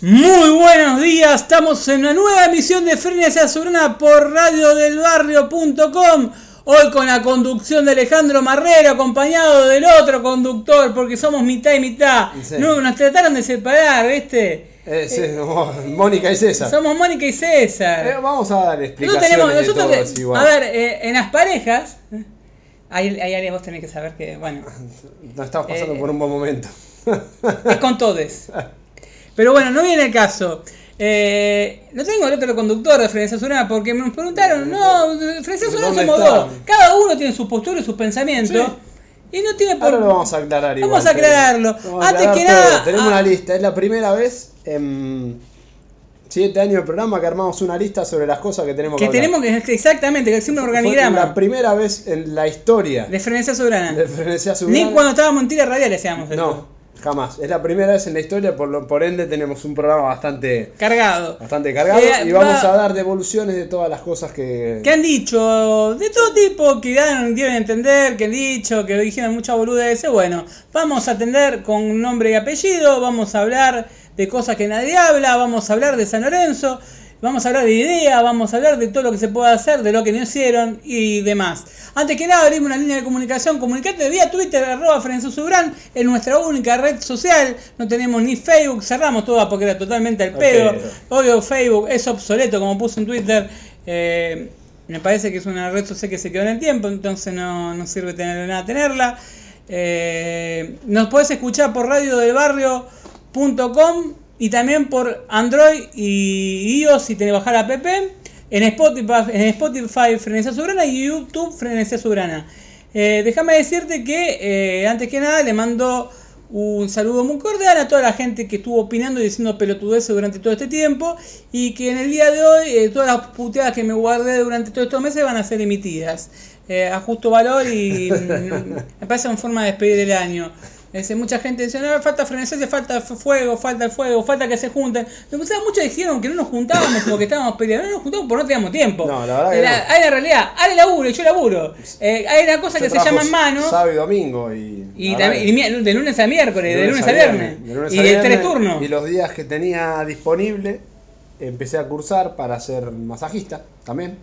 Muy buenos días, estamos en una nueva emisión de Frenes Azurana por radiodelbarrio.com. Hoy con la conducción de Alejandro Marrero, acompañado del otro conductor, porque somos mitad y mitad. Sí. No, nos trataron de separar, ¿viste? Eh, sí, no, Mónica y César. Somos Mónica y César. Eh, vamos a dar Nosotros explicaciones tenemos, de nosotros, todo, te- es igual. a ver, eh, en las parejas, ahí, ahí vos tenés que saber que, bueno, Nos estamos pasando eh, por un buen momento. es con todes. Pero bueno, no viene el caso. Eh, no tengo el otro conductor de Frenesía Surana porque me preguntaron, no, Frenesía Surana ¿Dónde somos dos. Cada uno tiene su postura y sus pensamientos. Y no tiene por Ahora lo vamos a aclarar igual. Vamos a aclararlo. Vamos a Antes aclarar que todo. nada, Tenemos ah, una lista. Es la primera vez en siete años de programa que armamos una lista sobre las cosas que tenemos que, que hablar. tenemos que exactamente, que hacemos un Fue organigrama la primera vez en la historia de Frenesía Surana. de Frenesía Ni cuando estábamos en tiras radiales hacíamos esto. Jamás. Es la primera vez en la historia, por, lo- por ende tenemos un programa bastante, Cargado. bastante cargado Eh, y vamos va- a dar devoluciones de todas las cosas que... que han dicho de todo tipo, que dan, a entender, que han dicho, que dijeron mucha boludeces. Bueno, vamos a atender con nombre y apellido, vamos a hablar de cosas que nadie habla, vamos a hablar de San Lorenzo, vamos a hablar de ideas, vamos a hablar de todo lo que se puede hacer, de lo que no hicieron y demás. Antes que nada, abrimos una línea de comunicación, comunicate vía Twitter, arroba Francisco Subran, es nuestra única red social, no tenemos ni Facebook, cerramos toda porque era totalmente al pedo. Obvio, Facebook es obsoleto, como puso en Twitter. eh, me parece que es una red social que se quedó en el tiempo, entonces no, no sirve tener nada tenerla. Eh, nos puedes escuchar por radiodelbarrio.com y también por Android y iOS si tenés que bajar la app. En Spotify, en Spotify Frenesía Sobrana y YouTube Frenesía Sobrana. Eh, déjame decirte que eh, antes que nada le mando un saludo muy cordial a toda la gente que estuvo opinando y diciendo pelotudeces durante todo este tiempo y que en el día de hoy eh, todas las puteadas que me guardé durante todos estos meses van a ser emitidas eh, a justo valor y me parece una forma de despedir el año. Es, mucha gente dice, no, falta frenesí, falta fuego, falta el fuego, falta que se junten. O sea, muchos dijeron que no nos juntábamos porque estábamos peleando, no nos juntamos porque no teníamos tiempo. No, la verdad que La- no. Hay una realidad, hay laburo y yo laburo. Eh, hay una cosa Yo que se llama en mano. Sábado y domingo y... Y, la verdad también- que- y mi- de lunes a miércoles, de lunes a viernes. de lunes Y a de viernes, tres turnos. Y los días que tenía disponible, empecé a cursar para ser masajista también.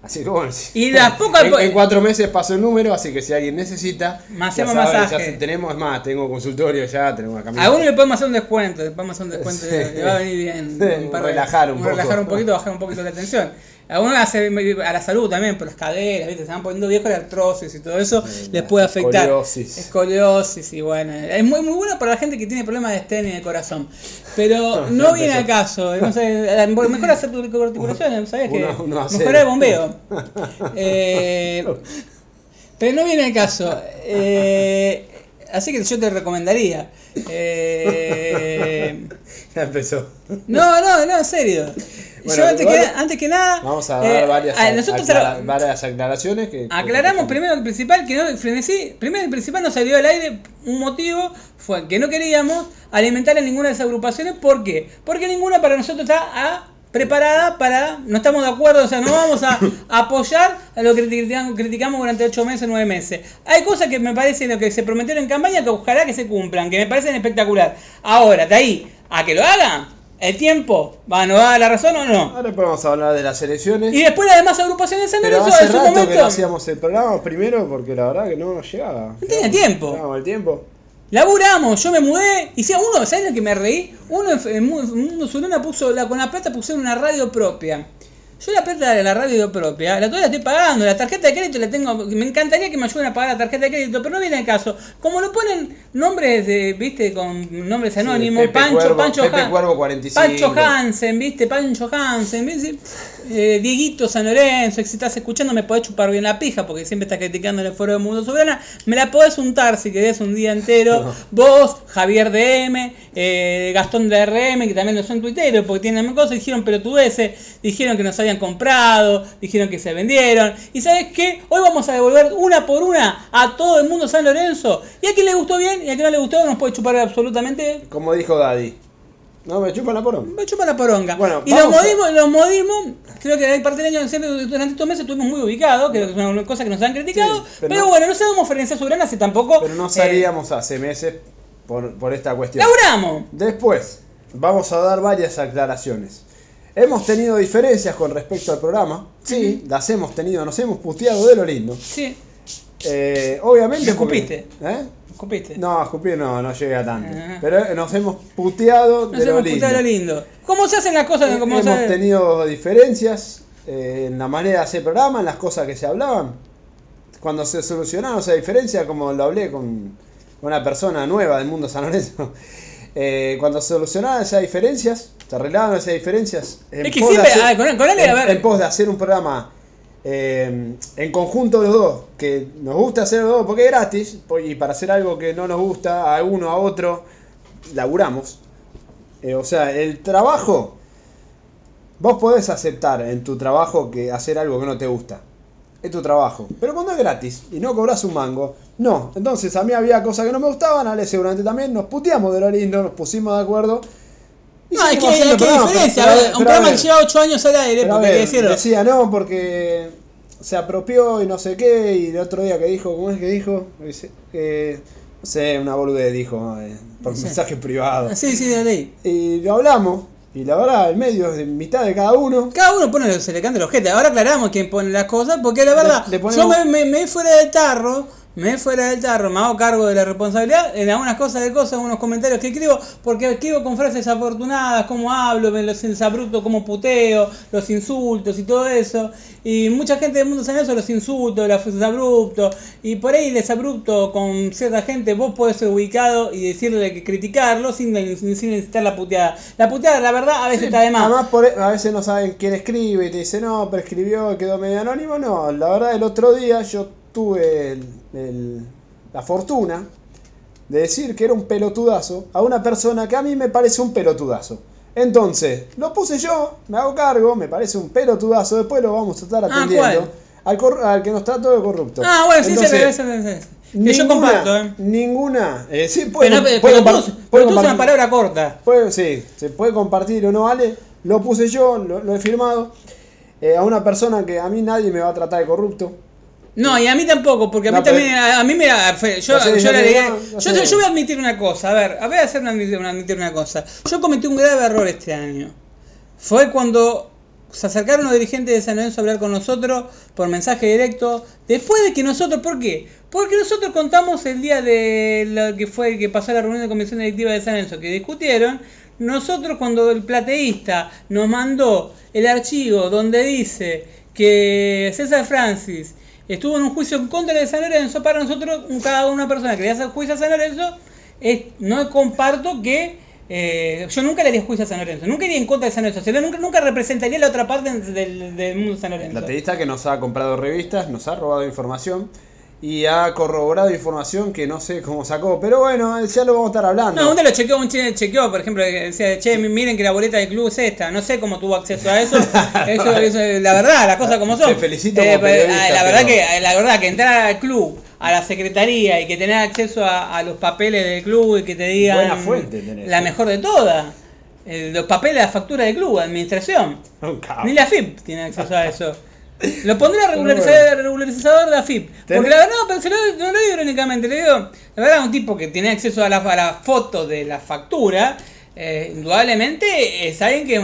Así que bueno. Y las pocas- en, en cuatro meses paso el número, así que si alguien necesita, Más ya hacemos saben, masaje. ya se- tenemos, es más, tengo consultorio ya, tenemos una camisa. A uno le podemos hacer un descuento, le podemos hacer un descuento, Sí. le va a venir bien. Un de- relajar un poco. Relajar un poquito, bajar un poquito la tensión. A uno hace a la salud también, por las caderas, ¿viste? se van poniendo viejos la artrosis y todo eso Sí, les puede afectar. escoliosis. Escoliosis y bueno, es muy muy bueno para la gente que tiene problemas de estén y de corazón. Pero no viene al caso, no sé, mejor hacer tu articulación, ¿sabes qué? Mejorar el bombeo. Eh, pero no viene el caso. Eh, así que yo te recomendaría. Eh, Ya empezó. no, no, no, en serio. Bueno, yo antes, que, antes que nada. Vamos a eh, dar varias, a- nosotros aclara- ahora- varias aclaraciones que... aclaramos que- primero el principal que no frenesí. Primero el principal no salió al aire. Un motivo fue que no queríamos alimentar a ninguna de esas agrupaciones. ¿Por qué? Porque ninguna para nosotros está ah, preparada para. No estamos de acuerdo, o sea, no vamos a apoyar a lo que criticamos, criticamos durante 8 meses, 9 meses. Hay cosas que me parecen lo que se prometieron en campaña que ojalá que se cumplan, que me parecen espectacular. Ahora, de ahí a que lo hagan, el tiempo, ¿va, ¿nos va a la razón o no? Ahora podemos hablar de las elecciones. Y después las demás agrupaciones San Pero hace en su rato que momento no hacíamos el programa primero porque la verdad que no nos llegaba. No tenía tiempo. Llegábamos el tiempo. laburamos, yo me mudé, y si uno, ¿sabes lo que me reí? Uno en en en Mundo Zulona puso, la, con la plata pusieron una radio propia. Yo la plata de la radio propia, la todavía la estoy pagando, la tarjeta de crédito la tengo, me encantaría que me ayuden a pagar la tarjeta de crédito, pero no viene el caso. Como lo ponen nombres de, viste, con nombres anónimos, Pepe Pancho, Cuervo- Pancho, Pepe Han- Cuervo 45. Pancho Hansen, viste, Pancho Hansen, ¿viste? Eh, Dieguito San Lorenzo, si estás escuchando me podés chupar bien la pija, porque siempre estás criticando el foro de Mundo Soberana, me la podés untar si querés un día entero, vos, Javier DM, eh, Gastón de RM, que también no son tuiteros, porque tienen cosas, dijeron pelotudeces, dijeron que nos habían comprado, dijeron que se vendieron, y ¿sabes qué? Hoy vamos a devolver una por una a todo el mundo San Lorenzo, y a quien le gustó bien y a quien no le gustó nos puede chupar absolutamente. Como dijo Daddy. No, me chupa la porón. me chupa la poronga. Bueno, y los a- modismos, los modismos, creo que hay parte del año, durante estos meses estuvimos muy ubicados, que es una cosa que nos han criticado, Sí, pero, pero no- bueno, no sabemos Ferencia Soberana si tampoco. Pero no eh, salíamos hace meses por, por esta cuestión. laburamos. Después, vamos a dar varias aclaraciones. Hemos tenido diferencias con respecto al programa. Sí, las hemos tenido, nos hemos puteado de lo lindo. Sí. Eh, obviamente. ¿Me porque- escupiste? ¿Eh? ¿Escupiste? No, escupir no, no llega tanto. Ajá. Pero nos hemos puteado Nos de lo hemos lindo. puteado lo lindo. ¿Cómo se hacen las cosas? Eh, ¿Cómo hemos se- tenido diferencias eh, en la manera de hacer programa, en las cosas que se hablaban. Cuando se solucionaron esa diferencia, como lo hablé con una persona nueva del mundo San Lorenzo, eh, cuando se solucionaban esas diferencias, se arreglaban esas diferencias. En Es que pos de siempre- hacer- ah, con- en- ver. en pos de hacer un programa eh, en conjunto los dos, que nos gusta hacer los dos porque es gratis, y para hacer algo que no nos gusta a uno a otro, laburamos. Eh, o sea, el trabajo, vos podés aceptar en tu trabajo que hacer algo que no te gusta. Es tu trabajo. Pero cuando es gratis y no cobras un mango, no. Entonces a mí había cosas que no me gustaban, Ale seguramente también, nos puteamos de lo lindo, nos pusimos de acuerdo. No, es que seguimos hay haciendo que programa, diferencia. pero- a ver, pero un programa que ver, lleva 8 años al aire, porque hay que ver, decirlo. decía no, porque se apropió y no sé qué, y el otro día que dijo, ¿cómo es que dijo? Dice, eh, no sé, una boludez dijo, eh, por Sí. mensaje privado. Sí, sí, de ley. Y lo hablamos, y la verdad, el medio es de mitad de cada uno. Cada uno pone lo se le canta los ojete. Ahora aclaramos quién pone las cosas, porque la verdad, Le- le ponemos- yo me, me, me fuera del tarro, me fuera del tarro, me hago cargo de la responsabilidad en algunas cosas de cosas, unos comentarios que escribo, porque escribo con frases afortunadas, cómo hablo, me los insabruto, cómo puteo, los insultos y todo eso. Y mucha gente del mundo sabe eso, los insultos, los abruptos, y por ahí desabrupto con cierta gente, vos podés ser ubicado y decirle que criticarlo sin, sin, necesitar la puteada. La puteada, la verdad, a veces está de más. Además, por- e, a veces no saben quién escribe y te dice, no, pero escribió quedó medio anónimo. No, la verdad, el otro día yo tuve el- el- la fortuna de decir que era un pelotudazo a una persona que a mí me parece un pelotudazo. Entonces, lo puse yo, me hago cargo, me parece un pelotudazo, después lo vamos a estar Ah, atendiendo. ¿cuál? al, que nos trató de corrupto. Ah, bueno, sí, Entonces, se ve, se ve, se ve. Que yo ninguna- comparto, ¿eh? Ninguna. eh, sí, puede, Pero, puede pero, tú, compar- pero puede tú usas una palabra corta. Puede, sí, se puede compartir o no vale. Lo puse yo, lo, lo he firmado. eh, a una persona que a mí nadie me va a tratar de corrupto. No, y a mí tampoco, porque a mí No, también, a, a mí me yo, yo yo voy a admitir una cosa, a ver, voy a hacer una, admitir una cosa. Yo cometí un grave error este año. Fue cuando se acercaron los dirigentes de San Lorenzo a hablar con nosotros por mensaje directo, después de que nosotros, ¿por qué? Porque nosotros contamos el día de lo que fue que pasó la reunión de comisión directiva de San Lorenzo, que discutieron, nosotros cuando el plateísta nos mandó el archivo donde dice que César Francis estuvo en un juicio en contra de San Lorenzo, para nosotros, cada una persona que le hace juicio a San Lorenzo, es- no comparto que eh, yo nunca le haría juicio a San Lorenzo, nunca iría en contra de San Lorenzo, o sea, nunca, nunca representaría la otra parte del, del mundo de San Lorenzo. plateísta que nos ha comprado revistas, nos ha robado información y ha corroborado información que no sé cómo sacó. Pero bueno, ya lo vamos a estar hablando. No, un lo chequeó, un che- chequeó, por ejemplo, que decía, che, miren que la boleta del club es esta, no sé cómo tuvo acceso a eso, eso, eso es la verdad, las cosas como son. Te felicito Eh, como periodista, ah, la verdad pero- que, la verdad que entrar al club, a la secretaría y que tener acceso a, a los papeles del club y que te digan Buena fuente tenés. la mejor de todas, los papeles de la factura del club, administración. Ni la FIP tiene acceso a eso. Lo pondría Pero regularizador, regularizador de la FIP. Tenés- Porque la verdad, no, pero se lo, no lo digo irónicamente, le digo, la verdad, un tipo que tiene acceso a la, a la foto de la factura, eh, indudablemente es alguien que,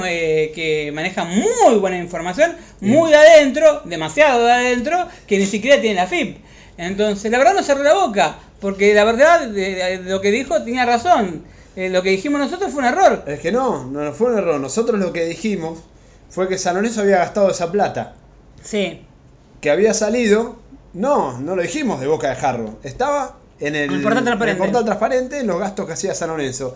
eh, que maneja muy buena información, muy de adentro, demasiado de adentro, que ni siquiera tiene la FIP. Entonces, la verdad no cerró la boca, porque la verdad, de- de lo que dijo tenía razón. Eh, lo que dijimos nosotros fue un error. Es que no, no fue un error. Nosotros lo que dijimos fue que San Lorenzo había gastado esa plata. Sí. Que había salido. No, no lo dijimos de boca de jarro. Estaba en el, el portal transparente. en el portal transparente en los gastos que hacía San Lorenzo.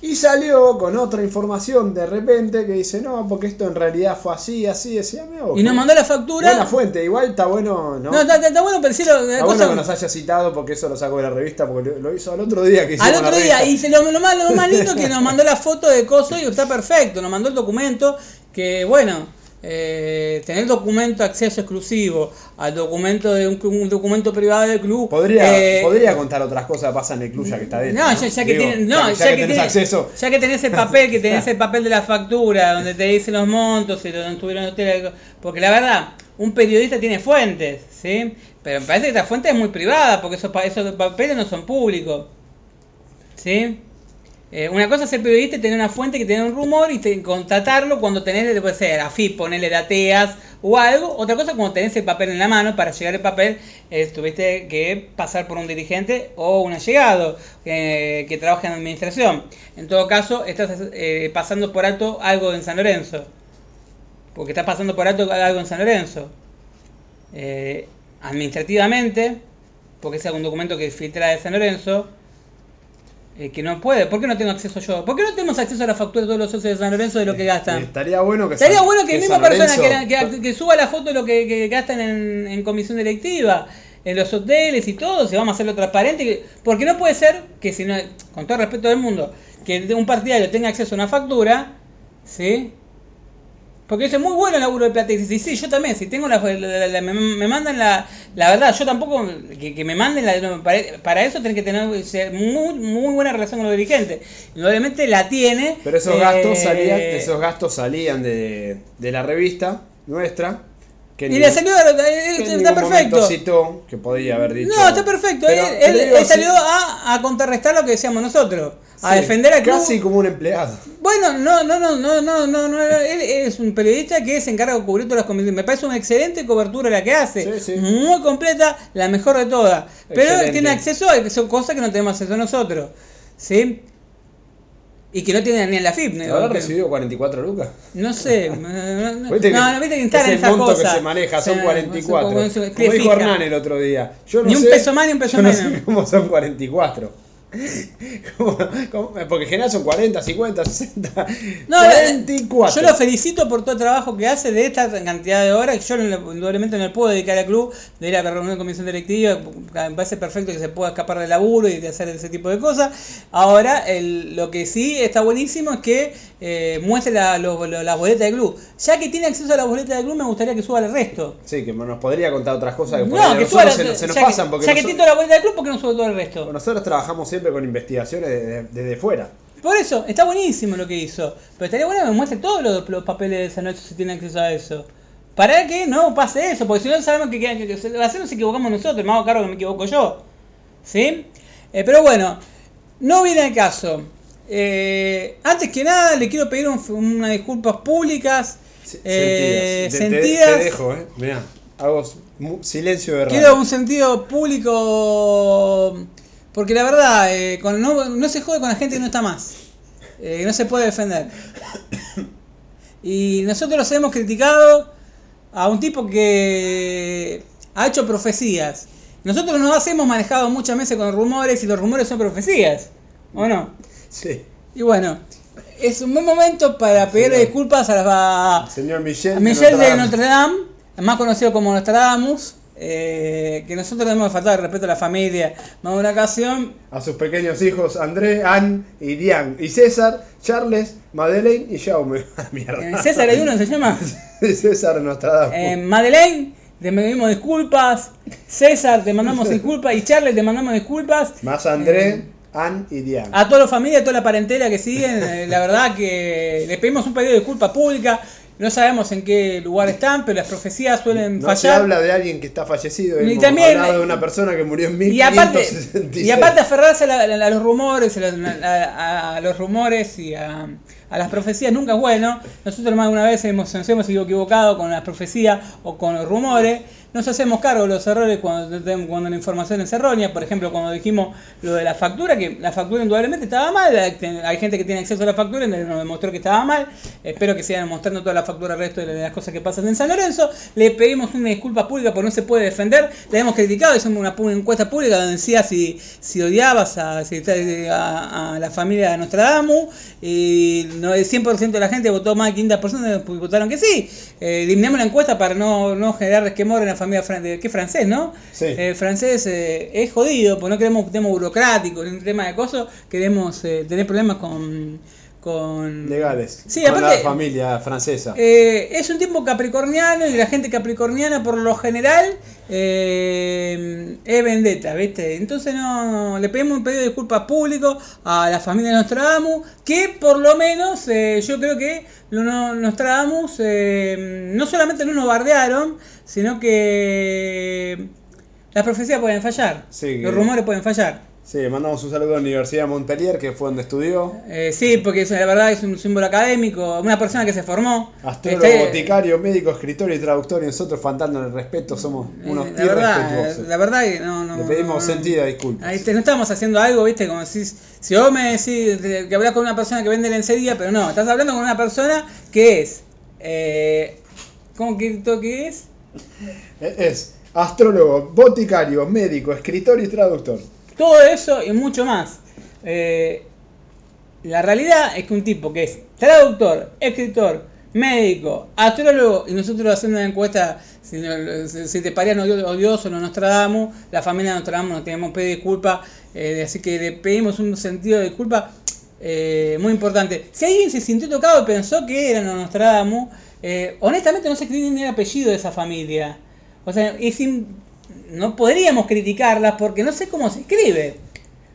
Y salió con otra información de repente que dice, no, porque esto en realidad fue así, así, decía, "Mira vos, Y nos mandó la factura. Buena fuente, igual está bueno, ¿no? No, está, está- está bueno, pero sí lo, Está cosa- bueno que nos haya citado porque eso lo sacó de la revista, porque lo, hizo al otro día que Al la otro día, y se lo, lo más, lo más lindo que nos mandó la foto de Coso y está perfecto, nos mandó el documento, que bueno, eh, tener documento acceso exclusivo al documento de un, un documento privado del club. Podría, eh, podría contar otras cosas que pasan en el club ya que está dentro. No, ya, ya que Digo, tiene- no, ya, que, que tenés tiene- acceso. ya que tenés el papel, que tenés el papel de la factura, donde te dicen los montos y donde estuvieron ustedes, porque la verdad, un periodista tiene fuentes, ¿sí? Pero me parece que esta fuente es muy privada, porque esos, esos papeles no son públicos, ¿sí? Eh, una cosa es ser periodista y tener una fuente que tiene un rumor y te, contratarlo cuando tenés, puede ser AFIP, ponerle dateas o algo. Otra cosa es cuando tenés el papel en la mano, para llegar el papel tuviste que pasar por un dirigente o un allegado eh, que trabaja en administración. En todo caso, estás eh, pasando por alto algo en San Lorenzo. Porque estás pasando por alto algo en San Lorenzo. Administrativamente, porque es un documento que filtra de San Lorenzo, eh, que no puede. ¿Por qué no tengo acceso yo? ¿Por qué no tenemos acceso a la factura de todos los socios de San Lorenzo de lo que gastan? Estaría bueno que Estaría San- bueno que, que la misma San persona Lorenzo- que, que- que suba la foto de lo que, gastan en, en comisión directiva, en los hoteles y todo, si vamos a hacerlo transparente. que- Porque no puede ser que, si no, con todo respeto del mundo, que un partidario tenga acceso a una factura, ¿sí? Porque es muy bueno el laburo de plata. Y dice, sí, yo también, si tengo la, la- la- me, me mandan la, la verdad, yo tampoco, que, que me manden la, no, para, para eso tenés que tener muy, muy buena relación con los dirigentes. Obviamente la tiene. Pero esos eh, gastos salían, esos gastos salían de, de la revista nuestra. Que Y le salió, eh, que está perfecto. citó, que podía haber dicho. No, está perfecto. Pero- él pero él- digo, él salió a, a contrarrestar lo que decíamos nosotros. A sí, defender al club. Casi como un empleado. Bueno, no, no, no, no, no, no, no, él es un periodista que se encarga de cubrir todas las comisiones. Me parece una excelente cobertura la que hace, Sí, sí. muy completa, la mejor de todas. Pero Excelente. él tiene acceso a son cosas que no tenemos acceso nosotros, ¿sí? Y que no tiene ni en la FIP. ¿no? ¿Habrá Que- recibido 44 lucas? No sé, no, no, no, Viste que no, viste que instalan es el monto que se maneja, son Sí, 44. son- son- Como dijo. Hernán el otro día. Yo no Ni un sé- peso más ni un peso yo no menos. sé cómo son 44. ¿Cómo- cómo? Porque en general son 40, 50, 60. No, 44. Yo lo felicito por todo el trabajo que hace de esta cantidad de horas. Yo indudablemente no le puedo dedicar al club, de ir a la reunión de comisión directiva. Me parece perfecto que se pueda escapar del laburo y de hacer ese tipo de cosas. Ahora, el- lo que sí está buenísimo es que eh, muestre la, lo- lo- las boletas del club. Ya que tiene acceso a las boletas del club, me gustaría que suba el resto. Sí, que nos podría contar otras cosas que por No, que suba la- se, nos- se nos ya que- pasan. Porque ya que nosotros, tiene toda la boleta del club, ¿por qué no sube todo el resto? nosotros trabajamos siempre con investigaciones desde, desde fuera. Por eso, está buenísimo lo que hizo. Pero estaría bueno que me muestre todos los, los papeles de noche si tiene acceso a eso. Para que no pase eso, porque si no sabemos que, que, que, que se- así nos equivocamos nosotros, me hago cargo que me equivoco yo. ¿Sí? Eh, pero bueno, no viene el caso. Eh, antes que nada, le quiero pedir un- unas disculpas públicas. Eh, sentidas. Te- sentidas. Te, dejo, eh. Mirá, hago silencio de radio. Quiero un sentido público. Porque la verdad, eh, con- no, no se jode con la gente que no está más. Eh, que no se puede defender. Y nosotros los hemos criticado a un tipo que ha hecho profecías. Nosotros nos hemos manejado muchas veces con rumores y los rumores son profecías. ¿O no? Sí. Y bueno, es un buen momento para pedirle Señor. disculpas a, la, Señor Michel. a Michel de Notre Dame, más conocido como Nostradamus, eh, que nosotros debemos faltar el respeto a la familia. Más de una ocasión, A sus pequeños hijos André, Anne y Diane. Y César, Charles, Madeleine y Jaume. Ah, Mierda. eh, César hay uno se llama César Nostradamus. eh, Madeleine, te pedimos disculpas. César, te mandamos disculpas. Y Charles, te mandamos disculpas. Más André, eh, Anne y Diane. A toda la familia, a toda la parentela que siguen, eh, la verdad que le pedimos un pedido de disculpa pública. No sabemos en qué lugar están, pero las profecías suelen No se habla de alguien que está fallecido. Y Hemos también- hablado de una persona que murió en Y aparte, 1566. y aparte aferrarse a, la- a los rumores, a, a- a los rumores y a, a las profecías nunca es bueno. Nosotros más de una vez hemos, nos hemos equivocado con las profecías o con los rumores. Nos hacemos cargo de los errores cuando, cuando la información es errónea. Por ejemplo, cuando dijimos lo de la factura, que la factura indudablemente estaba mal. Hay gente que tiene acceso a la factura y nos demostró que estaba mal. Espero que sigan mostrando toda la factura al resto de las cosas que pasan en San Lorenzo. Le pedimos una disculpa pública porque no se puede defender. Le hemos criticado, hicimos una, encuesta pública donde decía si, si odiabas a, si- a, a la familia de Nostradamus. Y no, el 100% de la gente votó más de 500% porque votaron que sí. Eh, eliminamos la encuesta para no, no generar resquemor en la familia fran- de, que es francés, ¿no? Sí. Eh, francés eh, es jodido, porque no queremos un tema burocrático, un tema de cosas, queremos eh, tener problemas con... con Legales. Sí, con aparte- la familia francesa. eh, es un tiempo capricorniano y la gente capricorniana por lo general eh, es vendetta, ¿viste? Entonces no le pedimos un pedido de disculpas público a la familia de Nostradamus, que por lo menos eh, yo creo que Nostradamus no solamente no nos bardearon, sino que las profecías pueden fallar, Sí, los rumores pueden fallar. Sí, mandamos un saludo a la Universidad de Montpellier, que fue donde estudió. Eh, sí, porque es- la verdad es un símbolo académico, una persona que se formó. Astrólogo, Este, boticario, médico, escritor y traductor, y nosotros faltando el respeto somos eh, unos la verdad, la verdad que no, no. Le pedimos no- sentido disculpas. No estamos haciendo algo, viste, como si, si vos me decís de- que hablas con una persona que vende lencería, pero no, estás hablando con una persona que es. Eh, ¿Cómo que esto que es? Eh, Es astrólogo, boticario, médico, escritor y traductor. Todo eso y mucho más. Eh, la realidad es que un tipo que es traductor, escritor, médico, astrólogo, y nosotros haciendo una encuesta, si, no- si- te parían odio- odioso, no Nostradamus, la familia Nostradamus nos tenemos que pedir disculpas, eh, así que le pedimos un sentido de disculpa eh, muy importante. Si alguien se sintió tocado y pensó que era Nostradamus, eh, honestamente no sé ni el apellido de esa familia. O sea, es im- no podríamos criticarlas porque no sé cómo se escribe.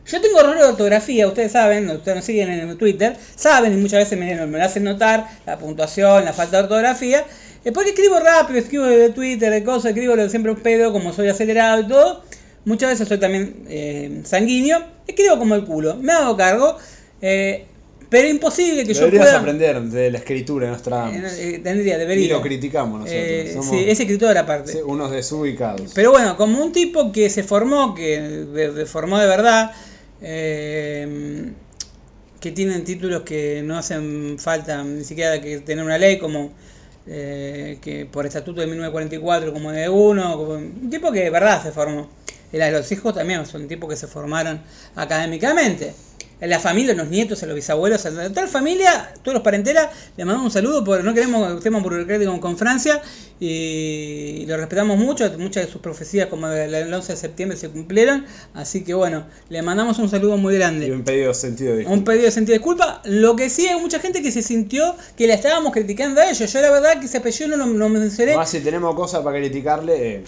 Yo tengo error de ortografía, ustedes saben, ustedes nos siguen en Twitter, saben y muchas veces me, me lo hacen notar la puntuación, la falta de ortografía, eh, porque escribo rápido, escribo de Twitter, de cosas, escribo lo- siempre un pedo, como soy acelerado y todo, muchas veces soy también eh, sanguíneo, escribo como el culo, me hago cargo, eh, pero imposible que yo Deberías pueda... aprender de la escritura de nuestra Eh, eh, tendría, debería. Y lo criticamos nosotros. Eh, somos sí, es escritor aparte. unos desubicados. Pero bueno, como un tipo que se formó, que de- formó de verdad, eh, que tienen títulos que no hacen falta ni siquiera que tener una ley como que por estatuto de 1944 como de uno, como un tipo que de verdad se formó. Y los hijos también son tipos que se formaron académicamente. La familia, los nietos, a los bisabuelos, a toda la familia, todos los parentelas, le mandamos un saludo porque no queremos temas burocráticos con Francia y lo respetamos mucho, muchas de sus profecías como el el 11 de septiembre se cumplieron, así que bueno, le mandamos un saludo muy Y grande. un pedido de sentido de Un pedido de sentido de disculpa. Lo que sí hay mucha gente que se sintió que la estábamos criticando a ellos. Yo la verdad que ese apellido no lo, no mencioné. Más si tenemos cosas para criticarle eh,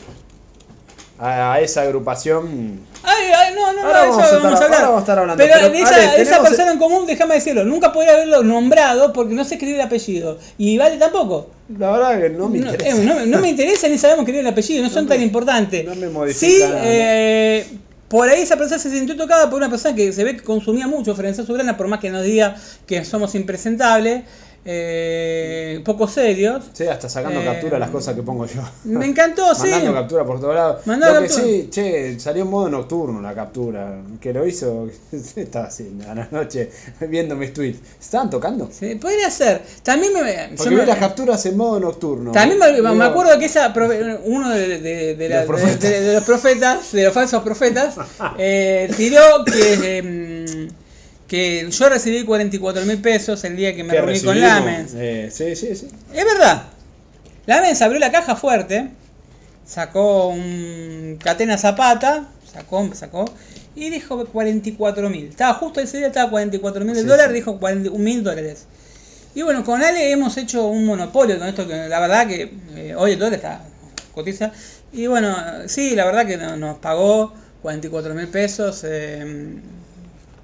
a, a esa agrupación. Ay, ay, no, no, Ahora no, vamos eso a vamos a hablar. ahora vamos a estar hablando, Pero, pero, esa, Ale, esa persona en común, déjame decirlo, nunca podría haberlo nombrado porque no se escribe el apellido. Y Vale tampoco. La verdad que no me No, interesa. eh, no- no me interesa ni sabemos escribir el apellido, no, No son me- tan importantes. no me modifica Sí, nada, eh, por ahí esa persona se sintió tocada por una persona que se ve que consumía mucho Ferencia Soberana, por más que nos diga que somos impresentables, eh, poco serios. Sí, hasta sacando Eh, captura las cosas que pongo yo. Me encantó, sí. Mandando captura por todos lados. Lo que captura. sí, che, salió en modo nocturno la captura. Que lo hizo, estaba así a la noche viendo mis tweets. ¿Estaban tocando? Sí, podría ser. También me. yo Porque me- vi las capturas en modo nocturno. También me, me acuerdo que esa uno de, de- de la- Los profetas. de- de los profetas, de los falsos profetas, eh, tiró que, em, que yo recibí 44 mil pesos el día que me reuní con. Lamens. Eh, sí, sí, sí. Es verdad. Lamens abrió la caja fuerte, sacó un catena zapata, sacó, sacó, y dijo 44 mil. Estaba justo ese día, estaba 44 mil el Sí, dólar, sí. dijo 41 mil dólares. Y bueno, con Ale hemos hecho un monopolio con esto, que la verdad que eh, hoy el dólar está cotiza. Y bueno, sí, la verdad que no- nos pagó 44 mil pesos. Eh,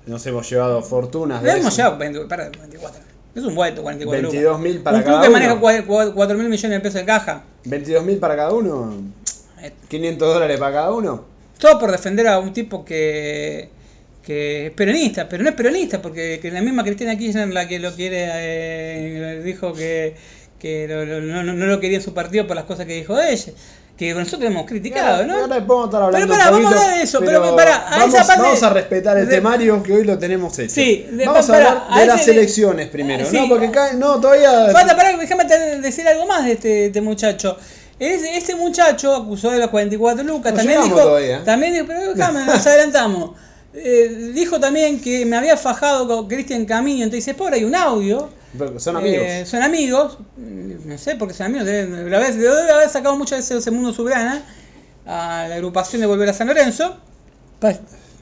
Nos hemos llevado fortunas de le hemos llevado 20 perdón, 24. Es un vuelto, 44 lucas. 22.000 para Un club cada que uno. maneja 4 mil millones de pesos de caja. 22 mil para cada uno. Eh, 500 dólares para cada uno. Todo por defender a un tipo que, que es peronista, pero no es peronista, porque que la misma Cristina Kirchner, la que lo quiere, eh, dijo que, que lo- lo- no- no lo quería en su partido por las cosas que dijo ella. Que nosotros hemos criticado, ¿no? ahora podemos estar hablando Pero pará, vamos a hablar de eso, pero pará, a vamos, esa parte- vamos a respetar el de- temario que hoy lo tenemos hecho. Sí, de- vamos a hablar a de las elecciones primero, Sí. ¿no? Porque acá, no, todavía... Falta, pará, déjame decir algo más de este, este muchacho. Ese- Este muchacho acusó de los 44 lucas. No también dijo, todavía. también dijo, pero déjame, nos adelantamos. Eh, dijo también que me había fajado con Cristian Camino. Entonces por hay un audio. Son amigos. Eh, son amigos. mm, No sé, porque son amigos. Debe, debe haber- debe haber sacado muchas veces ese mundo soberana a la agrupación de Volver a San Lorenzo.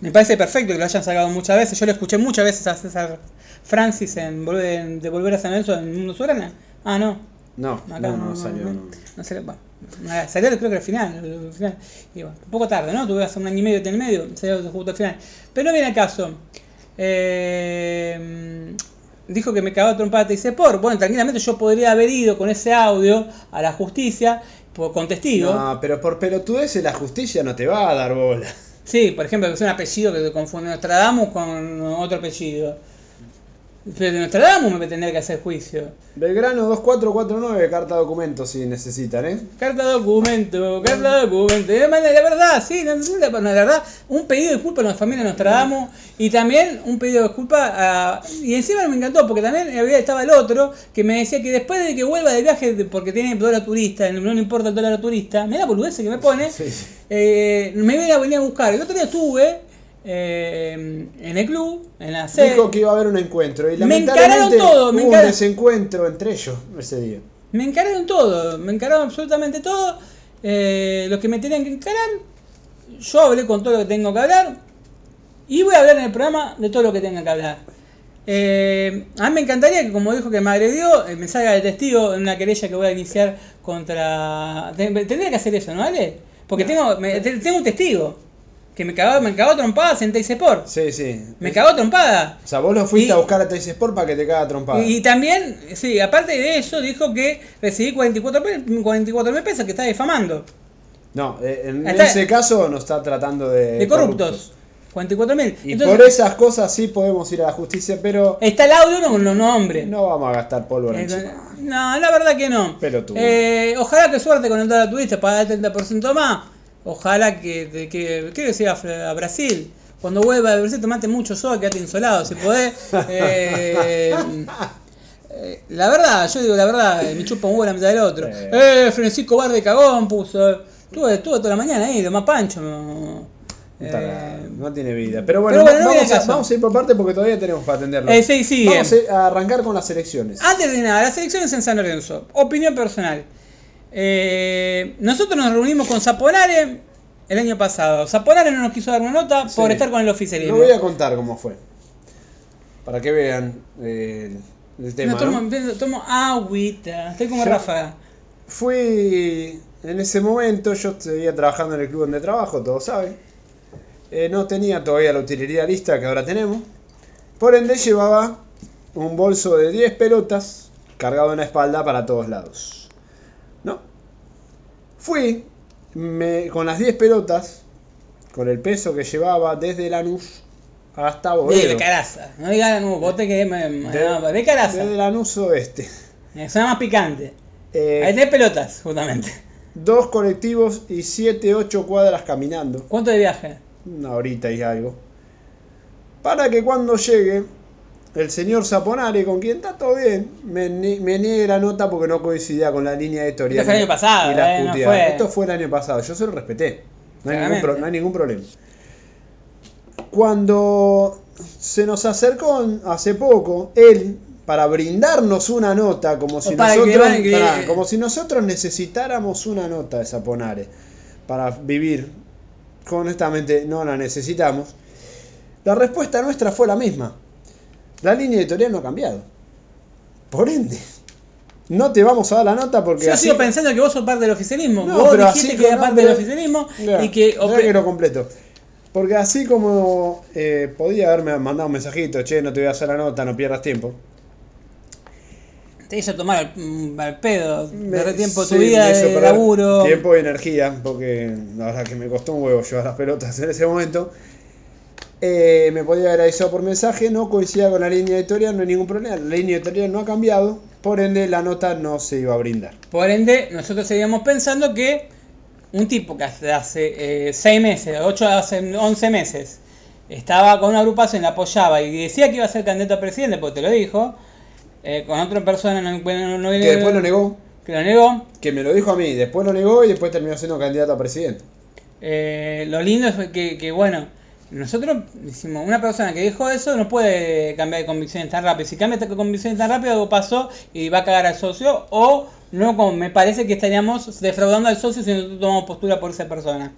Me parece perfecto que lo hayan sacado muchas veces. Yo lo escuché muchas veces a César Francis en Volver, en- de Volver a San Lorenzo en Mundo Soberana. Ah, no. no, Acá no, no, salió. no, no. no salió, bueno, nada, salió creo que al final, al final. Y bueno, un poco tarde, ¿no? Tuve hace un año y medio en el medio, salió justo al final. Pero no viene al caso. Eh, dijo que me cagaba trompada y dice por. Bueno, tranquilamente yo podría haber ido con ese audio a la justicia por, con testigos. No, pero por pelotudeces la justicia no te va a dar bola. Sí, por ejemplo, que es un apellido que confunde Nostradamus con otro apellido. Pero de Nostradamus me tendría que hacer juicio. Belgrano 2449, carta documento si necesitan, ¿eh? Carta documento, carta documento. La verdad, sí, la verdad, un pedido de disculpas a la familia Nostradamus y también un pedido de disculpas a... Y encima me encantó porque también había, estaba el otro que me decía que después de que vuelva de viaje, de- porque tiene dólar turista, no le importa el dólar turista, me da boludez que me pone, Sí. eh, me viene a venir a buscar. El otro día estuve eh, en el club, en la sede. Dijo que iba a haber un encuentro y Me lamentablemente encararon todo, me hubo un encara- desencuentro entre ellos ese día. Me encararon todo, me encararon absolutamente todo. Eh, los que me tenían que encarar, yo hablé con todo lo que tengo que hablar. Y voy a hablar en el programa de todo lo que tenga que hablar. Eh, a mí me encantaría que, como dijo que me agredió, eh, me salga de testigo en una querella que voy a iniciar contra. Ten- Tendría que hacer eso, ¿no, Ale? Porque tengo, me- te- tengo un testigo que me cagó, me cagó trompada en Teis Sport. Sí, sí. Me cagó trompada. O sea, vos lo fuiste Y- a buscar a Teis Sport para que te caga trompada. Y, y también, sí, aparte de eso, dijo que recibí 44 mil 44 mil pesos que está difamando. No, eh, en Está- ese caso nos está tratando de, de corruptos. 44 mil. Y por esas cosas sí podemos ir a la justicia, pero Está el audio no con los nombres. no vamos a gastar pólvora encima. no, la verdad que no. Pelotudo. Eh, ojalá que suerte con el dólar turista para dar el 30% más. Ojalá que, que, que, que sea a Brasil. Cuando vuelva a Brasil, tomate mucho sol, quédate insolado si podés. Eh, eh, la verdad, yo digo la verdad, eh, me chupa un huevo la mitad del otro. Eh. Francisco Bar de Cagón puso. Estuve, estuve toda la mañana ahí, lo más pancho. no, eh, no tiene vida. Pero bueno, pero bueno, no vamos, a, caso. vamos a ir por parte porque todavía tenemos para atenderlo. Eh, sí, sí, vamos a arrancar con las elecciones. Antes de nada, las elecciones en San Lorenzo. Opinión personal. Eh, nosotros nos reunimos con Zaponare el año pasado. Zaponare no nos quiso dar una nota Sí. por estar con el Lo oficialismo. voy a contar cómo fue. Para que vean eh, el, tema. No, tomo, ¿no? tomo agüita. Estoy como Rafa. Fui en ese momento, yo seguía trabajando en el club donde trabajo, todos saben. Eh, no tenía todavía la utilería lista que ahora tenemos. Por ende llevaba un bolso de 10 pelotas cargado en la espalda para todos lados. Fui me- con las 10 pelotas, con el peso que llevaba desde Lanús hasta Boedo. De caraza. No digan, no, vos te quedé. me- me- De- no, de caraza. Desde Lanús oeste. Eh, Suena más picante. Eh, Ahí tenés pelotas, justamente. dos colectivos y 7, 8 cuadras caminando. ¿Cuánto de viaje? una horita y algo, para que cuando llegue el señor Zaponare, con quien está todo bien, me, me niegue la nota porque no coincidía con la línea editorial. Esto fue el año pasado, y las eh, no puteadas. fue- Esto fue el año pasado, yo se lo respeté. No hay, ningún Claramente. pro- no hay ningún problema. Cuando se nos acercó hace poco, él, para brindarnos una nota, como si, nosotros, que- como si nosotros necesitáramos una nota de Zaponare para vivir, honestamente no la necesitamos, la respuesta nuestra fue la misma. La línea editorial no ha cambiado. Por ende, no te vamos a dar la nota porque Yo así... sigo pensando que vos sos parte del oficialismo. No, vos pero dijiste así que eras con parte del oficialismo Ya, y que. que lo completo. Porque así como eh, podía haberme mandado un mensajito, che, no te voy a hacer la nota, no pierdas tiempo. Te hizo tomar al, mm, al pedo, Me- perder tiempo de sí, tu vida de laburo. Tiempo y energía, porque la verdad que me costó un huevo llevar las pelotas en ese momento. Eh, me podía haber avisado por mensaje, no coincidía con la línea editorial, no hay ningún problema. La línea editorial no ha cambiado, por ende la nota no se iba a brindar. Por ende, nosotros seguíamos pensando que un tipo que hace, hace 6 meses, 8, hace 11 meses, estaba con una agrupación, la apoyaba y decía que iba a ser candidato a presidente, porque te lo dijo, eh, con otra persona no, bueno, no- Que después lo negó, que lo negó. que me lo dijo a mí, después lo negó y después terminó siendo candidato a presidente. Eh, lo lindo es que, que, bueno, nosotros decimos, una persona que dijo eso no puede cambiar de convicciones tan rápido. Si cambia de convicciones tan rápido, algo pasó y va a cagar al socio, o no, como me parece que estaríamos defraudando al socio si nosotros tomamos postura por esa persona.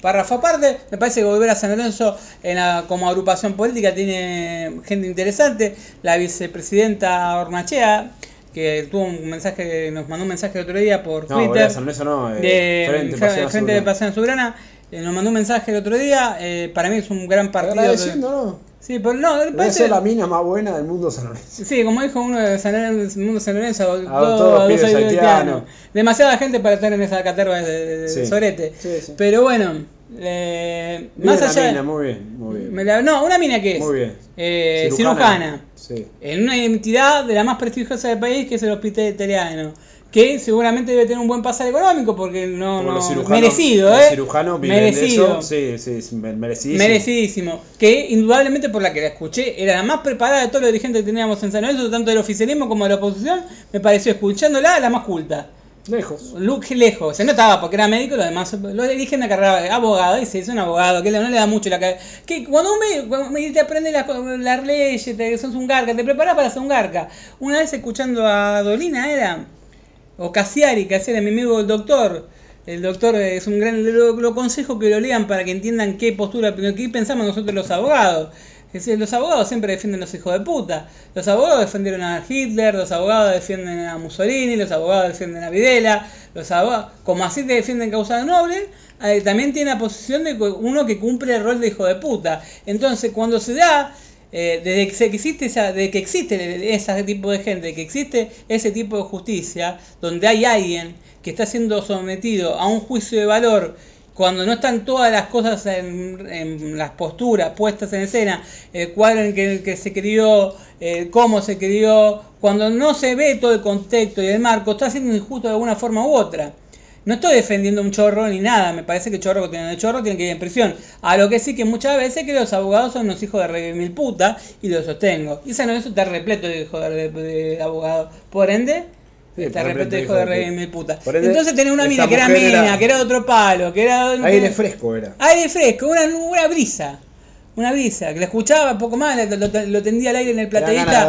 Párrafo aparte, me parece que volver a San Lorenzo en la- como agrupación política tiene gente interesante. La vicepresidenta Hornachea, que tuvo un mensaje, nos mandó un mensaje el otro día por No, Twitter San Lorenzo no, eh, de frente, Fre- Paseo frente de Pasión Soberana. Eh, nos mandó un mensaje el otro día. eh, para mí es un gran partido. Agradeciendo, ¿no? Sí, pero no, Debe parece- ser la mina más buena del mundo San Lorenzo. Sí, como dijo uno de San Lorenzo, mundo San Lorenzo, todos todo- pibes dos haitianos. haitianos. Demasiada gente para estar en esa caterva de, de- Sí. sorete. Sí, sí. Pero bueno, Eh, más una allá. mina, muy bien, muy bien. me la- no, una mina que es. Muy bien. Eh, cirujana. Sí. En una entidad de la más prestigiosa del país, que es el Hospital Italiano. Que seguramente debe tener un buen pasar económico porque no. No los cirujanos, merecido, los ¿eh? de merecido. eso. Sí, sí, merecidísimo. Merecidísimo. Que indudablemente por la que la escuché, era la más preparada de todos los dirigentes que teníamos en San Lorenzo, tanto del oficialismo como de la oposición. Me pareció, escuchándola, la más culta. Lejos. Luke lejos, se notaba porque era médico, lo demás lo dirigen una carrera de abogado, y es un abogado, que no le da mucho la cabeza. Que cuando un médico cuando un médico te aprende las, las leyes, te, sos un garca, te preparas para ser un garca. Una vez escuchando a Dolina era, o Casiari, Casiari, mi amigo el doctor, el doctor es un gran, lo, lo aconsejo que lo lean para que entiendan qué postura, qué pensamos nosotros los abogados. Es decir, los abogados siempre defienden a los hijos de puta. Los abogados defendieron a Hitler, los abogados defienden a Mussolini, los abogados defienden a Videla, los abogados, como así te defienden causas nobles, eh, también tiene la posición de uno que cumple el rol de hijo de puta. Entonces, cuando se da, eh, desde que existe esa, desde que existe ese tipo de gente, que existe ese tipo de justicia, donde hay alguien que está siendo sometido a un juicio de valor cuando no están todas las cosas en, en las posturas puestas en escena, el cuadro en que, que se crió, eh, cómo se crió, cuando no se ve todo el contexto y el marco, está siendo injusto de alguna forma u otra. No estoy defendiendo un chorro ni nada, me parece que chorro que tiene el chorro tiene que ir en prisión. A lo que sí que muchas veces que los abogados son unos hijos de re mil puta y lo sostengo. Y esa no eso está repleto de hijos de, de abogados. Por ende, Sí, está por repleto de repleto hijos de de re puta. mil puta. Ende, Entonces tenés una mina que era mina, que era otro palo, que era... Aire fresco era. Aire fresco, una, una brisa. Una brisa, que la escuchaba poco más, lo, lo- lo tendía al aire en el Te plateísta.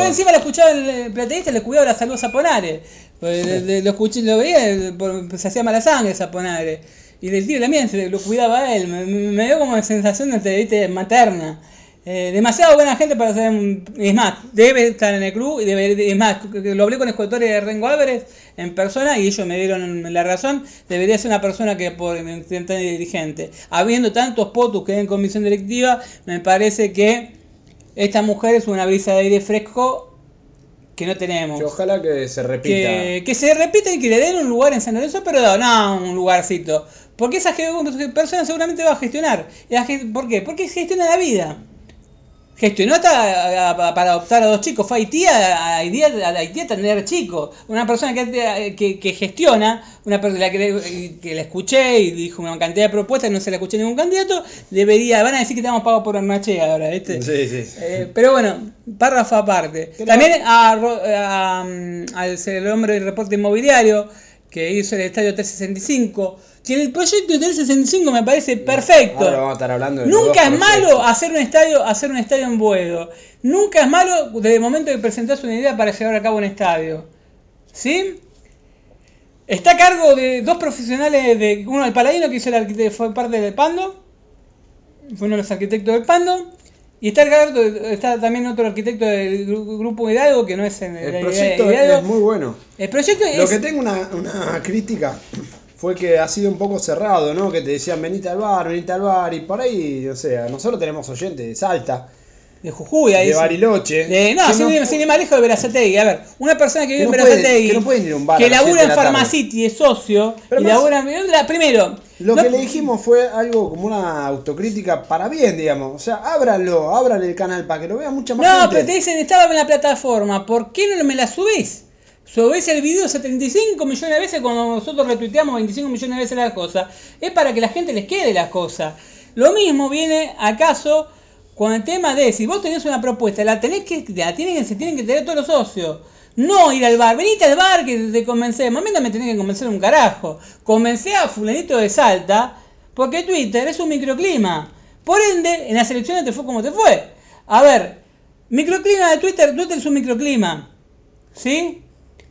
Yo encima la escuchaba en el plateísta, le cuidaba la salud Saponare. Pues, de- lo escuché, lo veía, se hacía mala sangre Saponare. Y del tío también se lo cuidaba a él. Me, dio como sensación de ¿viste? materna. Eh, demasiado buena gente para ser. Es más, debe estar en el club y debe... Es más, lo hablé con escritores de Rengo Álvarez en persona y ellos me dieron la razón. Debería ser una persona que por intentar dirigente. Habiendo tantos potus que hay en comisión directiva, me parece que esta mujer es una brisa de aire fresco que no tenemos. Que ojalá que se repita. Que, que se repita y que le den un lugar en San Lorenzo, pero no un lugarcito. Porque esa persona seguramente va a gestionar. ¿Por qué? Porque gestiona la vida. Gestionó hasta a- a- para adoptar a dos chicos. Fue a Haití a, a Haití a, a Haití a tener chicos. Una persona que, que, que gestiona, una persona que, le- que la escuché y dijo una cantidad de propuestas, no se la escuché a ningún candidato, debería, van a decir que estamos pagos por Armache ahora, ¿viste? Sí, sí. Eh, pero bueno, párrafo aparte. Pero- También a, Ro- a, mm, al ser el hombre del reporte inmobiliario que hizo el estadio 365. Que el proyecto de 365 me parece perfecto. Ahora vamos a estar hablando de Nunca es malo hacer un estadio, hacer un estadio en Boedo. Nunca es malo desde el momento que presentás una idea para llevar a cabo un estadio. ¿Sí? Está a cargo de dos profesionales, de uno del Paladino que hizo el arquitecto, fue parte del Pando, fue uno de los arquitectos del Pando, y está, a cargo está también otro arquitecto del gru- grupo Hidalgo que no es en El proyecto Hidalgo. es muy bueno. El proyecto Lo es que tengo una, una crítica fue que ha sido un poco cerrado, ¿no? Que te decían venite al bar, venite al bar, y por ahí, o sea, nosotros tenemos oyentes de Salta, de Jujuy, ahí de Bariloche. de- no, que sin, sin ir más lejos de Verazategui. A ver, una persona que vive Que en no Verazategui, que no pueden ir a un bar que labura en. Pharmacity, es socio, Pero y más- labura la- primero. Lo no- que le dijimos fue algo como una autocrítica para bien, digamos. O sea, ábranlo, abran el canal para que lo vea mucha más No, gente. pero te dicen, estaba en la plataforma, ¿por qué no me la subís? Subís el video 75 millones de veces cuando nosotros retuiteamos 25 millones de veces las cosas. Es para que la gente les quede las cosas. Lo mismo viene acaso con el tema de si vos tenés una propuesta, la tenés que, la tienen, se tienen que tener todos los socios. No ir al bar, venite al bar que te convencemos. A mí no me tenés que convencer un carajo. Convencé a fulanito de Salta, porque Twitter es un microclima. Por ende, en las elecciones te fue como te fue. A ver, microclima de Twitter, Twitter es un microclima. ¿Sí?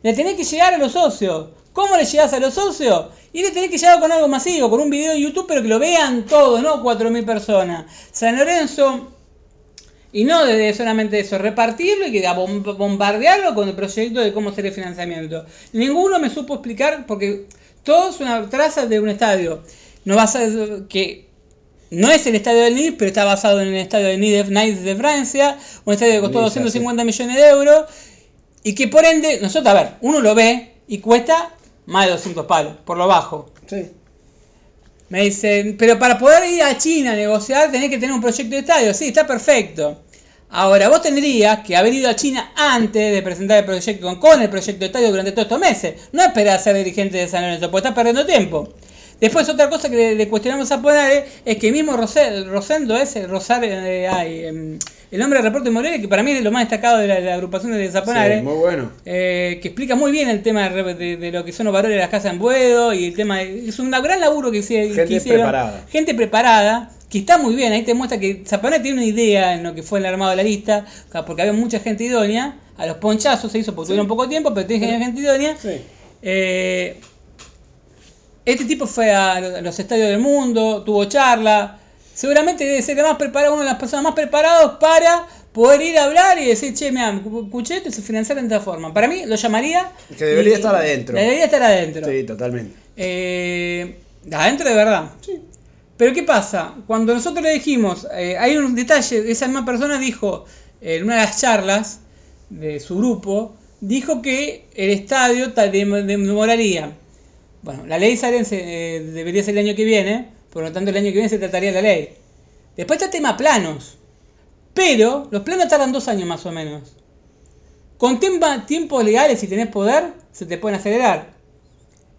Le tenés que llegar a los socios. ¿Cómo le llegás a los socios? Y le tenés que llegar con algo masivo, con un video de YouTube, pero que lo vean todos, no 4.000 personas. San Lorenzo, y no de solamente eso, repartirlo y que bombardearlo con el proyecto de cómo hacer el financiamiento. Ninguno me supo explicar, porque todo es una traza de un estadio. No vas a que no es el estadio del NID, pero está basado en el estadio de, Nice de Francia, un estadio que costó Niza, 250 millones de euros, y que por ende, nosotros, a ver, uno lo ve y cuesta más de 200 palos, por lo bajo. Sí. Me dicen, pero para poder ir a China a negociar tenés que tener un proyecto de estadio. Sí, está perfecto. Ahora, vos tendrías que haber ido a China antes de presentar el proyecto con el proyecto de estadio durante todos estos meses. No esperar a ser dirigente de San Lorenzo, porque estás perdiendo tiempo. Después otra cosa que le, le cuestionamos a Ponare es que mismo Rosendo ese, Rosar, eh, ay, em, el hombre del reporte Morelia, que para mí es lo más destacado de la, de la agrupación de Sí, muy bueno. eh, que explica muy bien el tema de, de- de lo que son los valores de las casas en Buedo y el tema de- es un gran laburo que, que Gente hicieron preparada. gente preparada que está muy bien ahí te muestra que Zaponare tiene una idea en lo que fue el armado de la lista porque había mucha gente idónea a los ponchazos se hizo porque tuvieron poco tiempo pero tiene gente idónea Sí. eh, este tipo fue a los estadios del mundo, tuvo charla. Seguramente debe ser más preparado, una de las personas más preparadas para poder ir a hablar y decir, che, mira, escuché esto y se financiaron de esta forma. Para mí lo llamaría. Que debería y- estar adentro. Debería estar adentro. Sí, totalmente. Eh, adentro de verdad. Pero ¿qué pasa? Cuando nosotros le dijimos, eh, hay un detalle, esa misma persona dijo eh, en una de las charlas de su grupo, dijo que el estadio ta- dem- demoraría. Bueno, la ley sale, eh, debería ser el año que viene, por lo tanto el año que viene se trataría la ley. Después está el tema planos. Pero los planos tardan dos años más o menos. Con tiempos legales, si tenés poder, se te pueden acelerar.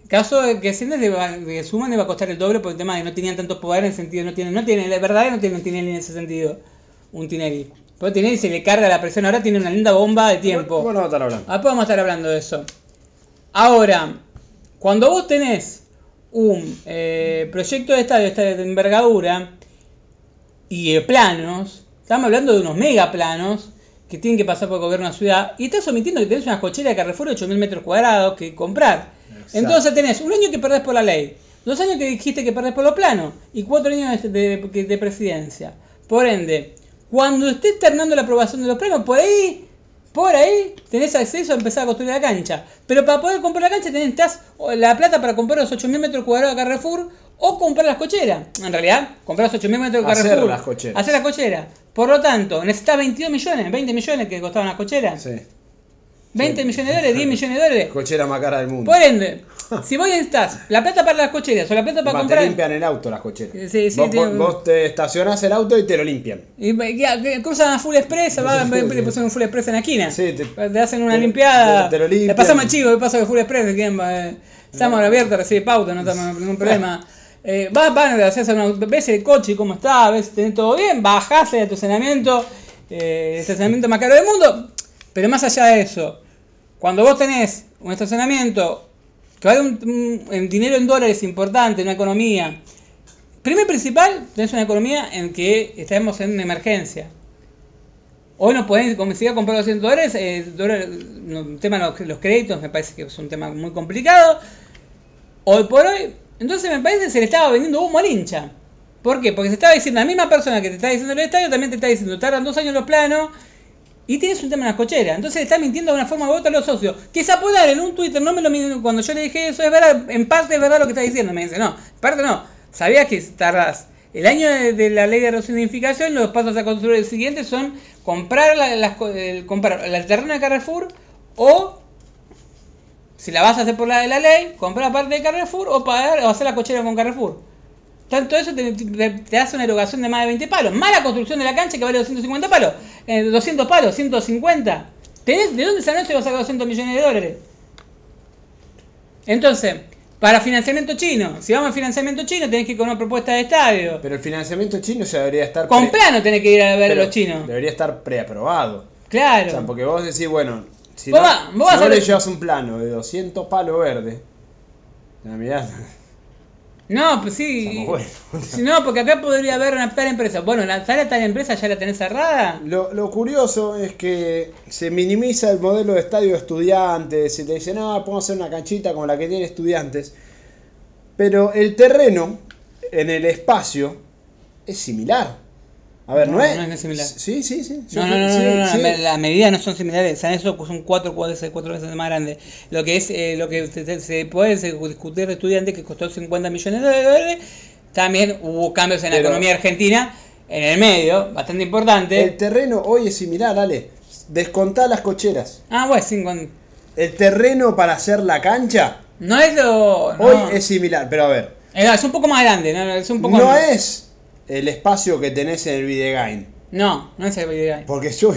En caso de que va- de suman le va a costar el doble por el tema de que no tenían tanto poder en el sentido, no tienen, no tienen, la verdad no tienen un Tinelli en ese sentido, un Tinelli. Pero Tinelli se le carga la presión, ahora tiene una linda bomba de tiempo. Bueno, vamos a estar hablando. Después vamos a estar hablando de eso. Ahora, cuando vos tenés un eh, proyecto de estadio de envergadura y de planos, estamos hablando de unos megaplanos que tienen que pasar por el gobierno de la ciudad y estás omitiendo que tenés una cochera de Carrefour de 8.000 metros cuadrados que comprar. Exacto. Entonces tenés un año que perdés por la ley, dos años que dijiste que perdés por los planos y cuatro años de, de- de presidencia. Por ende, cuando estés terminando la aprobación de los planos, por ahí por ahí tenés acceso a empezar a construir la cancha. Pero para poder comprar la cancha necesitas la plata para comprar los 8.000 metros cuadrados de Carrefour o comprar las cocheras. En realidad, comprar los 8.000 metros de Hacer Carrefour. las cocheras. Hacer las cocheras. Por lo tanto, necesitas 22 millones, 20 millones que costaban las cocheras. Sí. 20 Sí. millones de dólares, 10 millones de dólares. Cochera más cara del mundo. Por ende, si vos necesitas la plata para las cocheras o la plata para comprar... Te limpian el auto las cocheras. Sí, sí, vos, tiene- vos- te estacionás el auto y te lo limpian. Y ya, cruzan a Full Express, va, le pusieron un Full Express en la esquina. Sí, te- te, hacen una te- limpiada. te- te lo limpian. Le pasamos al chico, le paso de Full Express, quieren, eh, estamos abiertos, recibe pauta, no tenemos ningún problema. Eh, vas, van, una, ves el coche cómo está, ves tenés todo bien, bajás el estacionamiento, eh, el estacionamiento más caro del mundo. Pero más allá de eso, cuando vos tenés un estacionamiento que vale un, un- dinero en dólares importante, una economía, Primer principal, tenés una economía en que estamos en una emergencia. Hoy no podés conseguir comprar 200 dólares. eh, dólar- no, el tema de los, los créditos me parece que es un tema muy complicado. Hoy por hoy, entonces me parece que se le estaba vendiendo humo al hincha. ¿Por qué? Porque se estaba diciendo, la misma persona que te está diciendo el estadio también te está diciendo, tardan dos años los planos y tienes un tema en las cocheras. Entonces está mintiendo de una forma u otra a los socios. Que se apodan en un Twitter, no me lo cuando yo le dije eso, es verdad, en parte es verdad lo que está diciendo. Me dice, no, en parte no. Sabías que tardás el año de, de la ley de reunificación, los pasos a construir el siguiente son comprar la, las el, comprar el terreno de Carrefour o si la vas a hacer por la de la ley, comprar parte de Carrefour o pagar o hacer la cochera con Carrefour. Tanto eso te, te- te hace una erogación de más de 20 palos. Más la construcción de la cancha que vale 250 palos. Eh, 200 palos, 150. ¿Tenés, ¿De dónde San Lorenzo va a sacar 200 millones de dólares? Entonces, para financiamiento chino, si vamos al financiamiento chino tenés que ir con una propuesta de estadio. Pero el financiamiento chino ya debería estar. Con pre- plano tenés que ir a ver a pero los chinos. Debería estar preaprobado. Claro. O sea, porque vos decís, bueno, si Vos no, va- vos si vas no a le llevas un plano de 200 palos verdes. La mirá. No, pues sí. No, porque acá podría haber una tal empresa. Bueno, la tal, tal empresa ya la tenés cerrada. Lo, lo curioso es que se minimiza el modelo de estadio de estudiantes, se te dice, no, podemos hacer una canchita como la que tiene estudiantes, pero el terreno en el espacio es similar. A ver, no, No, es? no es similar. Sí, sí, sí. sí, No, no, no, sí, no, no, sí. las medidas no son similares, San eso son cuatro, cuatro, cuatro veces más grandes. Lo que es, eh, lo que se, puede discutir de estudiantes que costó 50 millones de dólares, también hubo cambios en la Pero- economía argentina en el medio, bastante importante. El terreno hoy es similar, Ale. Descontá las cocheras. Ah, bueno, sí, con- El terreno para hacer la cancha no es lo... hoy es similar, pero a ver. Es un poco más grande, ¿no? Es un poco No es el espacio que tenés en el videogame. No, no es el video. Porque yo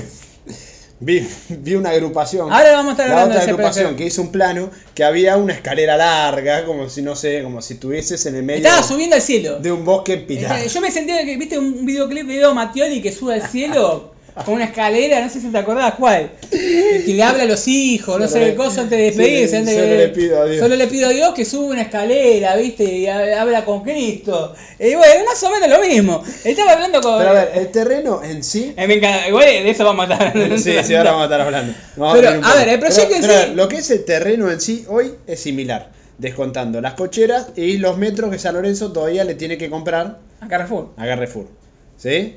vi, vi una agrupación. Ahora vamos a estar la otra agrupación que hizo un plano que había una escalera larga, como si no sé, como si estuvieses en el medio Estaba subiendo al cielo. de un bosque. Eh, Yo me sentía que, viste, un videoclip de Mattioli que sube al cielo con una escalera, no sé si te acordás cuál. El que le habla a los hijos, no sé qué cosa antes de despedirse. Sí, antes solo de- le pido a Dios. Solo le pido a Dios que sube una escalera, viste, y ha- habla con Cristo. Y bueno, más o menos lo mismo. Estaba hablando con. Pero a ver, el terreno en sí. Eh, me encanta, igual de eso vamos a estar hablando. Sí, sí, ahora vamos a estar hablando. Vamos Pero, a ver, el proyecto Pero- en pero sí- a ver, lo que es el terreno en sí hoy es similar, descontando las cocheras y los metros que San Lorenzo todavía le tiene que comprar A Carrefour. a Carrefour. ¿Sí?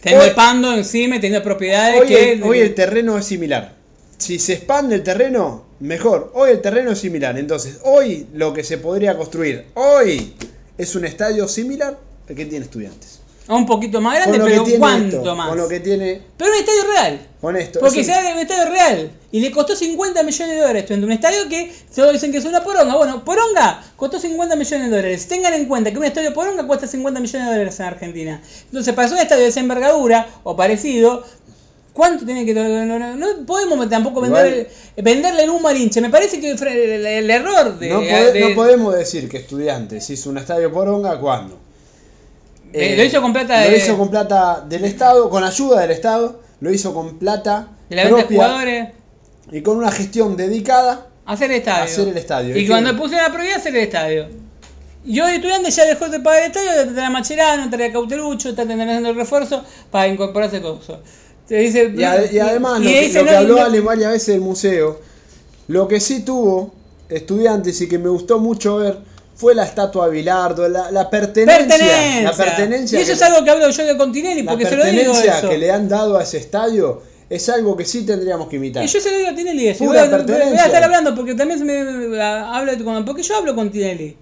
Teniendo Hoy- el pando encima, y teniendo propiedades Hoy que. el, hoy el terreno es similar. Si se expande el terreno, mejor. Hoy el terreno es similar. Entonces, hoy lo que se podría construir, hoy es un estadio similar al que tiene estudiantes. Un poquito más grande, pero ¿cuánto esto, más? Con lo que tiene Pero un estadio real. con esto. Porque Es se un- hace un estadio real. Y le costó 50 millones de dólares. Un estadio que todos dicen que es una poronga. Bueno, poronga costó 50 millones de dólares. Tengan en cuenta que un estadio poronga cuesta 50 millones de dólares en Argentina. Entonces, para un estadio de esa envergadura o parecido, ¿cuánto tiene que.? No, no- no podemos tampoco vender, venderle el humo al hincha. Me parece que el, el- el error de. no, pode- de- no podemos decir que estudiantes hizo un estadio poronga cuando. Eh, lo hizo con plata Lo hizo con plata del Estado, con ayuda del Estado. Lo hizo con plata de la de propia jugadores. y con una gestión dedicada Hacer el estadio. Hacer el estadio. Y cuando que- pusieron la prioridad, hacer el estadio. Y hoy estudiante ya dejó de pagar el estadio, trae a Macherano, a Cauterucho, está teniendo el refuerzo para incorporarse con eso. Te dice, Y, ade- y además, lo, que, lo que habló no- Ale varias veces del museo, lo que sí tuvo estudiantes y que me gustó mucho ver fue la estatua de Bilardo, la, la pertenencia. pertenencia. La pertenencia y eso que- es algo que hablo yo de Continelli, la porque se lo digo pertenencia eso. que le han dado a ese estadio es algo que sí tendríamos que imitar. Y yo se lo digo a Tinelli Voy a, voy a pertenencia. estar hablando porque también se me habla de- con- porque yo hablo con Tinelli.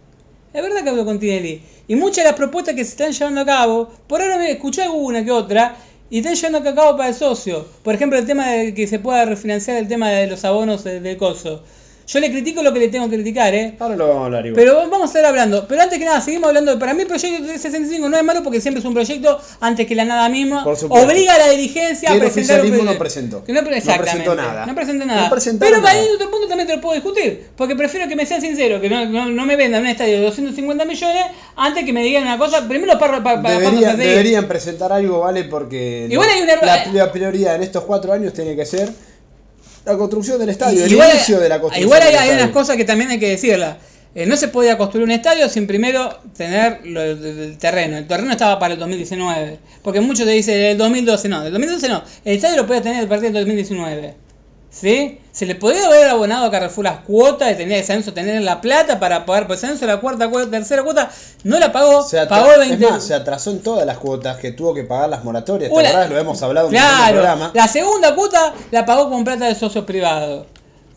Es verdad que hablo con Tinelli. Y muchas de las propuestas que se están llevando a cabo, por ahora me escuché alguna que otra, y están llevando a cabo para el socio. Por ejemplo, el tema de que se pueda refinanciar el tema de los abonos de- del coso. Yo le critico lo que le tengo que criticar, ¿eh? Ahora lo vamos a hablar igual. Pero vamos a estar hablando. Pero antes que nada, seguimos hablando. Para mí el proyecto de 65 no es malo porque siempre es un proyecto antes que la nada misma. Por supuesto. Obliga a la dirigencia Que a el presentar proyecto. no presentó. Que no, pre- No presentó nada. No presentó nada. No Pero para ahí otro punto también te lo puedo discutir. Porque prefiero que me sean sinceros, que no, no, no me vendan un estadio de 250 millones antes que me digan una cosa. Primero para, para, para Debería- para- deberían presentar algo, ¿vale? Porque Igual hay una- la, la prioridad en estos cuatro años tiene que ser la construcción del estadio, el igual, inicio de la construcción igual hay, del hay estadio. unas cosas que también hay que decirlas. Eh, no se podía construir un estadio sin primero tener lo, el terreno. El terreno estaba para el 2019. Porque muchos te dicen el 2012, no, el 2012 no. El estadio lo podía tener a partir del 2019. ¿Sí? Se le podía haber abonado a Carrefour las cuotas, de tener Censo, tener la plata para pagar. Pues Censo la cuarta cuota, tercera cuota, no la pagó, Se pagó 20 es más, se atrasó en todas las cuotas que tuvo que pagar las moratorias. ¿Te acordás? Lo hemos hablado en un de Claro, programas. la segunda cuota la pagó con plata de socios privados.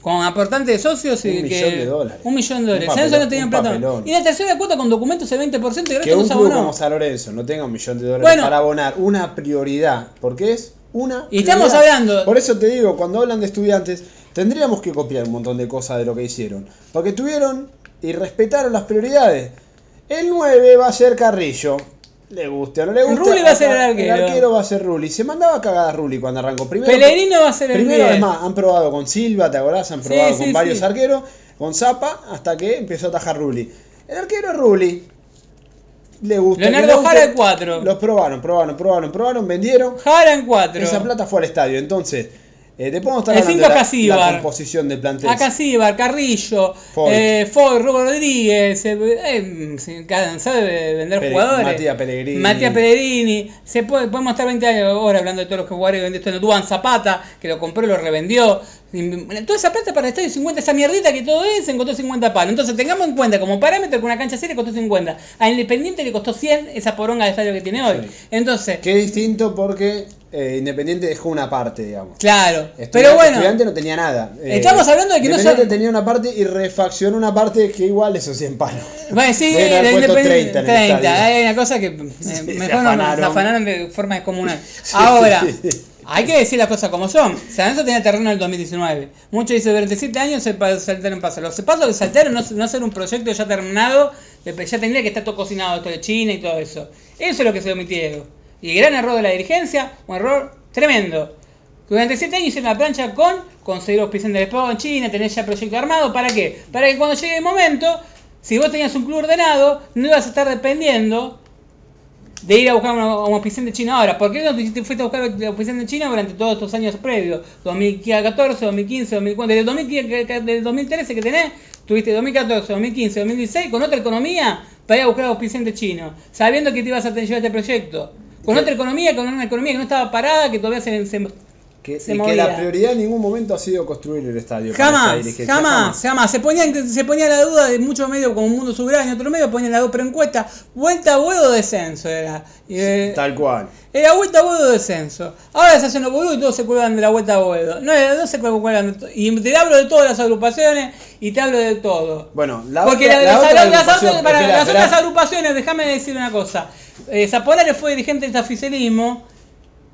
Con aportantes de socios y Un que. millón de dólares. Un millón de Un dólares. Censo no papelón, tenía un plata. papelón. Y la tercera cuota con documentos el 20% y el Que un club abonó. como San Lorenzo no tenga un millón de dólares Bueno. para abonar una prioridad, porque es una Y estamos hablando- Por eso te digo, cuando hablan de estudiantes, tendríamos que copiar un montón de cosas de lo que hicieron. Porque tuvieron y respetaron las prioridades. El 9 va a ser Carrillo. Le guste o no le guste. Rulli va a ser el arquero. El arquero va a ser Rulli. Se mandaba cagada Rulli cuando arrancó. Primero, Pellegrino va a ser el Primero, 10. además, han probado con Silva, ¿te acordás? Han probado sí, con varios sí. arqueros, con Zapa, hasta que empezó a atajar Rulli. El arquero es Rulli. Le gusta. Leonardo le guste. Jara el cuatro. Los probaron, probaron, probaron, probaron, vendieron. Jara en 4. Esa plata fue al estadio. Entonces, eh, te podemos estar El hablando cinco de la, la composición del plantel. Acasíbar, Carrillo, Foy. eh, Foy, Rubo Rodríguez, eh, eh, se cansó de vender jugadores. Matías Pellegrini. Matías Pellegrini. Se puede, podemos estar 20 años ahora hablando de todos los jugadores que vendió esto. Duan Zapata, que lo compró y lo revendió. Toda esa plata para el estadio 50, esa mierdita que todo es, se encontró 50 palos. Entonces tengamos en cuenta como parámetro que una cancha seria costó 50. A Independiente le costó 100 esa poronga de estadio que tiene hoy. Sí. Entonces, es distinto porque eh, Independiente dejó una parte, digamos. claro. Estudiante, pero bueno. Estudiante no tenía nada. Eh, Estamos hablando de que no Independiente son- tenía una parte y refaccionó una parte que igual esos 100 palos. Bueno, sí, puesto Independiente 30 en el estadio. Hay una cosa que eh, mejor no afanaron. de forma descomunal. Ahora, Hay que decir las cosas como son. San Lorenzo tenía terreno en el 2019. Muchos dicen durante 7 años se saltaron pasos. Los pasos que saltaron no, no hacer un proyecto ya terminado, de- ya tendría que estar todo cocinado, esto de China y todo eso. Eso es lo que se omitieron. Y gran error de la dirigencia, un error tremendo. Durante 7 años hicieron la plancha con conseguir auspiciantes de pago en China, tener ya proyecto armado. ¿Para qué? Para que cuando llegue el momento, si vos tenías un club ordenado, no ibas a estar dependiendo de ir a buscar una- un auspiciante chino ahora. ¿Por qué no te te fuiste a buscar el auspiciante chino durante todos estos años previos? 2014, 2015, 2014, desde el 2015, que- desde el 2013 que tenés, tuviste 2014, 2015, 2016 con otra economía para ir a buscar auspiciante chino, sabiendo que te ibas a tener llevar este proyecto. Con otra economía, con una economía que no estaba parada, que todavía se... se- Que, Se y que la prioridad en ningún momento ha sido construir el estadio. Jamás, jamás, jamás. Se ponía, se ponía la duda de muchos medios como Mundo Soberano y otros medios ponían la duda preencuesta, vuelta a vuelo descenso era. Eh, Tal cual. Era vuelta a Boedo descenso. Ahora se hacen los boludos y todos se cuelgan de la vuelta a Boedo. No, no se cuelgan Y te hablo de todas las agrupaciones y te hablo de todo. Bueno, la Porque otra, la- la las, otra las- para- otras agrupaciones, déjame decir una cosa. Eh, fue dirigente de este oficialismo.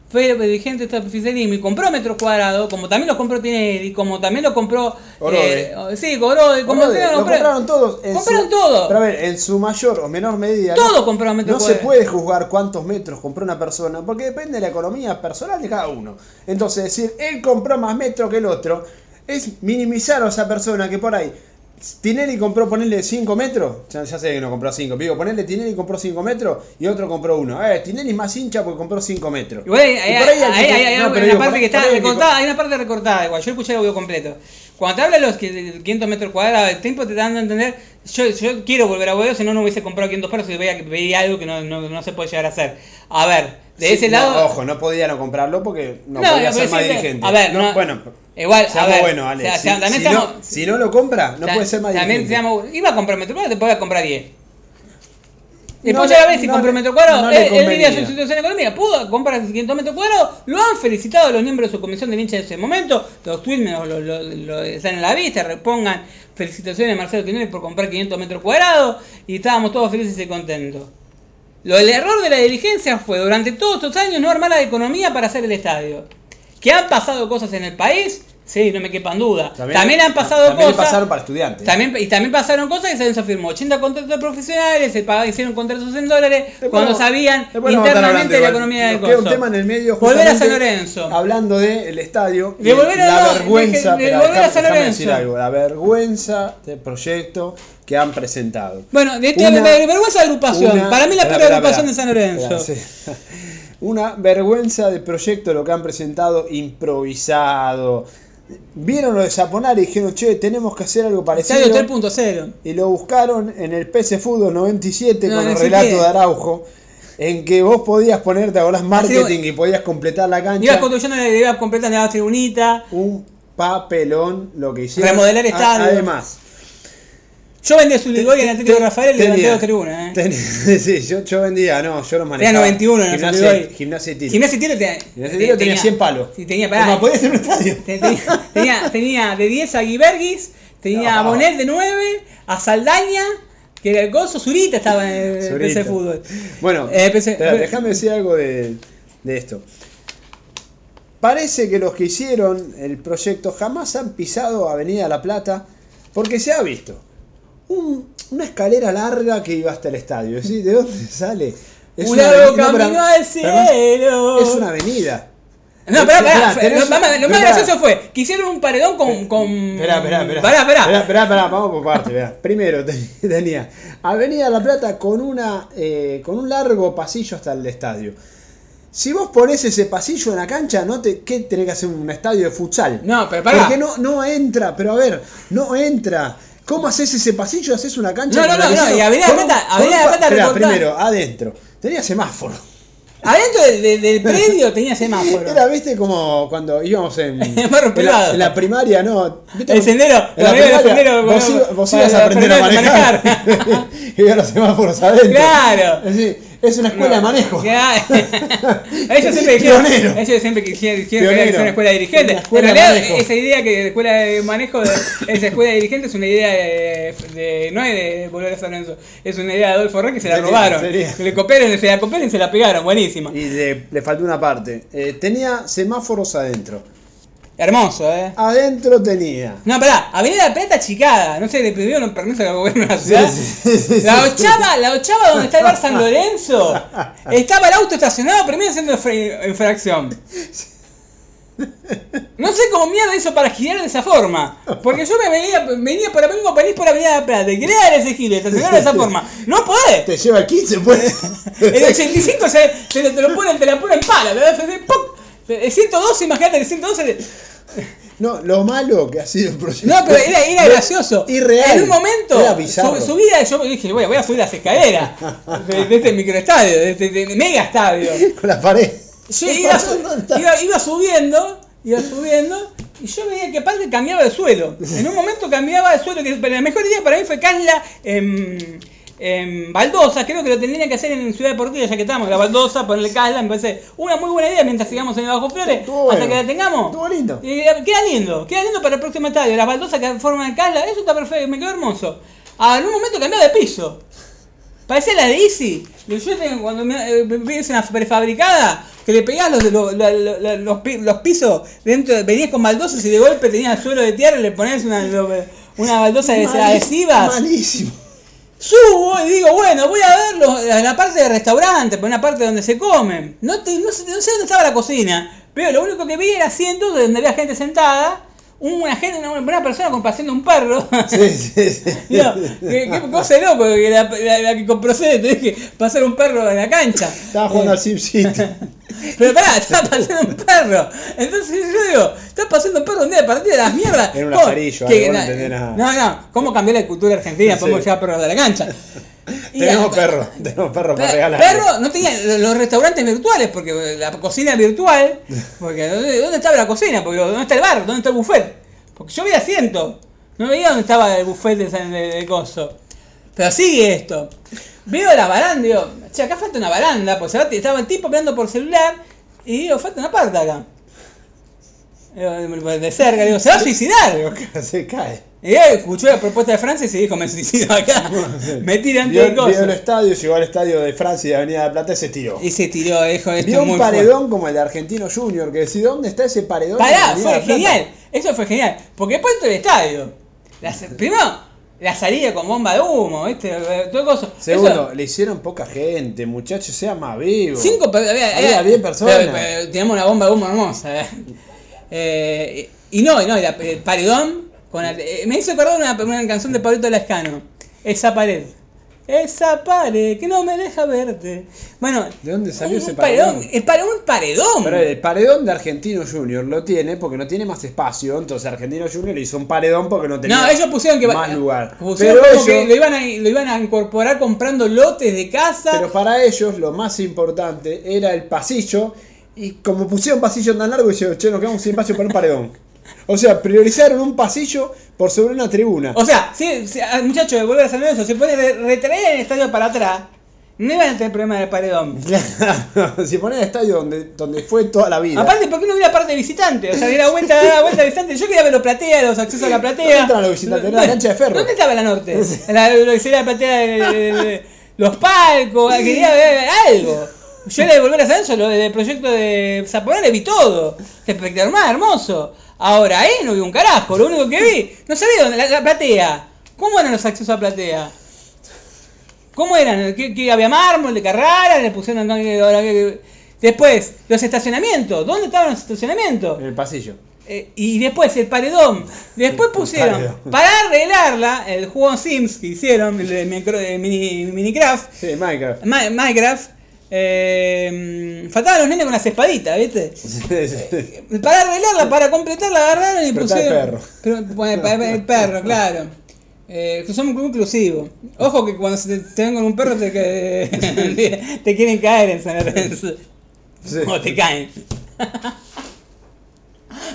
Fue dirigente de este oficialismo y compró metros cuadrados, como también los compró Tinelli, como también lo compró. Orode. eh, sí, Orode, como Orode, lo compró- compraron todos. Compraron su- todo. Pero a ver, en su mayor o menor medida. Todo no- compraron metros No se cuadrados. puede juzgar cuántos metros compró una persona, porque depende de la economía personal de cada uno. Entonces, decir, él compró más metros que el otro, es minimizar a esa persona que por ahí. Tinelli compró, ponerle 5 metros, ya, ya sé que no compró 5, digo, ponerle Tinelli compró 5 metros y otro compró 1. Eh, Tinelli es más hincha porque compró 5 metros. Hay, hay, Y por ahí hay hay- que- hay- hay no, una digo, parte que está recortada, hay una parte recortada igual, yo escuché el audio completo. Cuando te habla de los que- de 500 metros cuadrados, el tiempo te dando a entender, yo, yo quiero volver a Boedo, si no, no hubiese comprado 500 pesos y veía, veía algo que no, no, no se puede llegar a hacer. A ver, de Sí, ese no, lado... ojo, no podía no comprarlo porque no, No, podía ser más dirigente. a ver, no- bueno, igual, a ver, buenos, Ale. o sea, si, sea- también si seamos- no, si no lo compra, no puede ser más también dirigente. seamos- iba a comprar metro cuadrado, después iba a comprar 10. No Después ya la vez si compró metro cuadrado, él, él vivía su situación económica, pudo comprar 500 metros cuadrados, lo han felicitado los miembros de su comisión de hinchas de ese momento, los tweets lo- lo- lo- están en la vista, repongan felicitaciones a Marcelo Tinelli por comprar 500 metros cuadrados y estábamos todos felices y contentos. Lo, el error de la dirigencia fue durante todos estos años no armar la economía para hacer el estadio. Que han pasado cosas en el país, sí, no me quepan duda. También, han pasado también cosas. pasaron para estudiantes. También, y también pasaron cosas que se firmó 80 contratos profesionales, se pagaron, hicieron contratos en dólares, Después cuando vamos- sabían internamente hablando la economía del queda un tema en el medio. Volver a San Lorenzo. Hablando del estadio. De volver a- la no, de vergüenza. de espera, volver a San Lorenzo. decir algo. La vergüenza del proyecto que han presentado. Bueno, de este, Una- de vergüenza de agrupación. Una- Para mí la peor agrupación de. San Lorenzo. Sí. Una vergüenza de proyecto lo que han presentado improvisado. Vieron lo de y dijeron, che, tenemos que hacer algo parecido. Estadio 3.0. Y lo buscaron en el PC Fútbol 97 No, con no el relato qué. de Araujo. En que vos podías ponerte ahora marketing Así- y podías completar la cancha. Ibas construyendo la idea completa de la tribunita. Un papelón lo que hicieron. Remodelar A- estadio. Además, Yo vendía su Ligori en Atlético de Rafael y levanté tenía- dos tribunas. ¿eh? ten- sí, yo, yo vendía, no, yo los manejaba. 91 en el gimnasia, Solidori. gimnasia y tiro. Gimnasia y Tiro tenía, Gimnasia y tiro tenía 100 palos. Sí, tenía, pará, más, podía ser un estadio. Te- Tenía, tenía, tenía de 10 a Guiberguis, tenía a No. Bonet de 9, a Saldaña, que era el gozo, Zurita estaba en el. PC Fútbol. Bueno, Eh, déjame decir algo de, de esto. Parece que los que hicieron el proyecto jamás han pisado Avenida La Plata porque se ha visto un- una escalera larga que iba hasta el estadio. ¿sí? ¿De dónde sale? Es Un largo avenida- no, pero- camino al pero cielo. Es una avenida. No, pará, pará, Esperá, tenés lo, más- lo más esperá. gracioso fue que hicieron un paredón con. con... Esperá, esperá, esperá. Pará. Esperá, esperá, vamos por parte. esperá. Primero ten- tenía Avenida La Plata con una eh, con un largo pasillo hasta el estadio. Si vos ponés ese pasillo en la cancha, no te, ¿qué tenés que hacer un estadio de futsal? No, pero pará. Porque no, no entra, pero a ver, no entra. ¿Cómo haces ese pasillo? Haces una cancha. No, no, no, no, y Avenida un- Plata- Avenida pa- Plata recortada. primero, adentro. Tenía semáforo. Adentro del, del- del predio tenía semáforo. Era, viste, como cuando íbamos en, En la, en la primaria, ¿no? ¿Viste El sendero, En la primaria, sendero, vos, ibas- a aprender a manejar. y los semáforos adentro. Claro. Es una escuela de manejo. Ellos siempre dijeron, ellos siempre quisieron, dijeron que era una escuela de dirigentes. Una escuela en realidad, manejo. esa idea que de escuela de manejo, de, esa escuela de dirigentes es una idea de, de- no es de volver a San Lorenzo, es una idea de Adolfo Rey que se la Sería, robaron. sería. Le copiaron, se la copiaron y se la pegaron, buenísima. Y le, le faltó una parte. Eh, tenía semáforos adentro. Hermoso, eh. Adentro tenía. No, pará, Avenida Plata Chicada, no sé, le pidieron un permiso al gobierno de la ciudad. sí, sí, La ochava, la ochava donde está el bar San Lorenzo, estaba el auto estacionado, primero haciendo infra- infracción. No sé cómo mierda hizo para girar de esa forma. Porque yo me venía, venía por vengo París por Avenida de Plata y quería dar ese giro, estacionar de esa forma. No podés. Te lleva el 15, pues. El 85 se, lo- te lo ponen, te la ponen pala, te así, ¡pum! El 112, imagínate, el 112. No, lo malo que ha sido el proyecto. No, pero era, era gracioso. Irreal. En un momento, Era bizarro. su- subía, yo dije, voy a, voy a subir las escaleras de, de este microestadio, de este de mega estadio. Con la pared. Yo ¿Qué iba, subiendo, iba subiendo, y yo veía que aparte cambiaba de suelo. En un momento cambiaba de suelo, que la mejor idea para mí fue Casla en, en baldosa, creo que lo tendrían que hacer en Ciudad Deportiva, ya que estamos, la baldosa, ponerle Casla, me parece una muy buena idea mientras sigamos en el Bajo Flores, Estuvo hasta bueno. que la tengamos. Estuvo lindo. Y, eh, queda lindo, queda lindo para el próximo estadio, las baldosas que forman el Casla, eso está perfecto, me quedó hermoso. Ahora, en un momento cambiaba de piso. Parecía la de Easy. Yo tengo, cuando me, eh, ves una prefabricada, que le pegás los, los, los, los- los pi- los pisos, dentro, venías con baldosas y de golpe tenías el suelo de tierra y le ponías una, una baldosa adhesivas. Malísimo. Subo y digo, bueno, voy a ver los- la, parte de restaurante, una parte donde se comen. No, no sé dónde estaba la cocina, pero lo único que vi era asientos donde había gente sentada, una, gente, una, una persona con paseando un perro. Sí, sí, sí. Digo, qué, qué cosa loco, que la, la, la que compró se tenés que pasar un perro en la cancha. Estaba jugando Eh, al SimCity. Pero pará, estaba pasando un perro. Entonces yo digo, está pasando un perro un día de partida de las mierdas. Era un algo, no. No, no, ¿cómo cambió la cultura argentina? Podemos llevar perros de la cancha. Tenemos perro, tenemos perro para regalar. Perro, no tenía los restaurantes virtuales, porque la cocina virtual, porque ¿dónde, estaba la cocina? Porque ¿dónde está el bar? ¿Dónde está el buffet? Porque yo veía asiento, no veía dónde estaba el buffet de, San- de, de coso. Pero sigue esto. Veo la baranda, digo, che, acá falta una baranda, pues estaba el tipo mirando por celular y digo, falta una parte acá. Digo, De cerca, digo, se va a suicidar. Digo, Se cae. y él escuchó la propuesta de Francia y se dijo, me suicido acá. me tiran todo el vio el coso. estadio, llegó al estadio de Francia y de Avenida de Plata y se tiró. Y se tiró, dijo esto Vio muy un fuerte. paredón como el de Argentino Junior, que decía, ¿dónde está ese paredón? Pará, fue de Plata?" genial. Eso fue genial. Porque después entró el estadio. Primero, la salida con bomba de humo, ¿viste? Todo coso. Segundo, Eso- le hicieron poca gente, muchachos, sea más vivo. cinco había, Había había- 10 personas. pero- pero teníamos una bomba de humo hermosa. Eh. Eh, y no, y no, la- el paredón. Con la- eh, me hizo acordar una, una canción de Pablito Lascano. Esa pared. Esa pared que no me deja verte. Bueno, ¿De dónde salió un ese paredón? El paredón, un paredón. Pero el paredón de Argentino Junior lo tiene porque no tiene más espacio, entonces Argentino Junior le hizo un paredón porque no tenía No, ellos pusieron que más lugar. Pusieron Pero como que ellos- lo iban, a, lo iban a incorporar comprando lotes de casa. Pero para ellos lo más importante era el pasillo y como pusieron pasillo tan largo, dijeron, che, nos quedamos sin espacio para un paredón. O sea, priorizaron un pasillo por sobre una tribuna. O sea, si, si al muchacho de volver a San Lorenzo se puede re- retraer el estadio para atrás, no iban a tener problema del paredón. Claro, si ponen el estadio donde, donde fue toda la vida. Aparte, ¿por qué no hubiera parte de visitante? O sea, diera vuelta, dar vuelta de visitante. Yo quería ver los plateas, los accesos a la platea. ¿Dónde estaban los visitantes? En la cancha de ferro. ¿Dónde estaba la norte? La, lo que sería la platea de, de- de- los palcos, quería ver algo. Yo era de volver a San Lorenzo, lo del proyecto de Zaponare vi todo. Espectacular, más hermoso. Ahora ahí no vi un carajo, lo único que vi, no sabía dónde, la, la platea. ¿Cómo eran los accesos a platea? ¿Cómo eran? ¿Qué, qué había mármol de Carrara? ¿Le pusieron Después, los estacionamientos. ¿Dónde estaban los estacionamientos? En el pasillo. Eh, y después el paredón. Después pusieron, para arreglarla, el juego Sims que hicieron, el de, mini, Minecraft, Sí, Minecraft. Ma- Minecraft, eh, faltaban los nenes con las espaditas, ¿viste? Sí, sí. Para arreglarla, para completarla, agarraron y Pero pusieron. el perro. Pero, bueno, el perro, claro. Eh, son un club inclusivo. Ojo que cuando se te, te ven con un perro te, que- te quieren caer en San Lorenzo. Sí. O te caen.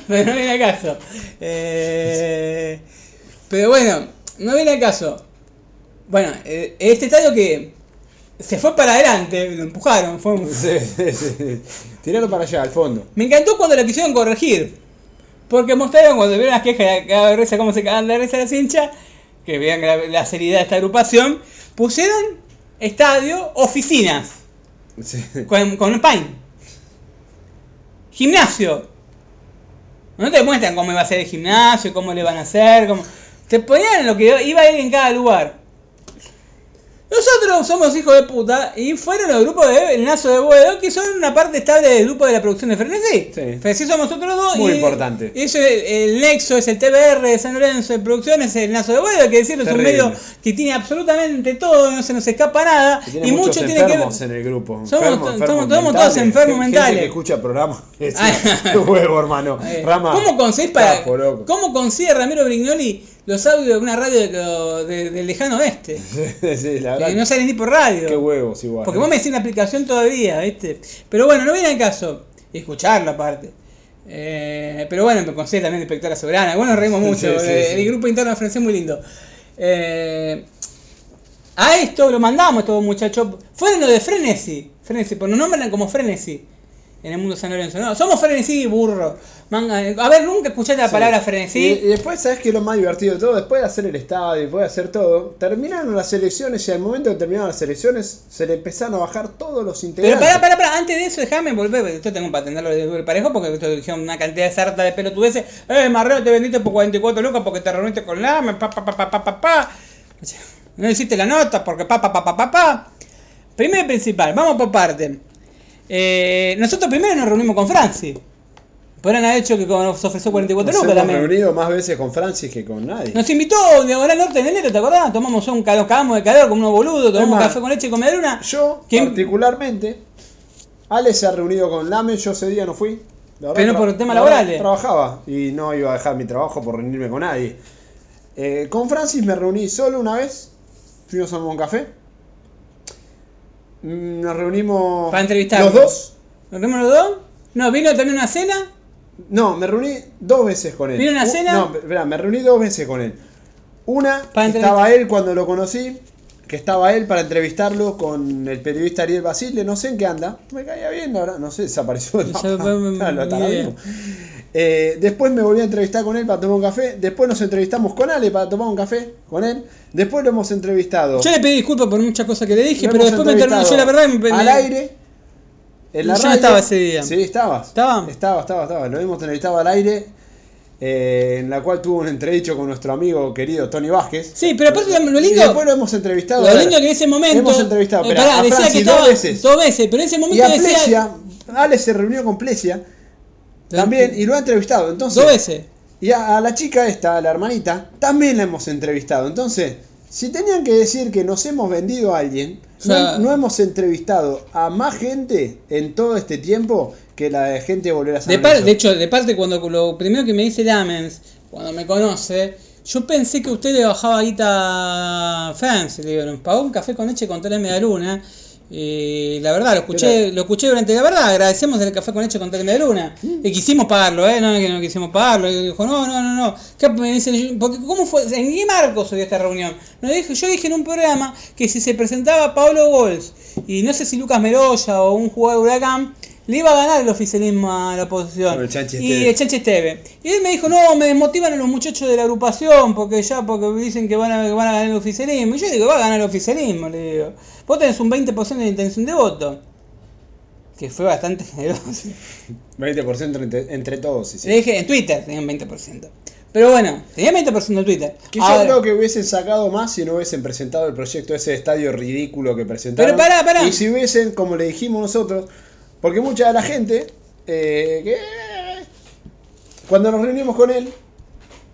Pero no viene al caso. Eh, pero bueno, no viene al caso. Bueno, eh, este estadio que se fue para adelante, lo empujaron. Fue un- Sí, sí, sí. Tiralo para allá, al fondo. Me encantó cuando la quisieron corregir. Porque mostraron cuando vieron las quejas, de risa cómo se cagaban de risa las hinchas, que vean la, la seriedad de esta agrupación, pusieron estadio, oficinas, con, con pain. Gimnasio. No te muestran cómo iba a ser el gimnasio, cómo le van a hacer, cómo... Te ponían lo que iba a ir en cada lugar. Nosotros somos hijos de puta y fueron los grupos de El Nazo de Boedo, que son una parte estable del grupo de la producción de Frenesí. Sí. Frenesí somos nosotros dos. Muy y importante. Eso es el Nexo, es el TBR de San Lorenzo de Producciones, el Nazo de Boedo, que decirlo, es un medio que tiene absolutamente todo, no se nos escapa nada. Y muchos mucho tiene que ver. en el grupo. Somos- Enfermos, somos- enfermos somos todos mentales. enfermos Gente mentales. que escucha programas. Es qué huevo, hermano. Eh, Rama. ¿Cómo conseguís para, capo. ¿Cómo consigue Ramiro Brignoli los audios de una radio de- de- del lejano oeste? sí, la verdad. Que no salen ni por radio. Qué huevos igual. Porque vos me decís una aplicación todavía, ¿viste? Pero bueno, no viene al caso. Y escucharlo aparte. Eh, pero bueno, me conseguí también de Inspectora Soberana. Bueno, nos reímos mucho. Sí, sí, sí. El grupo interno de Francia es muy lindo. Eh, a esto lo mandamos todos muchachos. Fueron los de Frenesy. Frenesy, pues nos nombran como Frenesy. En el mundo de San Lorenzo. No, somos Frenesy, burro. Manga- a ver, nunca escuchaste la Sí. palabra Y, Frenesy. y después, ¿sabes qué es lo más divertido de todo? Después de hacer el estadio, después de hacer todo, terminaron las elecciones y al momento de terminar las elecciones se le empezaron a bajar todos los Pero integrantes. pará, pará, pará, antes de eso déjame volver, esto tengo para atenderlo de parejo, porque esto dijeron una cantidad de sarta de pelotudeces. Eh, Marrero, te vendiste por 44 lucas porque te reuniste con Lame, pa, pa, pa, pa, pa, pa, pa. No hiciste la nota porque pa, pa, pa, pa, pa, pa. Primero y principal, vamos por parte. Eh, nosotros primero nos reunimos con Franci. Podrían haber hecho que nos ofreció 44 Nos lucas hemos también. reunido más veces con Francis que con nadie. Nos invitó a Diagonal Norte en enero, ¿te acordás? Tomamos un calor, cagamos de calor como unos boludos, tomamos más, café con leche con medruna. Yo, ¿Quién? particularmente, Ale se ha reunido con Lame, yo ese día no fui. La verdad, Pero no por temas la laborales. Trabajaba y no iba a dejar mi trabajo por reunirme con nadie. Eh, con Francis me reuní solo una vez, fuimos a un café. Mm, Nos reunimos Para entrevistarlo. los dos. ¿Nos vemos los dos? No, vino también una cena. No, me reuní dos veces con él. ¿Vino una cena? No, espera, me reuní dos veces con él. Una, que estaba él cuando lo conocí, que estaba él para entrevistarlo con el periodista Ariel Basile, no sé en qué anda. Me caía bien, verdad, no sé, desapareció lo. Eh, después me volví a entrevistar con él para tomar un café. Después nos entrevistamos con Ale para tomar un café con él. Después lo hemos entrevistado. Yo le pedí disculpas por muchas cosas que le dije, Lo pero después me terminó. Yo la verdad me al aire. En la Yo radio. estaba ese día. Sí, estabas. ¿Estaba? Estaba, estaba, estaba. Lo hemos entrevistado al aire. eh, en la cual tuvo un entredicho con nuestro amigo querido Tony Vázquez. Sí, pero aparte lo Y lindo. después lo hemos entrevistado. Lo lindo que en ese momento. Hemos entrevistado eh, pará, a decía Francis que dos veces. dos veces, pero en ese Y momento a decía. Plesia, Ale se reunió con Plesia también y lo ha entrevistado. Entonces, Dos veces. y a, a la chica esta, a la hermanita, también la hemos entrevistado. Entonces, si tenían que decir que nos hemos vendido a alguien, O sea- no, no hemos entrevistado a más gente en todo este tiempo que la de gente volver a San De, par- Lorenzo. de hecho, de parte, cuando lo primero que me dice Lamens, cuando me conoce, yo pensé que usted le bajaba guita fancy. Le digo, nos pagó un café con leche con tres media Y la verdad, lo escuché, Pero- lo escuché durante la verdad, agradecemos el café con leche con tres media luna. Y quisimos pagarlo, ¿eh? No, que no quisimos pagarlo. Y dijo, no, no, no, no. ¿Qué me dicen? Porque, ¿Cómo fue? ¿En qué marco se dio esta reunión? No, dije, yo dije en un programa que si se presentaba Pablo Gols y no sé si Lucas Meroya o un jugador de Huracán, le iba a ganar el oficialismo a la oposición. El y el Chanchi Esteve. Y él me dijo, no, me desmotivan a los muchachos de la agrupación porque ya porque dicen que van a, que van a ganar el oficialismo. Y yo digo, va a ganar el oficialismo, le digo. Vos tenés un 20% de intención de voto. Que fue bastante generoso. 20% entre, entre todos. sí, sí. Le dije, en Twitter tenía un 20%. Pero bueno, tenía 20% en Twitter. Que yo creo que hubiesen sacado más si no hubiesen presentado el proyecto ese estadio ridículo que presentaron. Pero pará, pará. Y si hubiesen, como le dijimos nosotros, porque mucha de la gente, eh, que cuando nos reunimos con él,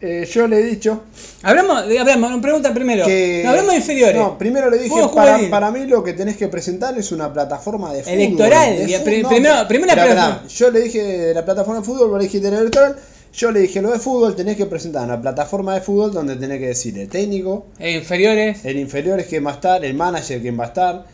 eh, yo le he dicho Hablamos, de- hablamos, una pregunta primero. que... No, hablamos de inferiores. No, primero le dije, para, para mí lo que tenés que presentar es una plataforma de fútbol. Electoral, de fútbol, no, primero- primero espera. Yo le dije de la plataforma de fútbol, vos le dijiste de la electoral. Yo le dije lo de fútbol, tenés que presentar una plataforma de fútbol donde tenés que decir el técnico, Eh, inferiores. el inferior es quien va a estar, el manager quién va a estar.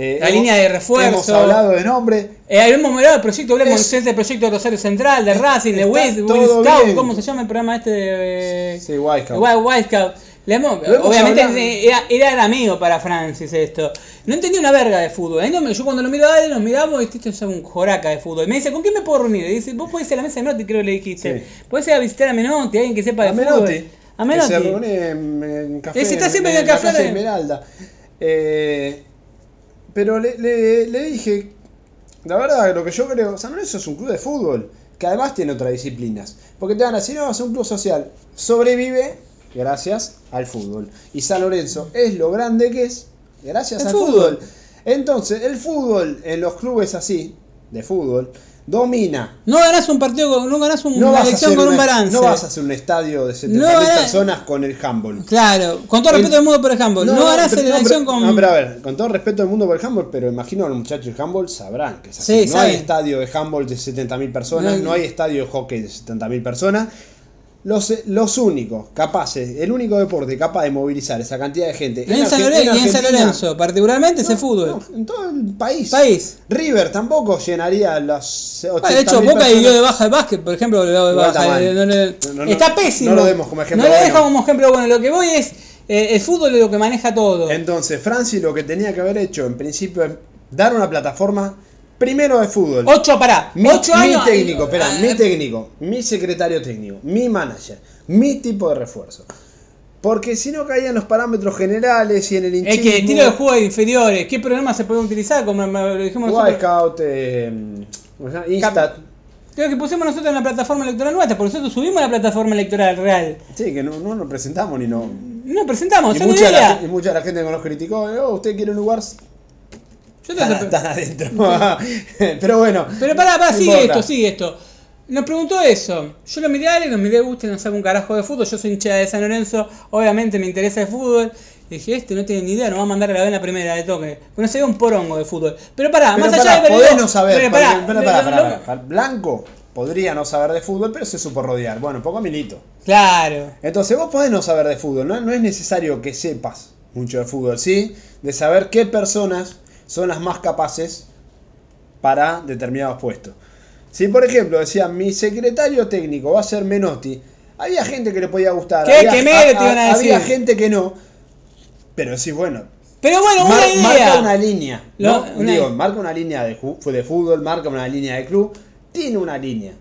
Eh, La hemos- línea de refuerzo. Hemos hablado de nombre. Eh, habíamos hablado del proyecto, hablamos Es- del proyecto de Rosario Central, de Racing, de Wild, Scout. ¿cómo se llama el programa este de Sí. Wild, Wild Scout? Le hemos- hemos obviamente hablado. era, era el amigo para Francis esto. No entendía una verga de fútbol. Me- yo cuando lo miro a él, nos miramos y esto es un joraca de fútbol. Y me dice, ¿con quién me puedo reunir? Y dice, vos podés ir a la mesa de Menotti, creo que le dijiste. Sí. Podés ir a visitar a Menotti, alguien que sepa de A fútbol. Menotti. A Que Menotti. se reúne en, en café. Ese está siempre en el café de- Esmeralda. Eh, pero le, le- le dije, la verdad, lo que yo creo, San Lorenzo es un club de fútbol, que además tiene otras disciplinas. Porque te van a decir, no, es un club social. Sobrevive gracias al fútbol. Y San Lorenzo es lo grande que es gracias El al fútbol. fútbol. Entonces, el fútbol en los clubes así, de fútbol, domina No ganás un partido, no ganás un- no una elección con un balance. no vas a hacer un estadio de 70.000 No, personas con el handball. Claro, con todo El- respeto del mundo por el handball. No, ganás pero- la no, elección pero- con. No, pero a ver, con todo respeto del mundo por el handball, pero imagino a los muchachos del handball sabrán que es así. Sí, no hay estadio de handball de 70.000 personas, No no hay- hay estadio de hockey de 70.000 personas. Los, los únicos capaces, el único deporte capaz de movilizar esa cantidad de gente en San Lorenzo, y en San Lorenzo, particularmente ese No, fútbol. no, en todo el país. País. River tampoco llenaría las Ah, de hecho, 80.000 Boca dio de baja el básquet, por ejemplo, de baja. está eh, no No, pésimo. no lo demos como ejemplo No lo bueno. dejo como ejemplo bueno. Lo que voy es, eh, el fútbol es lo que maneja todo. Entonces, Franci lo que tenía que haber hecho en principio es dar una plataforma primero de fútbol. Ocho, pará. mi, ocho mi años. técnico, espera, Ah, mi técnico, mi secretario técnico, mi manager, mi tipo de refuerzo. Porque si no caían los parámetros generales y en el Es hinchismo, que tiro de juego de inferiores. ¿Qué programas se pueden utilizar? Como lo dijimos Wild nosotros. Scout, eh. Instat. Creo que pusimos nosotros en la plataforma electoral nuestra, por nosotros subimos a la plataforma electoral real. Sí, que no, no nos presentamos ni no. No presentamos, Y mucha, la, y mucha la gente que nos criticó, eh, oh, ¿usted quiere un lugar? Yo te- Están, están adentro. Pero bueno. Pero pará, pará, sigue importa. esto, sigue esto. Nos preguntó eso. Yo lo miré a él, nos miré, usted no sabe un carajo de fútbol. Yo soy hincha de San Lorenzo, obviamente me interesa el fútbol. Y dije, este no tiene ni idea, nos va a mandar a la vena primera de toque. Pues no se ve un porongo de fútbol. Pero pará, Pero más pará, allá de podés no saber. pará, pará, pará, lo- lo- pará. Blanco podría no saber de fútbol, pero se supo rodear. Bueno, poco milito. Claro. Entonces vos podés no saber de fútbol, no, no es necesario que sepas mucho de fútbol, ¿sí? De saber qué personas son las más capaces para determinados puestos. Si por ejemplo decía mi secretario técnico va a ser Menotti, había gente que le podía gustar, ¿Qué? había, ¿Qué medio te iban a había decir? gente que no, pero sí, bueno, Pero bueno, mar- una idea. marca una línea, ¿no? Lo- una- Digo, marca una línea de, de fútbol, marca una línea de club, tiene una línea.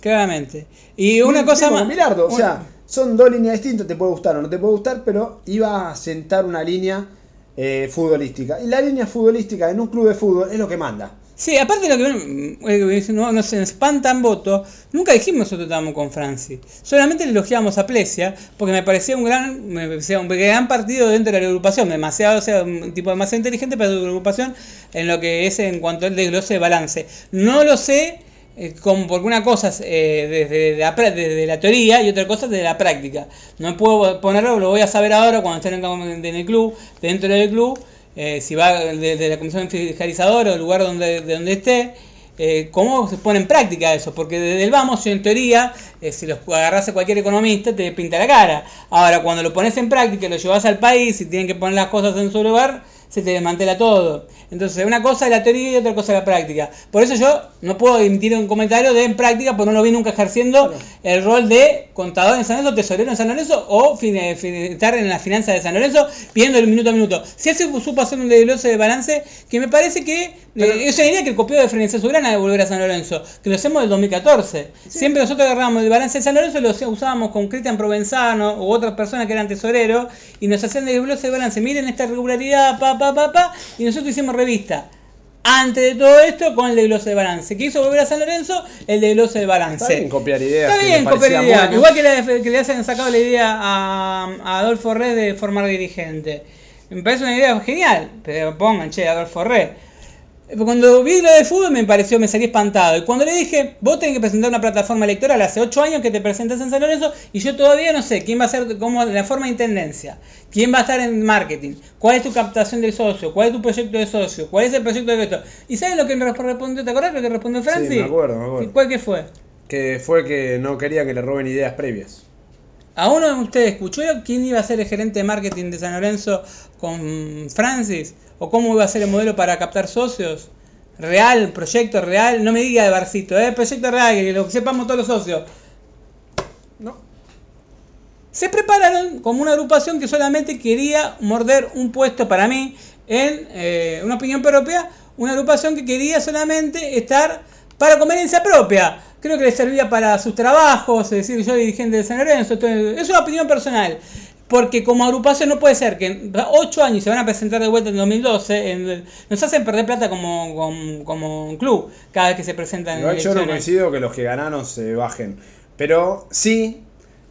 Claramente. Y una Un cosa más. como Bilardo, o sea, son dos líneas distintas, te puede gustar o no te puede gustar, pero iba a sentar una línea eh, futbolística. Y la línea futbolística en un club de fútbol es lo que manda. Sí, aparte de lo que eh, no, no se espantan votos, nunca dijimos nosotros estábamos con Francis. Solamente le elogiamos a Plesia porque me parecía un gran, me parecía un gran partido dentro de la agrupación, demasiado, o sea, un tipo demasiado inteligente para su agrupación en lo que es en cuanto al desglose de balance. No lo sé eh, como porque una cosa es eh, desde, la, desde la teoría y otra cosa es desde la práctica. No puedo ponerlo, lo voy a saber ahora cuando estén en, el club, dentro del club, eh, si va desde la comisión fiscalizadora o el lugar donde, de donde esté, eh, cómo se pone en práctica eso, porque desde el vamos, en teoría, si los agarras a cualquier economista, te pinta la cara. Ahora, cuando lo pones en práctica lo llevas al país y tienen que poner las cosas en su lugar, se te desmantela todo. Entonces, una cosa es la teoría y otra cosa es la práctica. Por eso yo no puedo emitir un comentario de en práctica, porque no lo vi nunca ejerciendo el rol de contador en San Lorenzo, tesorero en San Lorenzo o eh, estar en las finanzas de San Lorenzo pidiendo el minuto a minuto. Si hace supo hacer un desglose de balance que me parece que Pero- eh, yo diría que el copió de Frenesia Soberana de volver a San Lorenzo, que lo hacemos del 2014. Siempre nosotros agarrábamos el balance de San Lorenzo y lo usábamos con Cristian Provenzano u otras personas que eran tesoreros y nos hacían desglose de balance. Miren esta regularidad, pa, pa, pa, pa, y nosotros hicimos revista. Antes de todo esto, con el desglose de balance. Que hizo volver a San Lorenzo, el desglose de balance. Está bien copiar ideas. Está bien, copiar idea. buenas. Igual que le, que le hacen sacado la idea a, a Adolfo Re de formar dirigente. Me parece una idea genial, pero pongan, che, Adolfo Re. Cuando vi lo de fútbol me pareció, me salí espantado. Y cuando le dije, vos tenés que presentar una plataforma electoral hace 8 años que te presentas en San Lorenzo y yo todavía no sé quién va a ser cómo, la forma de intendencia, quién va a estar en marketing, cuál es tu captación de socio, cuál es tu proyecto de socio, cuál es el proyecto de esto. ¿Y sabes lo que me respondió? ¿Te acordás lo que respondió Francis? me acuerdo, me acuerdo. ¿Cuál que fue? Que fue que no quería que le roben ideas previas. ¿A uno de ustedes escuchó quién iba a ser el gerente de marketing de San Lorenzo con Francis? ¿O cómo iba a ser el modelo para captar socios? ¿Real? ¿Proyecto real? No me diga de barcito, ¿eh? Proyecto real, que lo sepamos todos los socios. No. se prepararon como una agrupación que solamente quería morder un puesto para mí en eh, una opinión propia, una agrupación que quería solamente estar para conveniencia propia. Creo que les servía para sus trabajos, es decir, yo dirigente de San Lorenzo, es una opinión personal. Porque como agrupación no puede ser que en 8 años se van a presentar de vuelta en 2012, nos hacen perder plata como, como, un club cada vez que se presentan en Yo no coincido que los que ganaron se bajen. Pero sí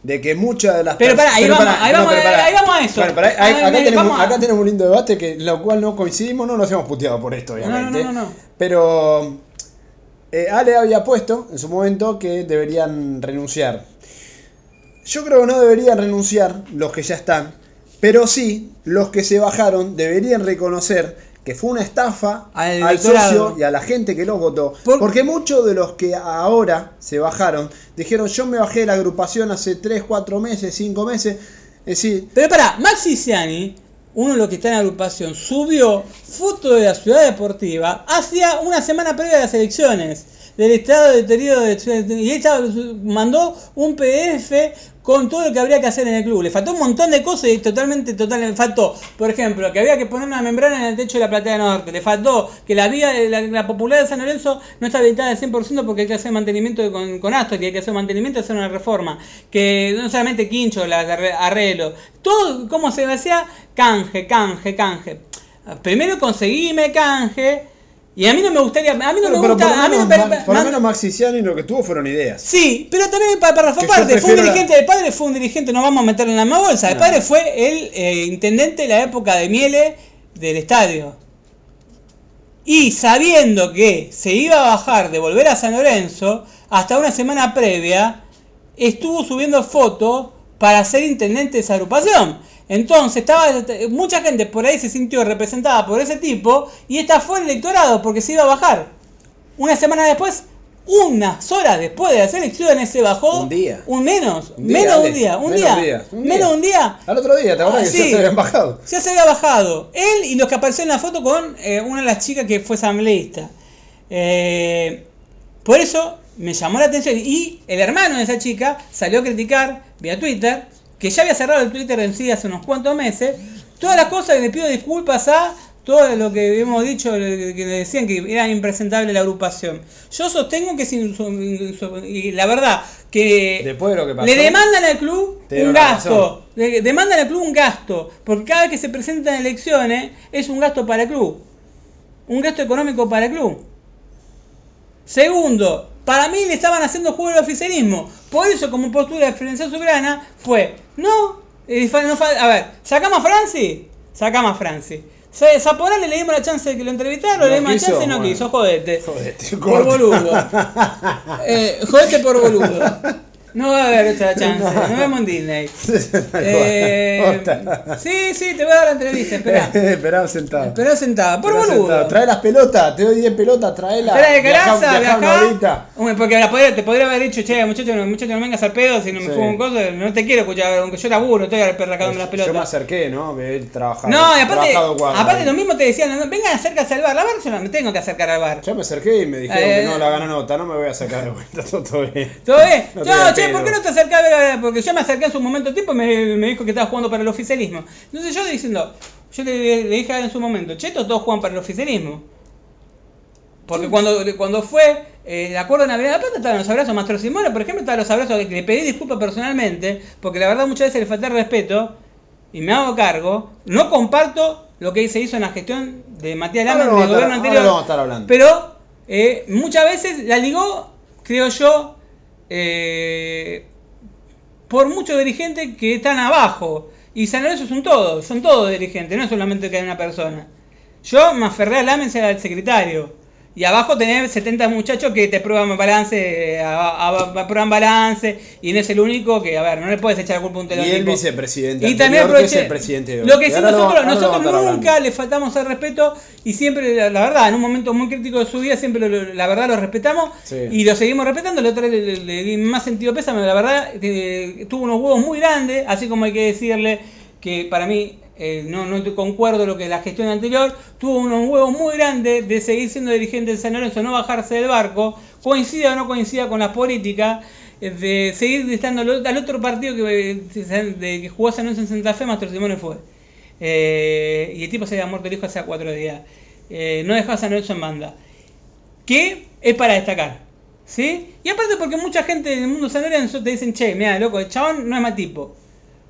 de que muchas de las Pero para, ahí, vamos, ahí, vamos, ahí vamos a eso. acá, tenemos, acá, tenemos, un lindo debate que lo cual no coincidimos, no nos hemos puteado por esto, obviamente. No, no, no, Pero eh, Ale había puesto en su momento que deberían renunciar. Yo creo que no deberían renunciar los que ya están, pero sí los que se bajaron deberían reconocer que fue una estafa al, socio y a la gente que los votó. Porque muchos de los que ahora se bajaron dijeron yo me bajé de la agrupación hace 3, 4 meses, 5 meses. Es decir, pero para, Maxi Ciani, uno de los que está en la agrupación, subió foto de la ciudad deportiva hacia una semana previa de las elecciones del estado de deterioro de y él mandó un PDF con todo lo que habría que hacer en el club. Le faltó un montón de cosas y totalmente, total, le faltó, por ejemplo, que había que poner una membrana en el techo de la platea norte, le faltó que la vía, la, la popular de San Lorenzo no está habilitada al 100% porque hay que hacer mantenimiento con, con Astor, que hay que hacer mantenimiento y hacer una reforma, que no solamente quincho, la, arreglo, todo como se decía, canje, canje, canje. Primero conseguíme canje, y a mí no me gustaría, a mí no me gusta, por, a mí por lo menos Maxiciani lo que tuvo fueron ideas. Sí, pero también para, para parte, fue un dirigente, el padre fue un dirigente, no vamos a meterlo en la misma bolsa, el padre fue el eh, intendente de la época de Miele del estadio. Y sabiendo que se iba a bajar de volver a San Lorenzo, hasta una semana previa, estuvo subiendo fotos para ser intendente de esa agrupación. Entonces, estaba mucha gente por ahí se sintió representada por ese tipo y esta fue el electorado porque se iba a bajar. Una semana después, unas horas después de las elecciones se bajó. Un día. Un menos. menos un día. Un día. Menos un día. Al otro día, ¿te acuerdas que ya se habían bajado? Ya se había bajado. Él y los que aparecieron en la foto con eh, una de las chicas que fue asambleísta. Eh, por eso me llamó la atención. Y el hermano de esa chica salió a criticar vía Twitter que ya había cerrado el Twitter en sí hace unos cuantos meses, todas las cosas que le pido disculpas a todo lo que hemos dicho, que le decían que era impresentable la agrupación. Yo sostengo que sin, y la verdad que Después de lo que pasó, le demandan al club un gasto, le demandan al club un gasto, porque cada vez que se presentan elecciones es un gasto para el club, un gasto económico para el club. Segundo, para mí le estaban haciendo juego al oficialismo. Por eso, como postura de Florencia Soberana, fue, no, a ver, ¿sacamos a Francis? Sacamos a Francis. Zaporán le dimos la chance de que lo entrevistara, le dimos la chance y no quiso, jodete. Jodete, por boludo. eh, jodete por boludo. No va a haber otra chance. Nos vemos en Disney. eh, sí, sí, te voy a dar la entrevista. Espera. Esperá sentado. Esperá sentado. Por boludo. Trae las pelotas. Te doy 10 pelotas. Traelas. Espera de caraza, viajá. Porque la podría, te podría haber dicho, che, muchacho, muchacho, no vengas al pedo si no me sí. un coso. No te quiero escuchar, aunque yo laburo, estoy perracándome las pelotas. Yo me acerqué, ¿no? Me he trabajado. No, y aparte, aparte lo mismo te decían, vengan acércate al bar. La bar yo no me tengo que acercar al bar. Yo me acerqué y me dijeron que no, la gana nota, no me voy a acercar de vuelta. Todo bien. ¿Todo bien? No, che, ¿por qué no te acercas? porque yo me acerqué en su momento tiempo y me, dijo que estaba jugando para el oficialismo. Entonces yo diciendo, yo le, dije a él en su momento, Cheto, todos juegan para el oficialismo. Porque cuando, cuando fue eh, el acuerdo de Navidad de la Plata estaban los abrazos, Mastro Simone, por ejemplo, estaban los abrazos que le pedí disculpas personalmente, porque la verdad muchas veces le falté respeto, y me hago cargo, no comparto lo que se hizo en la gestión de Matías Lama en el gobierno anterior. Pero eh, muchas veces la ligó, creo yo, eh, por muchos dirigentes que están abajo. Y San Lorenzo son todos, son todos dirigentes, no es solamente que hay una persona. Yo me aferré al Lamen al secretario. Y abajo tenés 70 muchachos que te prueban balance, prueban balance, y no es el único que, a ver, no le puedes echar la culpa a un telón. Y el vicepresidente. Y también aproveché, el presidente de Lo que nosotros, nosotros nunca le faltamos el respeto, y siempre, la, verdad, en un momento muy crítico de su vida, siempre la verdad lo respetamos, y lo seguimos respetando. El otro le, le, di más sentido pésame, la verdad, eh, tuvo unos huevos muy grandes, así como hay que decirle que para mí eh, no, no concuerdo lo que la gestión anterior, tuvo unos huevos muy grandes de seguir siendo dirigente de San Lorenzo, no bajarse del barco, coincida o no coincida con las políticas, eh, de seguir estando al otro partido que, eh, que jugó San Lorenzo en Santa Fe, Mastro Simone fue. Y el tipo se había muerto el hijo hace cuatro días. No dejaba a San Lorenzo en banda. Que es para destacar. ¿Sí? Y aparte porque mucha gente del mundo San Lorenzo te dicen, che, mira, loco, el chabón no es mal tipo.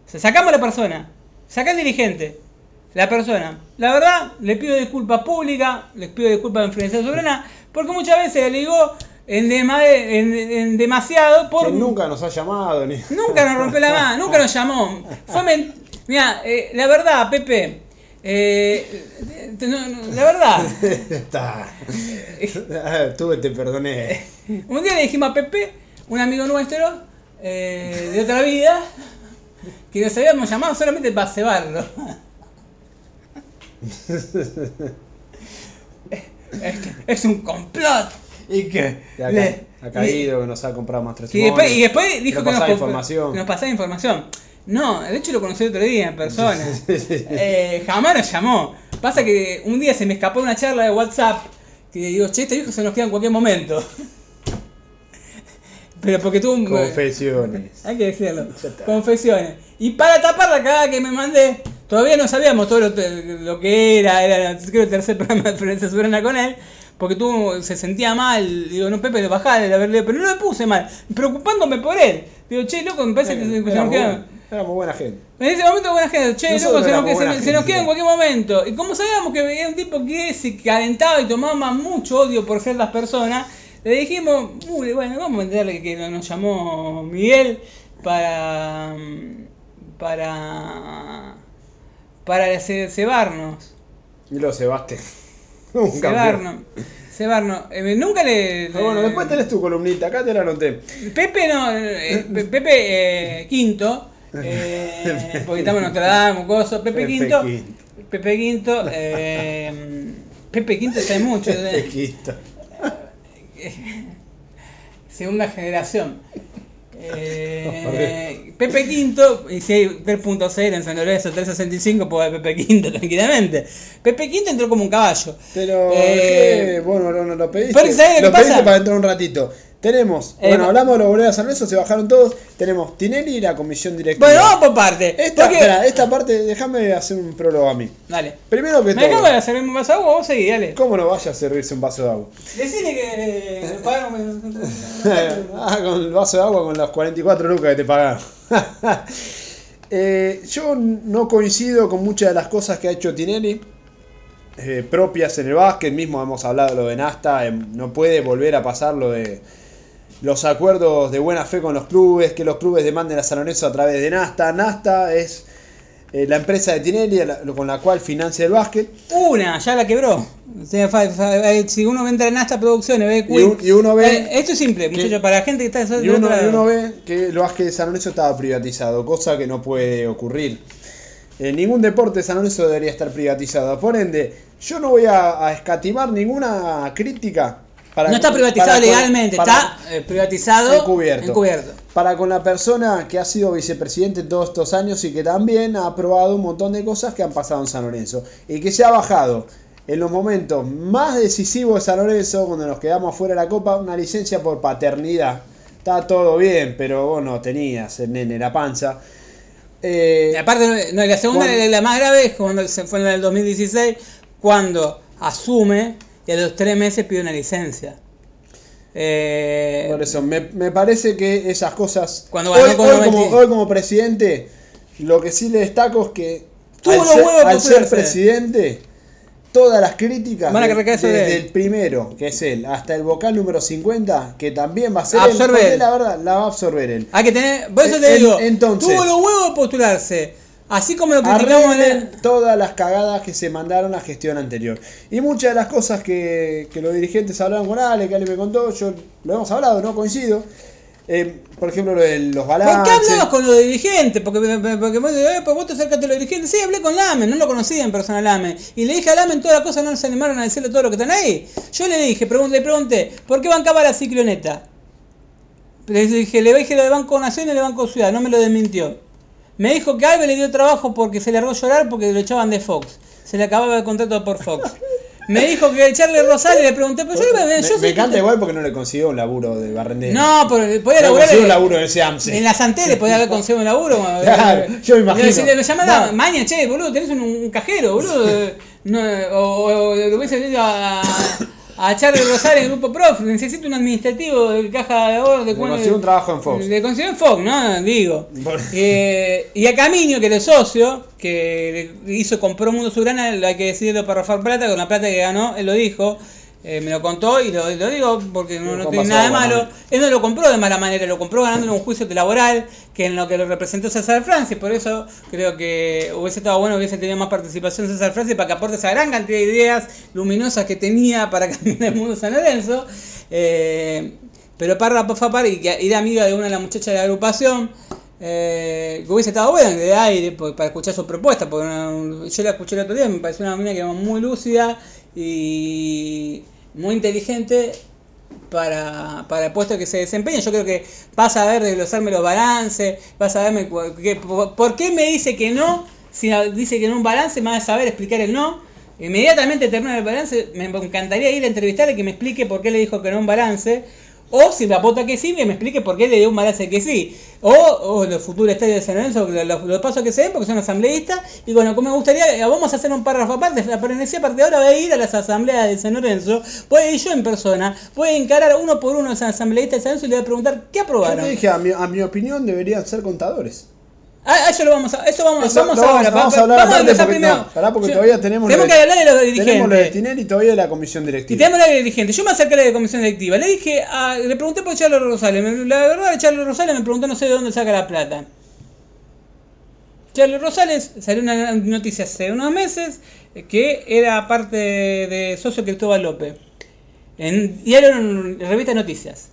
Sacamos a la persona, saca al dirigente, la persona. La verdad, le pido disculpas públicas, les pido disculpas en Influencia Soberana, porque muchas veces le ligó en, dema- en- en demasiado por... Que nunca nos ha llamado ni. Nunca nos rompió la mano, nunca nos llamó. Fue men- Mira, eh, la verdad, Pepe, eh, te- no- no, la verdad, Está. Tú te perdoné. un día le dijimos a Pepe, un amigo nuestro, eh, de otra vida, que nos habíamos llamado solamente para cebarlo. Es, un complot. Y que, ha, le- ha caído, que nos ha comprado más tres Y después, y después dijo Nos que nos, información. nos pasaba información. No, de hecho lo conocí el otro día en persona. Eh, jamás nos llamó. Pasa que un día se me escapó una charla de WhatsApp que digo, che, este viejo se nos queda en cualquier momento. Pero porque un... Confesiones. Hay que decirlo. Confesiones. Y para tapar la cagada que me mandé, todavía no sabíamos todo lo, lo que era, era creo el tercer programa de Florencia Soberana con él, porque tuvo, se sentía mal, digo, no Pepe, bajá de haberle, pero no le puse mal, preocupándome por él. Digo, che, loco, me parece que se, se nos queda... éramos buena gente. En ese momento buena gente, che, Nosotros loco, se nos, se, se nos queda en cualquier momento. Y como sabíamos que era un tipo que se calentaba y tomaba mucho odio por ciertas personas, le dijimos, uy, bueno, vamos a entenderle que nos llamó Miguel para para para ce- cebarnos. Y lo cebaste. Un campeón. Cebarnos. Cebarnos. Eh, nunca le, Pero bueno, después tenés tu columnita, acá te la anoté. Pepe no, eh, Pe- Pepe eh, Quinto, eh, porque estamos en Notre Dame, coso, Pepe, Pepe Quinto, Quinto. Pepe Quinto, eh, Pepe Quinto está mucho, eh, Tequista. segunda generación. Eh, Pepe Quinto, y si hay 3.0 en San Lorenzo, 365, puede haber Pepe Quinto tranquilamente. Pepe Quinto entró como un caballo. Pero, Eh, ¿qué? bueno, no, no lo pediste. ¿sabés lo pediste para entrar un ratito. Tenemos, Eh, bueno, hablamos de los boleros de San Lorenzo, se bajaron todos. Tenemos Tinelli y la comisión directiva. Bueno, vamos por parte. esta, porque- espera, esta parte, déjame hacer un prólogo a mí. Dale. Primero que Me todo, de hacer un vaso de agua, vos seguí, dale. ¿cómo no vaya a servirse un vaso de agua? Decile que me pagaron. ah, con el vaso de agua con las 44 lucas que te pagaron. Eh, yo no coincido con muchas de las cosas que ha hecho Tinelli, eh, propias en el básquet, mismo hemos hablado de lo de Nasta, eh, no puede volver a pasar lo de los acuerdos de buena fe con los clubes, que los clubes demanden a San Lorenzo a través de Nasta. Nasta es eh, la empresa de Tinelli la- con la cual financia el básquet. Una, ya la quebró. O sea, fa- fa- eh, si uno entra en Asta Producciones, ve Y, un- y uno ve... Eh, esto es simple, muchachos, para la gente que está Y uno, otra- y uno ve que el básquet de San Lorenzo estaba privatizado, cosa que no puede ocurrir. En ningún deporte de San Lorenzo debería estar privatizado. Por ende, yo no voy a, a escatimar ninguna crítica. Para, no está privatizado para legalmente, para- está eh, privatizado Encubierto. encubierto. Para con la persona que ha sido vicepresidente todos estos años y que también ha aprobado un montón de cosas que han pasado en San Lorenzo. Y que se ha bajado en los momentos más decisivos de San Lorenzo, cuando nos quedamos fuera de la Copa, una licencia por paternidad. Está todo bien, pero vos no tenías el nene la panza. Eh, aparte, no, la segunda, Cuando- la más grave, es cuando se fue en el 2016, cuando asume y a los tres meses pide una licencia. Eh, Por eso, me, me parece que esas cosas. Cuando hoy, con hoy 90. como, hoy como presidente, lo que sí le destaco es que. Tuvo al ser, al ser presidente, todas las críticas, Van a de- desde el primero, que es él, hasta el vocal número 50, que también va a ser él, él. la verdad, la va a absorber él. Hay que tener, por eso te En- digo, entonces- tuvo los huevos de postularse. Así como lo criticamos en el- todas las cagadas que se mandaron a la gestión anterior. Y muchas de las cosas que, que los dirigentes hablaron con Ale, que Ale me contó, yo lo hemos hablado, no coincido. Eh, por ejemplo, lo de los ¿Por qué balances. hablabas con los dirigentes? Porque, porque vos, eh, pues vos te acercaste a los dirigentes. Sí, hablé con Lamen, no lo conocía en persona Lamen. Y le dije a Lamen todas las cosas, no se animaron a decirle todo lo que están ahí. Yo le dije, pregun- le pregunté, ¿por qué bancaba la cicloneta? Le dije, le dije lo de Banco Nación y de Banco Ciudad, no me lo desmintió. Me dijo que Alves le dio trabajo porque se le largó a llorar porque lo echaban de Fox. Se le acababa el contrato por Fox. me dijo que Charlie Rosales le pregunté, pero yo, yo me, soy- me encanta igual porque no le consiguió un laburo de barrendero. No, pero podía Le laburar un laburo AMSE. En la Santé le podía haber conseguido un laburo. Claro, yo me imagino. Si le me llaman No. mañana, che, boludo, tenés un, un cajero, boludo. No, o, o, o le hubiese dicho a, a Charlie Rosales grupo Prof, necesito un administrativo de caja de ahorro. De Le consiguió un trabajo en Fox. Le consiguió en Fox, ¿no? Digo. Eh, y a Camino, que era socio, que hizo, compró Mundo Soberana, hay que decidirlo para Rafael Plata, con la plata que ganó, él lo dijo, eh, me lo contó y lo, lo digo porque no, no tiene nada de malo. Él no lo compró de mala manera, lo compró ganándole un juicio laboral, que en lo que lo representó César Francis, por eso creo que hubiese estado bueno que hubiese tenido más participación César Francis para que aporte esa gran cantidad de ideas luminosas que tenía para cambiar el mundo San Lorenzo. Eh, pero Parra Pafapar, y que era amiga de una de las muchachas de la agrupación, eh, que hubiese estado buena de aire pues, para escuchar su propuesta, porque una- yo la escuché el otro día, me pareció una mina que era muy lúcida y muy inteligente para, para el puesto que se desempeña. Yo creo que vas a ver desglosarme los balances, vas a verme que- por, qué me dice que no, si dice que no un balance, me vas a saber explicar el no. Inmediatamente termina el balance, me encantaría ir a entrevistarle que me explique por qué le dijo que no un balance. O si me apunta que sí, que me explique por qué le dio un balance que sí. O, o los futuros estadios de San Lorenzo, los, los- pasos que se den, porque son asambleístas. Y bueno, como me gustaría, eh, vamos a hacer un párrafo aparte. La ponencia a partir de ahora va a ir a las asambleas de San Lorenzo. A ir yo en persona. A encarar uno por uno a los asambleístas de San Lorenzo y le voy a preguntar qué Yo aprobaron. te dije, a mi, a mi opinión deberían ser contadores. Ah, eso lo vamos a, eso vamos, Eso vamos ahora. vamos- a hablar vamos desglosar porque- primero. no, porque Yo- todavía tenemos Tenemos lo que hablar de los Tenemos lo de dirigentes. Tinelli y todavía de la comisión Y directiva. tenemos la dirigente. Yo me acerqué a la de comisión directiva. Le dije, a- le pregunté por Charlos Rosales. La verdad, Charlos Rosales me preguntó no sé de dónde saca la plata. Charlos Rosales salió una noticia hace unos meses eh, que era parte de, de socio Cristóbal López. En diario en revista Noticias.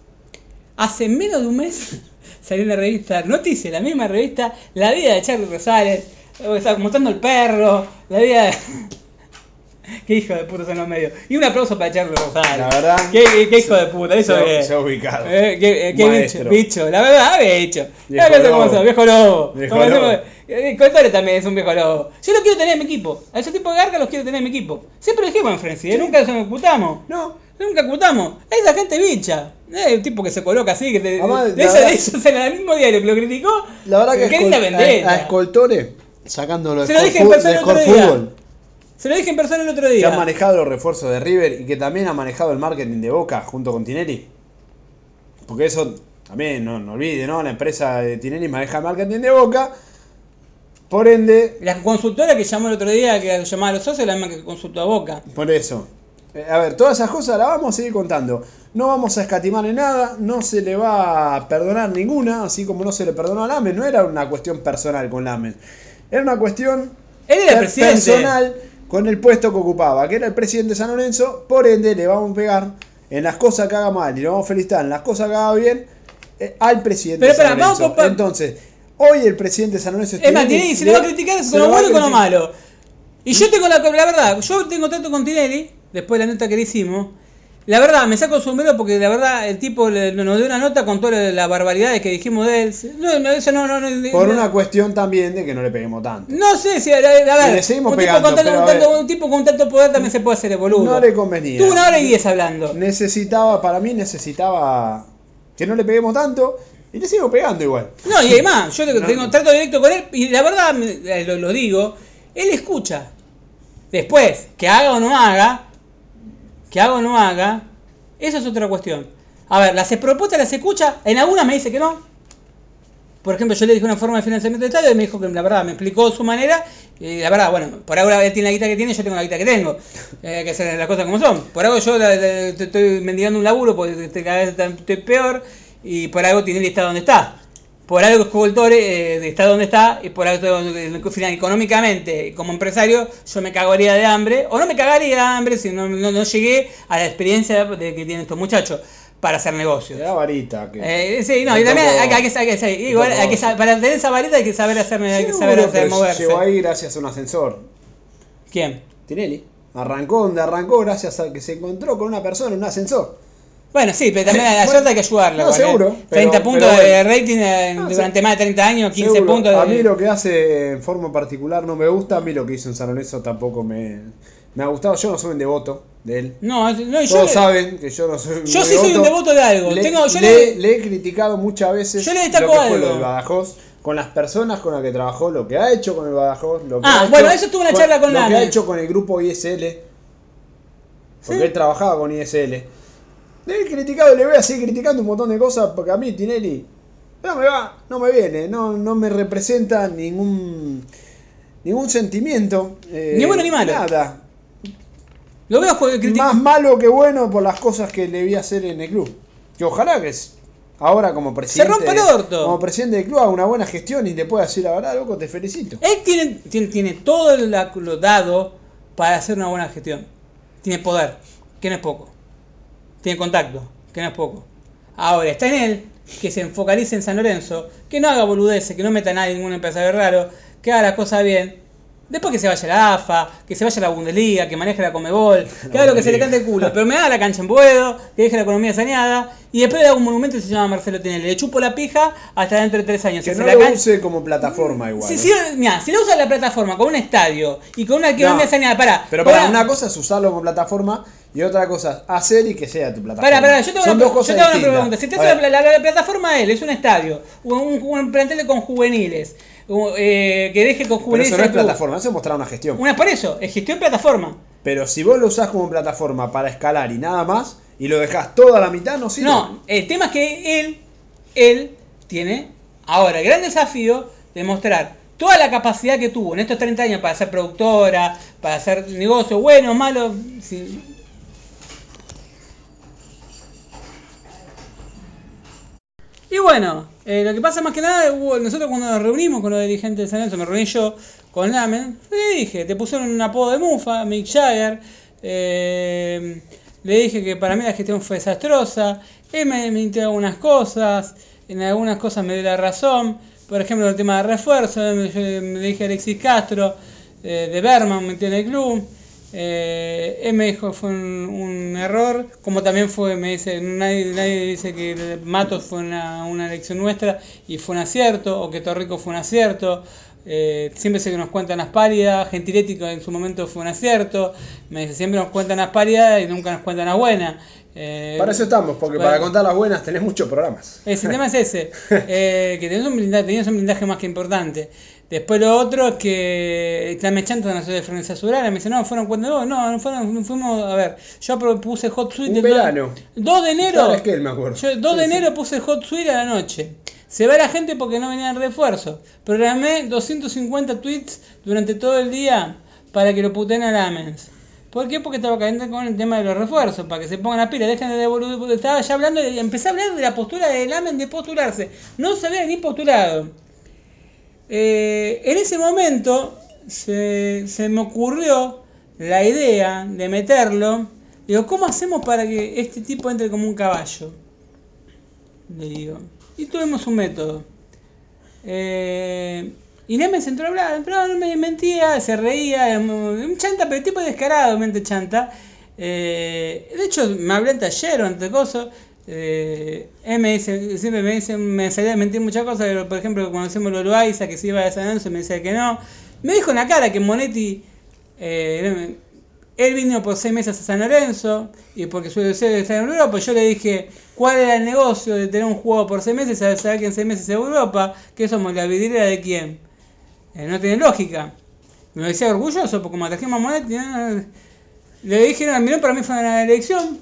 Hace menos de un mes salió en la revista Noticias, la misma revista, la vida de Charlos Rosales, eh, estaba mostrando el perro, la vida de... Qué hijo de puta son los medios. Y un aplauso para Charlos Rosales. La verdad, Qué, qué- qué hijo de puta, eso se, es. se ha ubicado. Eh, qué, eh, qué bicho, bicho, la verdad, bicho. Viejo La verdad, lobo. ¿cómo son? Viejo lobo. Viejo Como lobo. decimos, eh, Contore también es un viejo lobo. Yo lo quiero tener en mi equipo. A ese tipo de garga los quiero tener en mi equipo. Siempre dijimos en Frenzy, ¿eh? nunca nos ocultamos. No, Nunca ocultamos. Esa gente bicha. Eh, el tipo que se coloca así, que te, Además, de la ese verdad- de esos en el mismo diario que lo criticó. la verdad que Escol- vendetta. a, a Escoltore, sacándolo de Se lo dije en persona de el otro día. Fútbol, Se lo dije en persona el otro que día. ha manejado los refuerzos de River y que también ha manejado el marketing de Boca junto con Tinelli. Porque eso también, no, no olvide, ¿no? La empresa de Tinelli maneja el marketing de Boca. Por ende, La consultora que llamó el otro día, que llamaba a los socios, es la misma que consultó a Boca. Por eso. Eh, A ver, todas esas cosas las vamos a seguir contando. No vamos a escatimar en nada, no se le va a perdonar ninguna, así como no se le perdonó a Lames. No era una cuestión personal con Lames. Era una cuestión Él era personal con el puesto que ocupaba, que era el presidente de San Lorenzo. Por ende, le vamos a pegar en las cosas que haga mal y le vamos a felicitar en las cosas que haga bien eh, al presidente Pero de San espera, vamos Lorenzo. pa- Entonces, hoy el presidente de San Lorenzo Es más, Tinelli, se le va a criticar con lo bueno y con lo malo. Y yo tengo la, la verdad, yo tengo trato con Tinelli, después de la nota que le hicimos. La verdad, me saco el sombrero porque la verdad el tipo le- nos dio una nota con todas las barbaridades que dijimos de él. No, no, eso no, no, no- Por no- una cuestión también de que no le peguemos tanto. No sé si, a ver, Le seguimos un, tipo pegando, con tanto, un, tipo con tanto poder también se puede hacer el boludo. No le convenía. Tuvo una hora y diez hablando. Necesitaba, para mí necesitaba que no le peguemos tanto y le sigo pegando igual. No, y además, yo tengo, trato directo con él y la verdad, eh, lo, lo digo, él escucha. Después, que haga o no haga, que haga o no haga, eso es otra cuestión. A ver, las propuestas las escucha, en algunas me dice que no. Por ejemplo, yo le dije una forma de financiamiento del estadio y me dijo que la verdad me explicó su manera. Y la verdad, bueno, por ahora él tiene la guita que tiene, yo tengo la guita que tengo. Eh, que hacer las cosas como son. Por algo yo la- la- te estoy mendigando un laburo porque cada vez estoy peor. Y por algo Tinelli está donde está. Por algo Escultore eh, está donde está. Y por algo económicamente, como empresario, yo me cagaría de hambre. O no me cagaría de hambre si no, no, no llegué a la experiencia de que tienen estos muchachos para hacer negocios. Le da varita. Que... Eh, sí, no, y también hay, que- hay que, que- que- igual hay que para tener esa varita hay que saber hacer, hay que hacer moverse. Llegó ahí gracias a un ascensor. ¿Quién? Tinelli. Arrancó donde arrancó gracias a que se encontró con una persona en un ascensor. Bueno, sí, pero también a la suerte hay que ayudarla. no, seguro, 30 pero- puntos pero de rating eh, No, durante más de 30 años, 15 Seguro. puntos. de- A mí lo que hace en forma particular no me gusta, a mí lo que hizo en San Lorenzo tampoco me, me ha gustado. Yo no soy un devoto de él. No, no, yo, Todos le- saben que yo no soy un yo sí soy un devoto de algo. Le, Tengo, yo le- le- le he criticado muchas veces Yo le destaco lo que fue algo. lo del Badajoz, con las personas con las que trabajó, lo que ha hecho con el Badajoz, lo que Ah, ha hecho bueno, eso tuve una charla con Lo que ha hecho con el grupo ISL, porque Sí. él trabajaba con ISL. Le he criticado le voy a seguir criticando un montón de cosas porque a mí Tinelli no me va, no me viene, no, no me representa ningún ningún sentimiento. eh, Ni bueno ni malo. Nada. lo veo Más malo que bueno por las cosas que le vi hacer en el club. Que ojalá que es- ahora como presidente, rompa el orto. como presidente del club haga una buena gestión y le pueda decir la verdad, loco, te felicito. Él tiene, tiene, tiene todo lo dado para hacer una buena gestión. Tiene poder, que no es poco. Tiene contacto, que no es poco. Ahora, está en él que se enfocalice en San Lorenzo, que no haga boludeces, que no meta a nadie, ningún empresario raro, que haga las cosas bien. Después que se vaya la AFA, que se vaya la Bundesliga, que maneje la Comebol, que haga lo que se le cante el culo, pero me haga la cancha en Boedo, que deje la economía saneada, y después le haga un monumento y se llama Marcelo Tinelli. Le chupo la pija hasta dentro de tres años. Que Si no la lo use como plataforma igual. si, ¿eh? si, mirá, si lo usa la plataforma con un estadio y con una economía No, saneada, pará. Pero para una cosa es usarlo como plataforma y otra cosa es hacer y que sea tu plataforma. Pará, pará, yo te hago Son una, dos yo cosas te hago una pregunta. Si te hace la, la- la plataforma él es un estadio, un, un, un plantel con juveniles, eh, que deje con eso no es plataforma, eso es mostrar una gestión. Una por eso, es gestión plataforma. Pero si vos lo usás como plataforma para escalar y nada más, y lo dejás toda la mitad, no sirve. No, el tema es que él, él tiene ahora el gran desafío de mostrar toda la capacidad que tuvo en estos 30 años para ser productora, para hacer negocios buenos, malos. Y bueno, eh, lo que pasa más que nada, nosotros cuando nos reunimos con los dirigentes de San Lorenzo, me reuní yo con Lamen, le dije, te pusieron un apodo de Mufa, Mick Jagger, eh, le dije que para mí la gestión fue desastrosa, él me mintió algunas cosas, en algunas cosas me dio la razón, por ejemplo el tema de refuerzo, me, dije Alexis Castro, eh, de Berman, metió en el club, eh, él me dijo que fue un, un error, como también fue, me dice, nadie, nadie dice que Matos fue una, una elección nuestra y fue un acierto, o que Torrico fue un acierto. eh, siempre se nos cuentan las pálidas, Gentiletti en su momento fue un acierto, me dice, siempre nos cuentan las pálidas y nunca nos cuentan las buenas. Eh, Para eso estamos, porque bueno. para contar las buenas tenés muchos programas. el tema es ese, eh, que tenés un blindaje, tenías un blindaje más que importante. Después lo otro es que la mechanta no sé de Florencia Surana, me dice, no, fueron cuando no, no, no fueron, no fuimos, a ver, yo propuse Hot Suite Un del verano. 2 de enero. ¿Sabes qué? Me acuerdo. Yo 2 de Sí, sí. enero puse Hot Suite a la noche. Se va la gente porque no venían refuerzos. Programé 250 tweets durante todo el día para que lo puten a Lamens. ¿Por qué? Porque estaba caliente con el tema de los refuerzos, para que se pongan las pilas, dejen de devolver. Estaba ya hablando, y empecé a hablar de la postura de Lamen de postularse. No se había ni postulado. Eh, en ese momento se, se me ocurrió la idea de meterlo. Digo, ¿cómo hacemos para que este tipo entre como un caballo? Le digo. Y tuvimos un método. Eh, y Nemes se entró a hablar, pero no me mentía, se reía, un chanta, pero tipo descarado, mente chanta. Eh, de hecho, me hablé en taller o entre cosas. Eh, me dice, siempre me dice, me salía a mentir muchas cosas, pero, por ejemplo, cuando hacemos lo Loaiza, que se iba a San Lorenzo, me decía que no. Me dijo en la cara que Monetti, eh, él vino por seis meses a San Lorenzo, y porque suele ser de estar en Europa, yo le dije, ¿cuál era el negocio de tener un juego por seis meses, saber saber que en seis meses es Europa? ¿Qué somos, la vidriera de quién? Eh, no tiene lógica. Me decía orgulloso, porque como trajimos a Monetti, no, le dije, no, miró para mí fue una elección.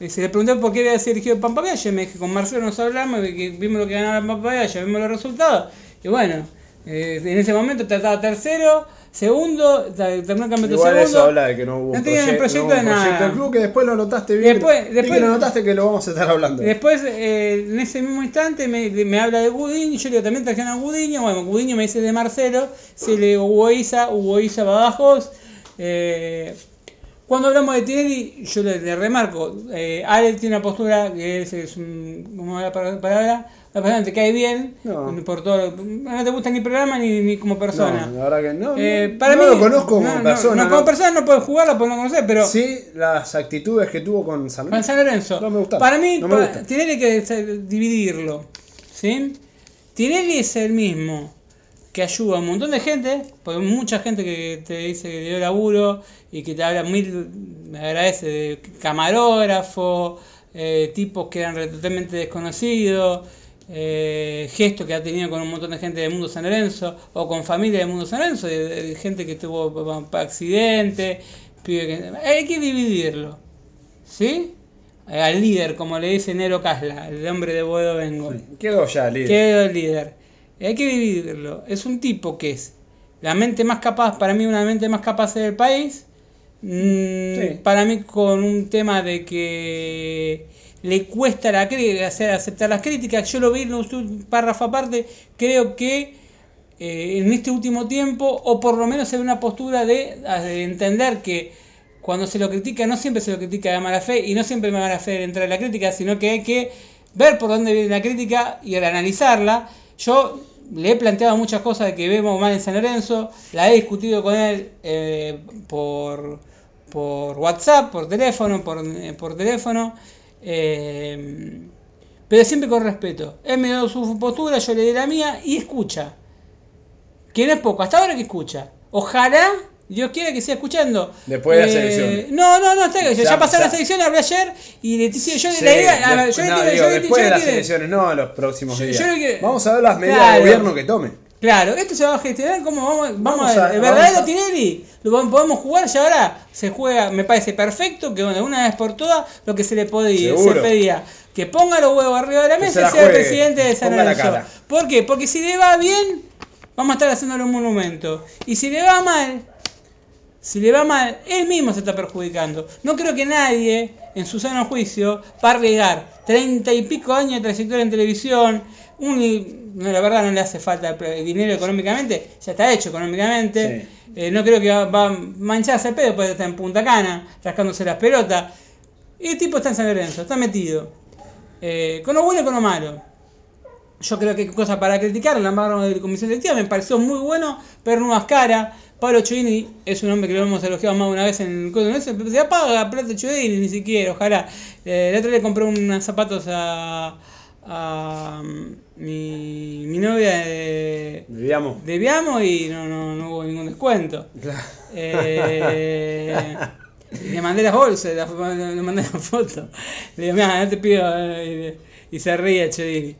Se le pregunté por qué había sido elegido Pampa Valle. Me dije, con Marcelo nos hablamos, que vimos lo que ganaba Pampa Valle, vimos los resultados. Y bueno, eh, en ese momento trataba tercero, segundo, terminó el campeonato Igual segundo. eso habla de que no hubo No un tenían proye- proyecto no hubo de nada. proyecto del club que después lo notaste bien. Después- después- que lo notaste que lo vamos a estar hablando. Después, eh, en ese mismo instante, me, me habla de Gudiño, yo le digo, también trajeron a Gudiño, bueno, Gudiño me dice de Marcelo, si le digo Hugo Isa, Hugo Isa Bajos. Eh, cuando hablamos de Tinelli, yo le, le remarco, eh, Ale tiene una postura que es, es un, ¿cómo es la palabra? la persona te cae bien, No. por todo, no te gusta ni programa ni, ni como persona. No, la verdad que no. Eh, no, para no mí, lo conozco como no, persona. No, como persona no puedo jugarla porque no conocer, pero Sí, las actitudes que tuvo con San Lorenzo. San Lorenzo. No me gustaron, Para mí. Tinelli hay que sa- dividirlo. ¿sí? Tinelli es el mismo que ayuda a un montón de gente, porque hay mucha gente que te dice que dio laburo y que te habla mil, me agradece, de camarógrafo, eh, tipos que eran totalmente desconocidos, eh, gestos que ha tenido con un montón de gente del mundo San Lorenzo o con familia del mundo San Lorenzo, de, de gente que tuvo accidentes, que- hay que dividirlo. ¿Sí? Al líder, como le dice Nero Casla, el hombre de Boedo Vengo. Quedó ya, líder. Quedó el líder. Hay que dividirlo. Es un tipo que es la mente más capaz, para mí una mente más capaz del país. Mm, Sí. Para mí con un tema de que le cuesta la hacer aceptar las críticas. Yo lo vi en un párrafo aparte. Creo que eh, en este último tiempo, o por lo menos en una postura de, de entender que cuando se lo critica, no siempre se lo critica de mala fe, y no siempre de mala fe entrar en la crítica, sino que hay que ver por dónde viene la crítica y al analizarla. Yo le he planteado muchas cosas de que vemos mal en San Lorenzo, la he discutido con él eh, por, por WhatsApp, por teléfono, por, eh, por teléfono. eh, pero siempre con respeto. Él me dio su postura, yo le di la mía y escucha. Que es poco, hasta ahora que escucha. Ojalá Dios quiera que siga escuchando. Después de las Eh, elecciones. No, no, no, está, ya, Ya- pasaron las elecciones, hablé ayer y Leticia, yo Sí, la idea, yo le no, digo- después de las elecciones, no los próximos días. yo que- Vamos a ver las medidas Claro. de gobierno que tome. Claro, esto se va a gestionar como vamos, vamos, Vamos a ver. a- el verdadero a- Tinelli lo podemos jugar ya ahora se juega, me parece perfecto que una vez por todas lo que se le podía, se pedía que ponga los huevos arriba de la mesa se la y sea el presidente de San la Lorenzo. ¿Por qué? Porque si le va bien, vamos a estar haciéndole un monumento. Y si le va mal, si le va mal, él mismo se está perjudicando. No creo que nadie, en su sano juicio, va a arriesgar treinta y pico años de trayectoria en televisión. Un, no, la verdad no le hace falta dinero económicamente, ya está hecho económicamente. Sí. Eh, no creo que va, va a mancharse el pedo, puede estar en Punta Cana, rascándose las pelotas. Y el tipo está en San Lorenzo, está metido. Eh, con lo bueno y con lo malo. Yo creo que hay cosas para criticar. La barra de la comisión directiva me pareció muy bueno ver nuevas caras. Pablo Chodini es un hombre que lo hemos elogiado más de una vez en el código. Se se apaga plata Chodini, ni siquiera, ojalá. Eh, el otro día compré unos zapatos a, a mm, mi, mi novia de, Digamos. de Viamo y no, no, no hubo ningún descuento. Eh, le mandé las bolsas, la- le mandé la foto. Le digo, mira, no te pido. eh, Y, se ríe Chodini.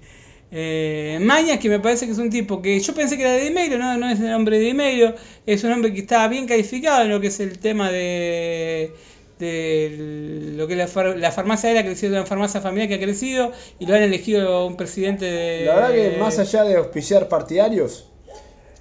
Eh, Mañas, que me parece que es un tipo que yo pensé que era de Dimeiro, no, no es el hombre de Dimeiro, es un hombre que está bien calificado en lo que es el tema de, de lo que la, far- la farmacia de ha crecido, una farmacia familiar que ha crecido y lo han elegido un presidente de... La verdad que más allá de auspiciar partidarios,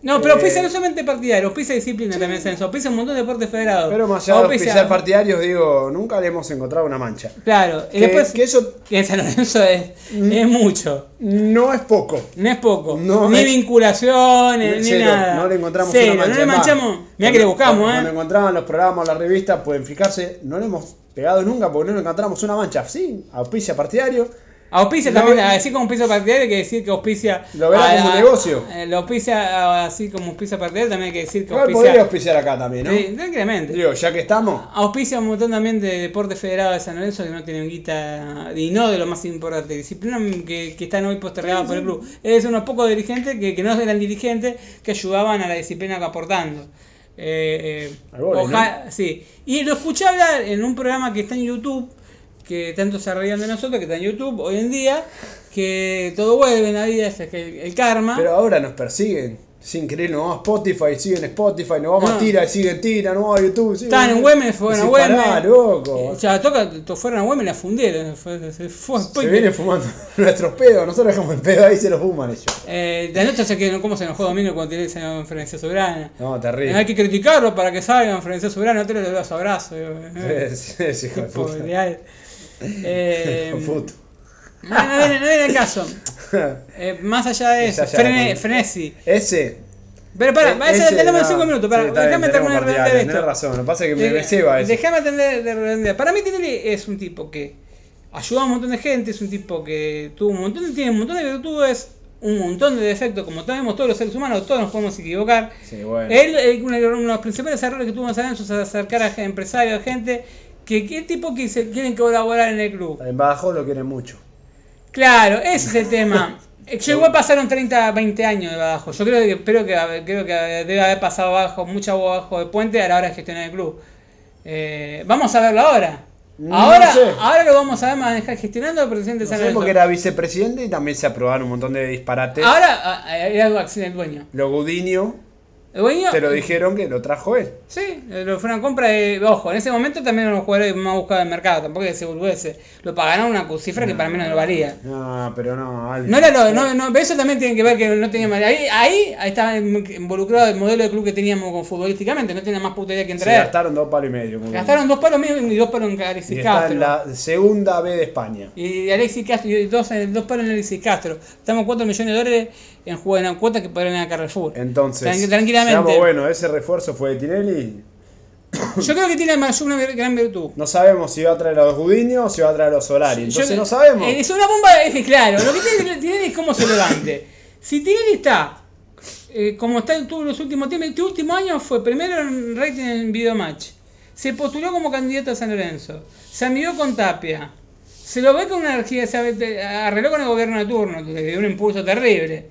No, pero Eh, auspicia no solamente partidario, auspicia disciplina también, Censo, auspicia un montón de deportes federados. pero más allá de Auspicia- auspiciar partidarios, digo, nunca le hemos encontrado una mancha. Claro, y Que, después que eso que en San Lorenzo es, es mucho, no es poco. no es poco, No ni es- vinculaciones, ni nada. No le encontramos Cero, una mancha. no le manchamos, mira que le buscamos, Cuando eh. encontraban los programas, las revistas, pueden fijarse, no le hemos pegado nunca porque no le encontramos una mancha. Sí, auspicia partidario. Auspicia No, también, y- así como auspicia partidario, hay que decir que auspicia. Lo verá como un negocio. eh, Lo auspicia así como auspicia partidario, también hay que decir que Igual podría auspicia. auspiciar acá también, ¿no? Sí, tranquilamente. Digo, ya que estamos, Auspicia un montón también de deportes federados de San Lorenzo que no tienen guita y no de lo más importante, disciplina que, que están hoy postergadas por el club. Es unos pocos dirigentes que, que no eran dirigentes que ayudaban a la disciplina que aportando. Eh, eh, oja- sí. Y lo escuché hablar en un programa que está en YouTube, que tanto se reían de nosotros, que está en YouTube hoy en día, que todo vuelve en la vida, es que el, karma. pero ahora nos persiguen. Sin querer, nos vamos a Spotify, siguen Spotify, nos vamos No. a Tira, siguen Tira, nos vamos a YouTube. siguen- Estaban en Güemes, fueron a Güemes. pará, loco. Eh, ya toca, to- fueron a Güemes y la fundieron. Fue, se fue, Se vienen fumando nuestros pedos, nosotros dejamos el pedo ahí se los fuman ellos. Eh, de anoche sé que cómo se enojó Domingo cuando tiene esa conferencia soberana. No, Eh, terrible. hay que criticarlo para que salga en conferencia soberana, no te lo das abrazo. Eh, Es, es hijo de puta. Eh, no, no viene, no viene el caso. Eh, más allá de Es eso, allá frene- de- frenesi. Ese. Pero para, e- ese, tenemos no. 5 minutos, para, Sí, déjame terminar de redondear esto. razón, lo que pasa es que me, me eso. Déjame atender de redondear. Para mí Tinelli es un tipo que ayudó a un montón de gente, es un tipo que tuvo un montón de, tiene un montón de virtudes, un montón de defectos, como tenemos todos los seres humanos, todos nos podemos equivocar. Sí, bueno. Él, eh, uno de los principales errores que tuvo en San es acercar a empresarios, a gente que, que tipo que se quieren colaborar en el club. En Badajoz lo quieren mucho. Claro, ese es el tema. Yo igual pasaron 30, 20 años de Badajoz. Yo creo que, espero que, creo que debe haber pasado bajo, mucha agua bajo de puente a la hora de gestionar el club. Eh, vamos a verlo ahora. No Ahora, sé. ahora lo vamos a ver manejar gestionando al presidente No San sé Lorenzo. porque era vicepresidente y también se aprobaron un montón de disparates. Ahora ah, era algo así del dueño. Lo Gudinio, El dueño te lo dijeron que lo trajo él. Sí, lo fue una compra de. Ojo, en ese momento también eran los jugadores más buscados del mercado. Tampoco es que se burguese. Lo pagaron una cifra que para mí no lo valía. No, pero no, Aldi. No era lo, no, no, eso también tiene que ver que no tenía más. Ahí, ahí, ahí estaba involucrado el modelo de club que teníamos con futbolísticamente, no tenía más puta idea que Se traer. gastaron dos palos y medio. muy bien. Gastaron dos palos míos y dos palos en Y Alexis está Castro. en la segunda B de España. Y Alexis Castro, y dos, dos palos en Alexis Castro. Estamos 4 millones de dólares en, juego- en cuotas que podrían ir a Carrefour. Entonces, Tranqui- tranquilamente. bueno, ese refuerzo fue de Tinelli. Yo creo que tiene más una gran virtud. No sabemos si va a traer a los Gudinio o si va a traer a los Solari. Entonces Yo- no sabemos. eh, Es una bomba, es claro. Lo que tiene Tinelli es cómo se levante. Si Tinelli está eh, como está en los últimos tiempos, este último año fue primero en rating en Videomatch. Se postuló como candidato a San Lorenzo. Se amigó con Tapia. Se lo ve con una energía, se arregló con el gobierno de turno, que le dio un impulso terrible.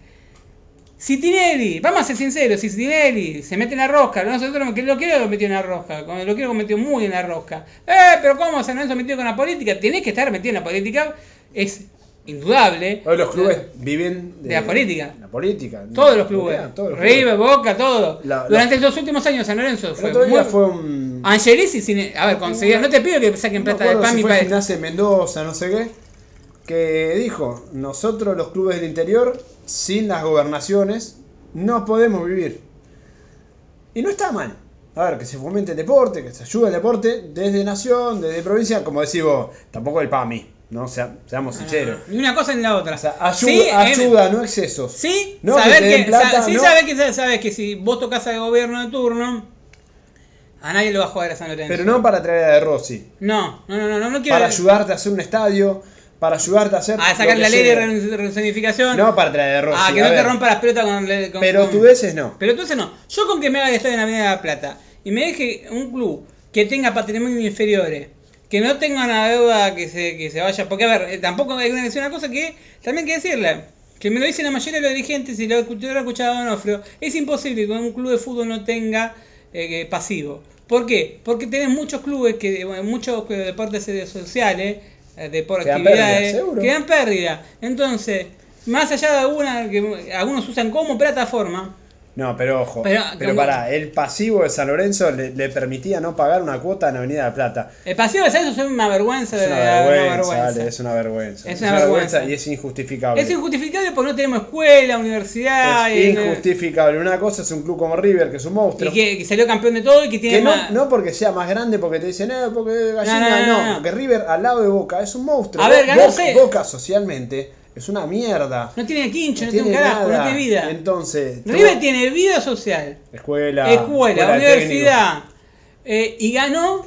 Si Tinelli, vamos a ser sinceros, si Tinelli se mete en la rosca, nosotros que lo quiero lo metió en la rosca, lo quiero lo metió muy en la rosca. Eh, pero ¿cómo San Lorenzo metido con la política? Tenés que estar metido en la política, es indudable. Hoy los clubes viven de la política. La política. Todos los clubes. Todos los clubes. River, Boca, todo. La- la- Durante los últimos años San Lorenzo fue otro día muy... fue un. Angelici, sin- a ver, conseguía, no te pido que saquen no plata me de PAMI si para... Mendoza, no sé qué. Que dijo: Nosotros, los clubes del interior, sin las gobernaciones, no podemos vivir. Y no está mal. A ver, que se fomente el deporte, que se ayude el deporte desde nación, desde provincia, como decís vos, tampoco el PAMI, ¿no? O sea, seamos sinceros. Ni una cosa ni la otra. O sea, ayuda, Sí, eh, ayuda, no excesos. Sí, No, que saber que, plata, sa- sí no. saber que, sabes que si vos tocas al gobierno de turno, a nadie lo va a joder a San Lorenzo. Pero no para traer a De Rossi. No, no, no, no, no, no quiero... Para ayudarte a hacer un estadio, para ayudarte a hacer. a sacar que la ley de sea. reunificación. No para traer De Rossi. Ah, que a no te rompa las pelotas con... con Pero con- tú veces no. Pero entonces no. Yo con que me haga el estadio en la Avenida de la Plata y me deje un club que tenga patrimonio inferiores, que no tenga una deuda que se, que se vaya. Porque, a ver, eh, tampoco hay que decir una cosa que también hay que decirle. Que me lo dicen la mayoría de los dirigentes y lo he escuchado, lo he escuchado a Donofrio. Es imposible que un club de fútbol no tenga eh, pasivo. ¿Por qué? Porque tenés muchos clubes, que bueno, muchos eh, deportes sociales, de por Que dan actividades, pérdida, seguro. que dan pérdida. Entonces, más allá de alguna que algunos usan como plataforma, No, pero ojo. Pero, Pero, como- pará, el pasivo de San Lorenzo le, le permitía no pagar una cuota en Avenida de la Plata. El pasivo de San Lorenzo es una vergüenza. Es de- una una vergüenza, es una vergüenza. Es una vergüenza. y es injustificable. Es injustificable porque no tenemos escuela, universidad. Es y- injustificable. Una cosa es un club como River, que es un Y monstruo. que, que salió campeón de todo y que tiene Que no, más. no porque sea más grande, porque te dicen, eh, porque gallina, No, no, no, porque River al lado de Boca es un monstruo. A ver, ganó. Boca socialmente es una mierda. No tiene quincho, no, No tiene un carajo, no nada. tiene vida. Entonces, River todo- tiene vida social, escuela, escuela, universidad. eh, y ganó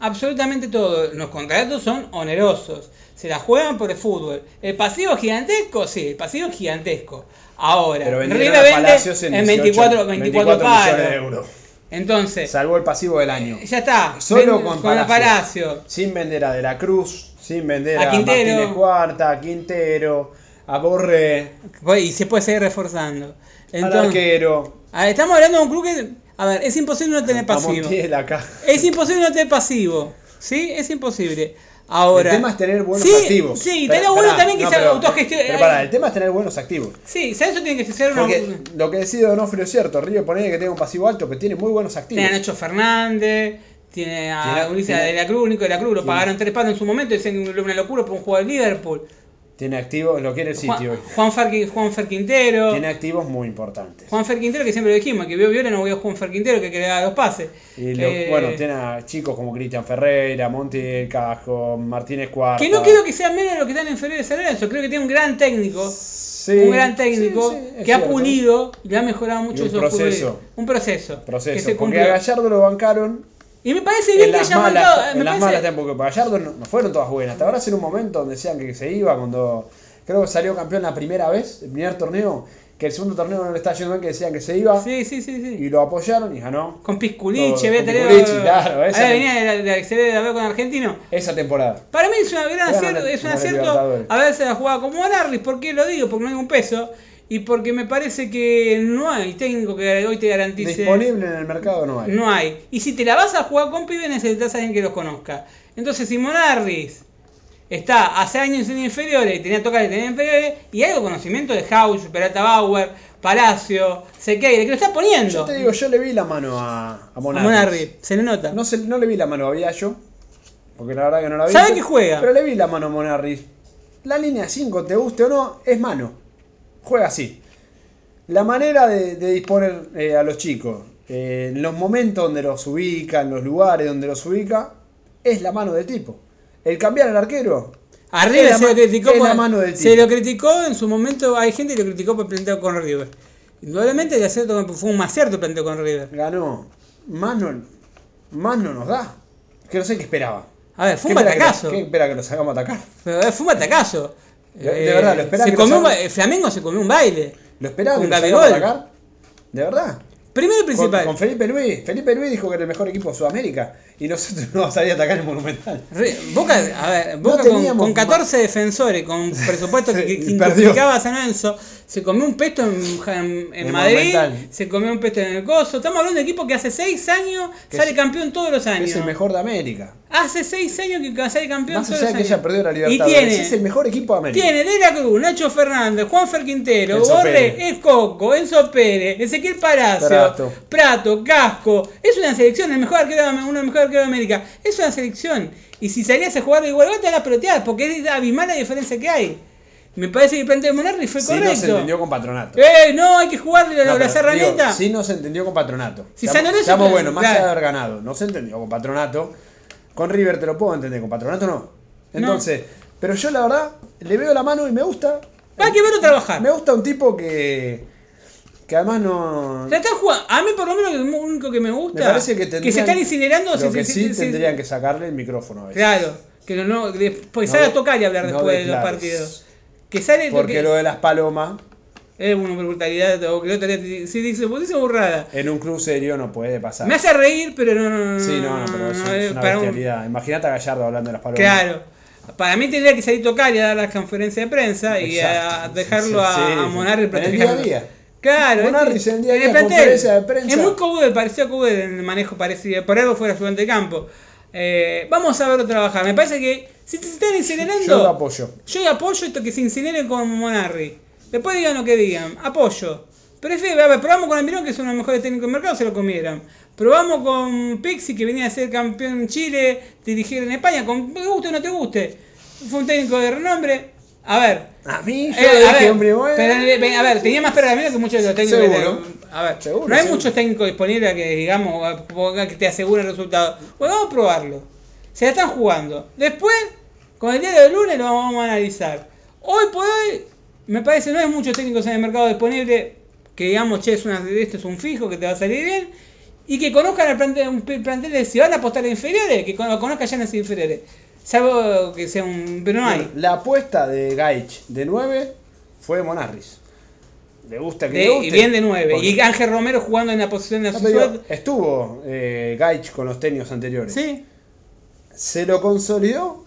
absolutamente todo. Los contratos son onerosos. Se la juegan por el fútbol. ¿El pasivo es gigantesco? Sí, el pasivo es gigantesco. Ahora, River a vende Palacios en, en 18, 24, 24 millones de euros. Entonces, Salvó el pasivo del año. ya está. Solo Ven- con la Palacio. Palacio. Sin vender a De la Cruz, sin vender A a, Quintero. Martínez Cuarta, a Quintero, a Borré, Y se puede seguir reforzando. al Entonces, arquero, a ver, estamos hablando de un club que. A ver, es imposible no tener pasivo. Acá. Es imposible no tener pasivo. ¿Sí? Es imposible. Ahora. el tema es tener buenos sí, activos. Sí, Pero- estaría bueno pará, también que no, se pero- autogestione. Pero pará, el tema es tener buenos activos. Sí, ¿sabes? Eso tiene que ser una. Porque lo que decide Donofrio es cierto, River pone que tenga un pasivo alto, pero tiene muy buenos activos. Tiene a Nacho Fernández, tiene a Ulises de la Cruz, Nico de la Cruz, lo tiene- pagaron tres palos en su momento, dicen una locura por un jugador de Liverpool. Tiene activos, lo quiere el sitio. Juan, Fer, Juan Fer Quintero. Tiene activos muy importantes. Juan Fer Quintero, que siempre lo dijimos, que vio Viola, no vio a Juan Fer Quintero, que, que le da los pases. Y lo- Eh, bueno, tiene a chicos como Cristian Ferreira, Monti del Cajo, Martínez Cuarta. Que no creo que sea menos de lo que están inferiores a San Lorenzo, creo que tiene un gran técnico. Sí, un gran técnico sí, sí, es que ha pulido y le ha mejorado mucho Y un proceso. Un proceso. Proceso. Que se porque a Gallardo lo bancaron Y me parece bien En que haya malas, mandado. en Me las parece, malas tampoco, Gallardo no, no fueron todas buenas. Hasta ahora en un momento donde decían que se iba cuando creo que salió campeón la primera vez, el primer torneo, que el segundo torneo no le estaba yendo bien, que decían que se iba Sí, sí, sí, sí. y lo apoyaron y ganó Con Pisculichi, había tenido. Claro, esa- Ahora venía de, de se de haber con Argentino. esa temporada. Para mí es un gran acierto, es un acierto haberse la jugado como Narris. ¿Por qué lo digo? Porque no hay un peso. Y porque me parece que no hay técnico que hoy te garantice. Disponible en el mercado no hay. No hay. Y si te la vas a jugar con pibes, necesitas a alguien que los conozca. Entonces, si Monarris está hace años en inferiores, y tenía tocar tener inferiores, y hay conocimiento de House, Peralta Bauer, Palacio, Sequeira, que lo está poniendo. Yo te digo, yo le vi la mano a, a a Monarris. Monarris, se le nota. No, se- no le vi la mano a Viallo, porque la verdad que no la vi. ¿Sabe que juega? Pero le vi la mano a Monarris. La línea 5, te guste o no, es mano. Juega así. La manera de, de disponer eh, a los chicos, eh, en los momentos donde los ubica, en los lugares donde los ubica, es la mano del tipo. El cambiar al arquero, Arriba se lo criticó es la por- mano del se tipo. lo criticó en su momento, hay gente que lo criticó por el planteo con River. Indudablemente el acierto fue un acierto el planteo con River. ganó. Más no, más no nos da. Que no sé qué esperaba. A ver, fue un ¿Qué espera que batacazo. ¿Qué espera que lo sacamos a atacar? Pero fue un batacazo. De- de verdad, lo esperaba se que comió un Flamengo se comió un baile. ¿Lo esperaba que Un lo atacar? ¿De verdad? Primero y Con, principal. con Felipe Luis. Felipe Luis dijo que era el mejor equipo de Sudamérica. Y nosotros no vamos a atacar el Monumental. Boca, a ver, No Boca con, teníamos con 14 defensores, con presupuesto que Y perdió. quintuplicaba a San Lorenzo, se comió un pesto en, en- en En Madrid, Monumental. se comió un pesto en el Coso. Estamos hablando de un equipo que hace 6 años Que sale es- campeón todos los años. es el mejor de América. Hace 6 años que sale campeón Más todos allá los que años. ella perdió la y Libertadores. tiene, es el mejor equipo de América. tiene De la Cruz, Nacho Fernández, Juanfer Quintero, Enzo Borre. Es Coco, Enzo Pérez, Ezequiel Palacio, Prato. Prato, Casco. Es una selección, el mejor arquero, de- uno de los mejores arqueros de América. Es una selección. Y si salías a jugar de igual, te van a pelotear, porque es abismal la diferencia que hay. Me parece que el planteo de Monarri fue Si no correcto. se entendió con Patronato. ¡Eh! No, hay que jugarle No, la, serraneta. sí no se entendió con Patronato. Si San Lorenzo- seamos buenos, más allá de haber ganado. No se entendió con Patronato. Con River te lo puedo entender, con Patronato no. Entonces, pero yo la verdad le veo la mano y me gusta. Hay que verlo trabajar. Me gusta un tipo que. que además no. Se están jugando. A mí, por lo menos, lo único que me gusta. Me parece que tendrían. se están incinerando. Lo se- que se- sí se- se- tendrían que sacarle el micrófono a veces. Claro. Que no, no, después No a tocar y hablar no después de los partidos. Que sale Porque que- lo de las palomas Es una brutalidad. O que día sí dice, pues dice burrada. en un club serio no puede pasar. Me hace reír, pero no. no, no, Sí, no, no, pero es, no, es es una un- bestialidad. Imagínate a Gallardo hablando de las palomas. Claro. Para mí tendría que salir a tocar y a dar las conferencias de prensa y a dejarlo Sí, a, sí, a. Monarri En el día a día. Claro, Monarri en el día a día, conferencia de prensa. Es muy Cubel, pareció a Cubel en el manejo parecido. Por algo fuera ayudante de campo. Eh, vamos a verlo trabajar. Me parece que si se están incinerando. Yo apoyo. Yo apoyo esto que se incineren con Monarri. Después digan lo que digan. Apoyo. Prefiero, a ver, probamos con Almirón, que es uno de los mejores técnicos del mercado, se lo comieran. Probamos con Pixi, que venía a ser campeón en Chile, dirigir en España, con te guste o no te guste. Fue un técnico de renombre. A ver. A mí, yo eh, a, ver hombre, bueno. pero, eh, a ver, tenía más que muchos de los técnicos. Seguro. te- a ver, Seguro, no hay seguro. muchos técnicos disponibles que, digamos, que te aseguren el resultado. Bueno, vamos a probarlo. Se la están jugando. Después, con el día del lunes lo vamos a analizar. Hoy por hoy, me parece no hay muchos técnicos en el mercado disponible que digamos, che, es una, esto es un fijo que te va a salir bien. Y que conozcan el plantel, un plantel de si van a apostar en inferiores, que con- conozcan ya en las inferiores. Salvo que sea un. Pero no hay. La apuesta de Gaich de 9 fue Monarris. Le gusta que De- le guste. y bien de 9. Porque- Y Ángel Romero jugando en la posición de No suerte. estuvo eh, Gaich con los tenios anteriores. Sí. Se lo consolidó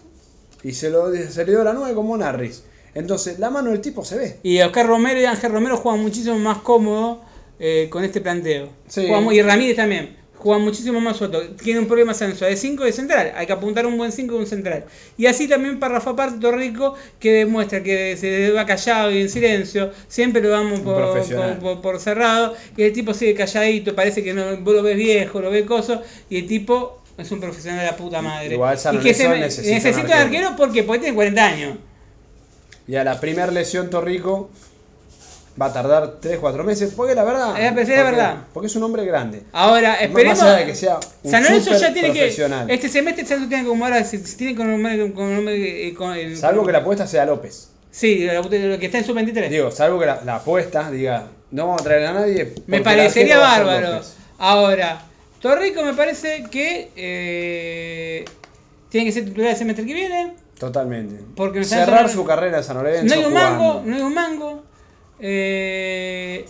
y se lo se le dio la 9 con Monarris. Entonces, la mano del tipo se ve. Y Oscar Romero y Ángel Romero juegan muchísimo más cómodo eh, con este planteo. Sí. Juegan muy- y Ramírez también. Juegan muchísimo más suelto. Tiene un problema Sanso. De 5 de central. Hay que apuntar un buen 5 de un central. Y así también para Rafa Torrico, que demuestra que se va callado y en silencio. Siempre lo damos por- por cerrado. Y el tipo sigue calladito. Parece que no, vos lo ves viejo, lo ves coso. Y el tipo es un profesional de la puta madre. Igual San y que se necesita necesita un arquero. arquero porque, porque tiene 40 años. Y a la primera lesión Torrico va a tardar 3-4 meses. Porque la verdad. Es la porque, verdad. Porque es un hombre grande. Ahora, Más esperemos. allá de que sea un San Lorenzo ya tiene que. Este semestre San Lorenzo tiene que acomodar. Se, tiene que acomodar con, eh, con el- Salvo que la apuesta sea López. Sí, lo que está en sub-23. Digo, salvo que la, la apuesta diga, no vamos a traer a nadie. Me parecería bárbaro. Ahora, Torrico me parece que eh, tiene que ser titular el semestre que viene. Totalmente. Porque Cerrar su carrera en San Lorenzo. No hay un jugando. mango, no hay un mango. Eh,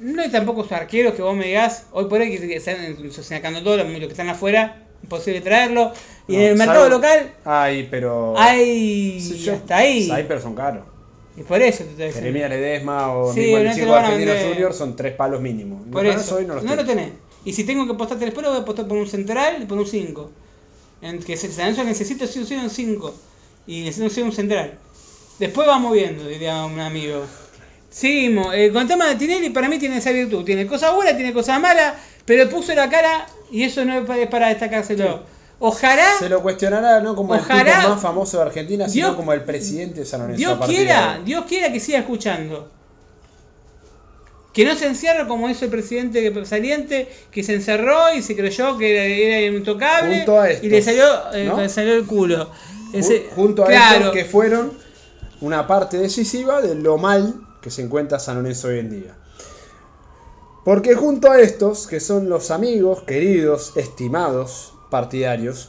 no hay tampoco sus arqueros que vos me digas, hoy por hoy que están sacando todos los que están afuera, imposible traerlo. Y No, en el mercado salvo- local Ay, pero. hay Sí, yo- hasta ahí. Hay, pero son caros. Y por eso te estoy. Jeremías Ledesma o Sí, mismo el no chico lo van a argentino vender. Junior son tres palos mínimos. Por Los eso, hoy no los no lo tenés. Y si tengo que apostar tres voy a apostar por un central y por un 5. En que se San Lorenzo necesito sí o sí un 5. Y necesito sí un central. Después vamos viendo, diría un amigo. Seguimos. Eh, con el tema de Tinelli, para mí tiene esa virtud. Tiene cosas buenas, tiene cosas malas, pero puso la cara y eso no es pa- es para destacárselo. Ojalá, Se lo cuestionará no como el tipo más famoso de Argentina, sino Dios- como el presidente de San Lorenzo. Dios quiera. Dios quiera que siga escuchando. Que no se encierre como hizo el presidente saliente, que se encerró y se creyó que era, intocable Junto a estos, y le salió, eh, ¿no? le salió el culo. Ese- Junto a claro, estos que fueron una parte decisiva de lo mal que se encuentra San Lorenzo hoy en día. Porque junto a estos, que son los amigos, queridos, estimados, partidarios,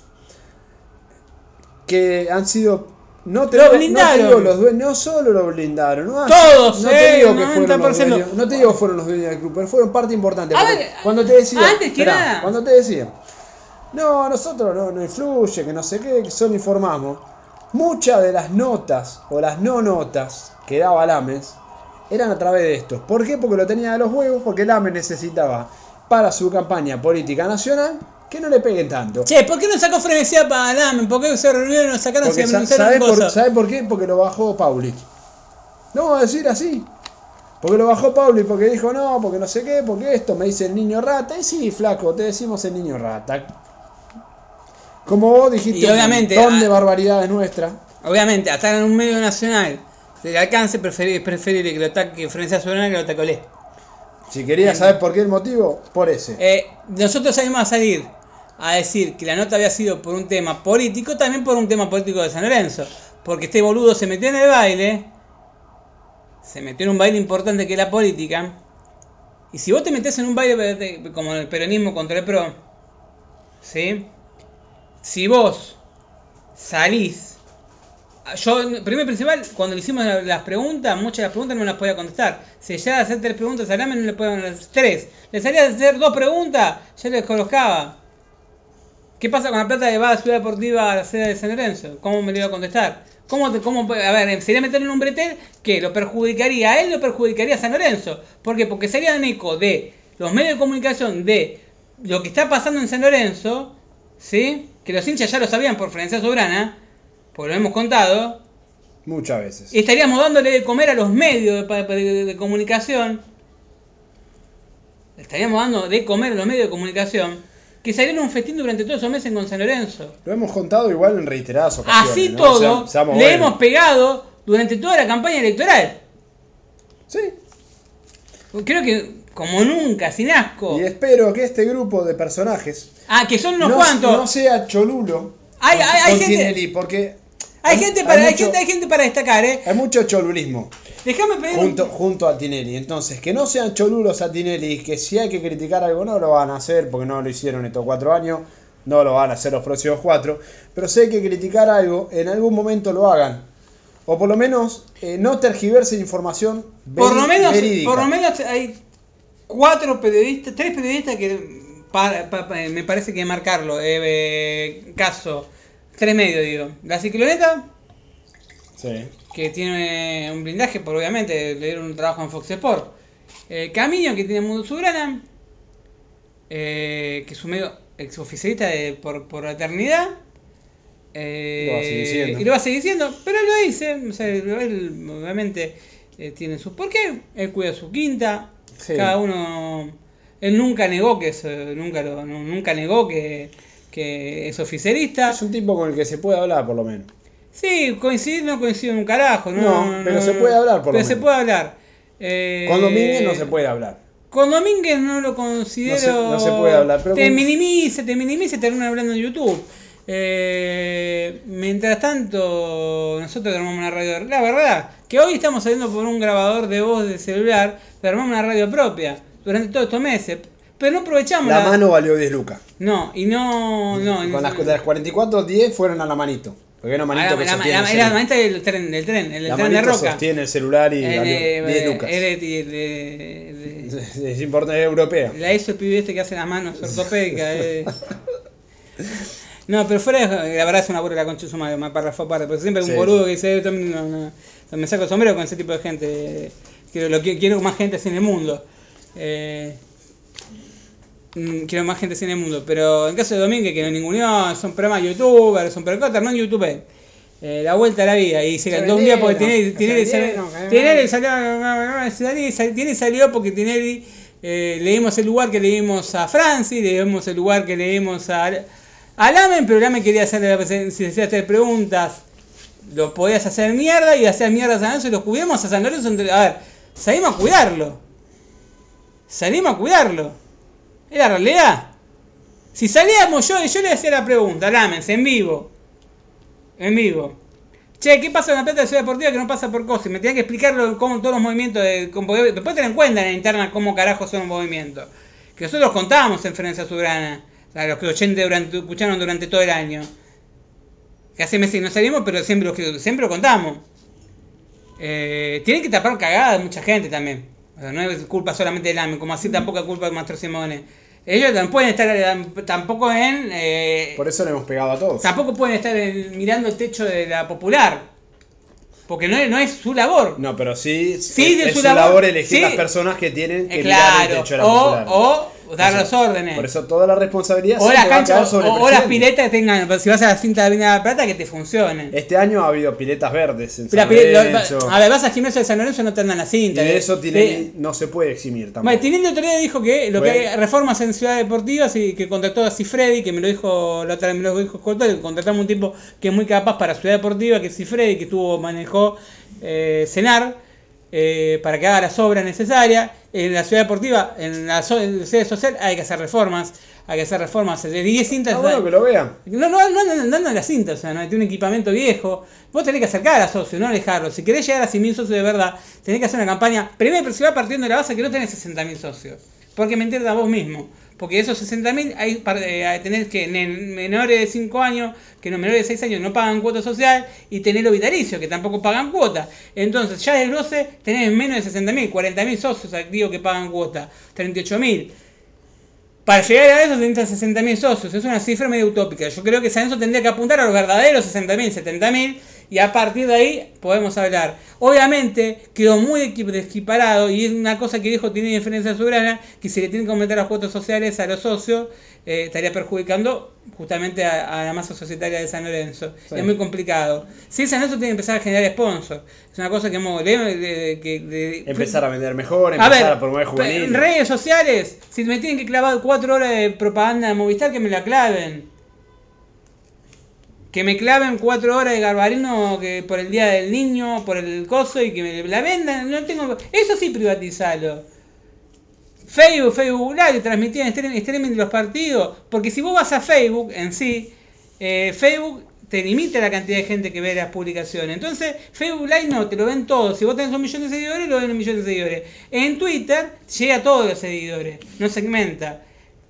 que han sido... No te, Lo digo, no blindaron. te digo los dueños, no solo lo blindaron, no, Todos, no te eh, digo que fueron los 90%. dueños, no te digo que fueron los dueños del club, pero fueron parte importante. Ver, cuando te decían, antes que esperá, nada- cuando te decían, no, nosotros no, no influye, que no sé qué, que solo informamos. Muchas de las notas o las no notas que daba Lames eran a través de estos. ¿Por qué? Porque lo tenía de los huevos, porque Lames necesitaba para su campaña política nacional que no le peguen tanto. Che, ¿por qué no sacó frenesía para Lamen? ¿Por qué se reunieron, nos sacaron, Porque se sa- anunciaron ¿sabe, por, cosas? sabe por qué? Porque lo bajó Pauli. No vamos a decir así. Porque lo bajó Pauli, porque dijo no, porque no sé qué, porque esto me dice el niño rata. Y sí, flaco, te decimos el niño rata. Como vos dijiste, Y obviamente, un montón de ah, barbaridades nuestras. Obviamente, estar en un medio nacional de alcance preferible, preferible que lo ataque Frenesía Soberana que lo ataque Olé. Si querías saber por qué el motivo, por ese. Eh, nosotros salimos a salir a decir que la nota había sido por un tema político, también por un tema político de San Lorenzo. Porque este boludo se metió en el baile, se metió en un baile importante que es la política. Y si vos te metés en un baile como el peronismo contra el PRO, ¿sí? Si vos salís. Yo, primero principal, cuando le hicimos la- las preguntas, muchas de las preguntas no las podía contestar. Si ya hacer tres preguntas al AME, no le podían hacer tres. Le salía a hacer dos preguntas, ya le colocaba. ¿Qué pasa con la plata que va a ciudad deportiva a la sede de San Lorenzo? ¿Cómo me lo iba a contestar? ¿Cómo, te- cómo, a ver, sería meterlo en un bretel que lo perjudicaría a él, lo perjudicaría a San Lorenzo. ¿Por qué? Porque sería un eco de los medios de comunicación de lo que está pasando en San Lorenzo, ¿sí? Que los hinchas ya lo sabían por Francia Sobrana, porque lo hemos contado, Muchas veces. y estaríamos dándole de comer a los medios de, de- de comunicación. Estaríamos dando de comer a los medios de comunicación que salieron un festín durante todos esos meses con San Lorenzo. Lo hemos contado igual en reiteradas ocasiones. Así ¿no? todo, le buenos. hemos pegado durante toda la campaña electoral. Sí. Creo que como nunca, sin asco. Y espero que este grupo de personajes Ah, que son unos no, cuantos. no sea cholulo Hay- hay- hay con gente- Tinelli, porque hay, gente para, hay, mucho, gente, hay gente para destacar, ¿eh? hay mucho cholulismo Déjame pedir un- junto, a Tinelli. Entonces, que no sean cholulos a Tinelli, que si hay que criticar algo no lo van a hacer, porque no lo hicieron estos cuatro años, no lo van a hacer los próximos cuatro, pero si hay que criticar algo, en algún momento lo hagan. O por lo menos eh, no tergiverse información Por lo menos, verídica. por lo menos hay cuatro periodistas, tres periodistas que pa- pa- pa- me parece que marcarlo. Eh, eh, caso, tres medios digo. La cicloneta, Sí. Que tiene un blindaje, por obviamente le dieron un trabajo en Fox Sport. Eh, Camino, que tiene Mundo Soberana, eh, que es un medio exoficialista de, por, por la eternidad. Eh, Lo va a seguir siendo. Y lo va a seguir siendo, pero lo dice, o sea, él obviamente eh, tiene sus por qué, él cuida su quinta, Sí. cada uno, él nunca negó que es, eh, nunca lo, nunca negó que, que es oficialista. Es un tipo con el que se puede hablar, por lo menos. Sí, coincidir no coincido en un carajo, no, No, pero se puede hablar, por lo Pero se menos. puede hablar. Eh, Con Domínguez no se puede hablar. Con Domínguez no lo considero. No se- se puede hablar, pero te con- minimiza, te minimiza y termina hablando en YouTube. Eh, mientras tanto, nosotros armamos una radio. La verdad, que hoy estamos saliendo por un grabador de voz de celular, pero armamos una radio propia durante todos estos meses. Pero no aprovechamos La mano valió 10 lucas. No, y no. no Con las, de las 44, 10 fueron a la manito. Porque a manito la, que la- sostiene la- el la manita del tren, del tren, el La tren de roca. sostiene el celular y Eh, valió eh, 10 lucas. de- Es importante, es europea. La hizo el pibe este que hace las manos ortopédicas. eh. No, pero fuera, la verdad es una burla la concha de su madre, párrafo aparte, porque siempre hay un Sí. boludo que dice, "Yo también no, no, no, me saco el sombrero con ese tipo de gente, quiero, lo, quiero más gente así en el mundo. Eh, quiero más gente así en el mundo, pero en caso de Domínguez, que no ninguneó, son programas youtubers, son percotas, no en YouTube. Eh, la vuelta a la vida y se cantó un día porque Tinelli, salió, Tinelli salió, Tinelli porque Tinelli eh, le dimos el lugar que le dimos a Francis, le dimos el lugar que le dimos a, a Lamen, pero Lamen quería hacerle, si decía hacer preguntas, lo podías hacer mierda y hacer mierda a San Lorenzo y lo cuidamos a San Lorenzo. A ver, salimos a cuidarlo. Salimos a cuidarlo. Es la realidad. Si salíamos yo, yo le hacía la pregunta, Lamens, en vivo. En vivo. Che, ¿qué pasa con la plata de Ciudad Deportiva que no pasa por cosas? Me tenían que explicarlo cómo todos los movimientos de. cómo- después tener en cuenta en la interna cómo carajo son los movimientos. Que nosotros contábamos en Ferencia Soberana. O sea, los que oyentes durante, escucharon durante todo el año. Que hace meses que no salimos, pero siempre, siempre lo contamos. Eh, tienen que tapar cagadas mucha gente también. O sea, no es culpa solamente del AME, como así tampoco es culpa de Mastro Simone. Ellos no pueden estar tampoco en. eh, Por eso le hemos pegado a todos. tampoco pueden estar en- mirando el techo de la popular. Porque no es, no es su labor. No, pero sí, Sí, es, de es su su labor, labor elegir sí. las personas que tienen que Eh, mirar el claro, techo de la o, popular. o dar eso- órdenes. Por eso toda la responsabilidad o siempre las va a sobre o, las piletas que tengan, pero si vas a la cinta de Avenida de la Plata, que te funcionen. Este año ha habido piletas verdes en La San lo- Lorenzo. a ver, vas al gimnasio de San Lorenzo no te andan la y cinta. de eh. eso Tinelli no se puede eximir tampoco. Bueno, Tinelli otro día dijo que lo que hay reformas en Ciudad Deportiva y que contrató a Cifredi, que me lo dijo la otra vez, me lo dijo Corto, que contratamos un tipo que es muy capaz para Ciudad Deportiva, que es Cifredi, que tuvo, manejó eh, Cenar, eh, para que haga las obras necesarias. En la Ciudad Deportiva, en la, so- en la sede social, hay que hacer reformas, hay que hacer reformas de 10 cintas. Ah, bueno, que lo vean. No, no, no, no, no, no la cinta, o sea, no tiene un equipamiento viejo. Vos tenés que acercar a socios, no alejarlos. Si querés llegar a 100.000 socios de verdad, tenés que hacer una campaña. Primero, pero se va partiendo de la base que no tenés 60.000 socios. Porque mentira a vos mismo. Porque esos 60.000 hay, par- eh, hay- tenés que nen- menores de 5 años, que no menores de 6 años no pagan cuota social, y tenés los vitalicios, que tampoco pagan cuota. Entonces, ya del 12 tenés menos de 60.000, 40.000 socios activos que pagan cuota, 38.000. Para llegar a eso necesitan 60.000 socios, es una cifra medio utópica. Yo creo que San Lorenzo tendría que apuntar a los verdaderos 60.000, 70.000 y a partir de ahí podemos hablar. Obviamente quedó muy equi- desequiparado y es una cosa que dijo tiene diferencia soberana, que si le tienen que aumentar las cuotas sociales a los socios, eh, estaría perjudicando justamente a, a la masa societaria de San Lorenzo. Sí. Es muy complicado. Sí, San Lorenzo tiene que empezar a generar sponsors. Es una cosa que hemos... que- de- Empezar a vender mejor, a empezar ver, a, promover juvenil. en redes sociales, si me tienen que clavar cuatro horas de propaganda de Movistar, que me la claven. Que me claven cuatro horas de Garbarino que por el Día del Niño, por el coso y que me la vendan. No tengo, eso sí privatizalo. Facebook, Facebook Live, transmitir en streaming, los partidos. Porque si vos vas a Facebook en sí, eh, Facebook te limita la cantidad de gente que ve las publicaciones. Entonces, Facebook Live no, te lo ven todos. Si vos tenés un millón de seguidores, lo ven un millón de seguidores. En Twitter llega a todos los seguidores, no segmenta.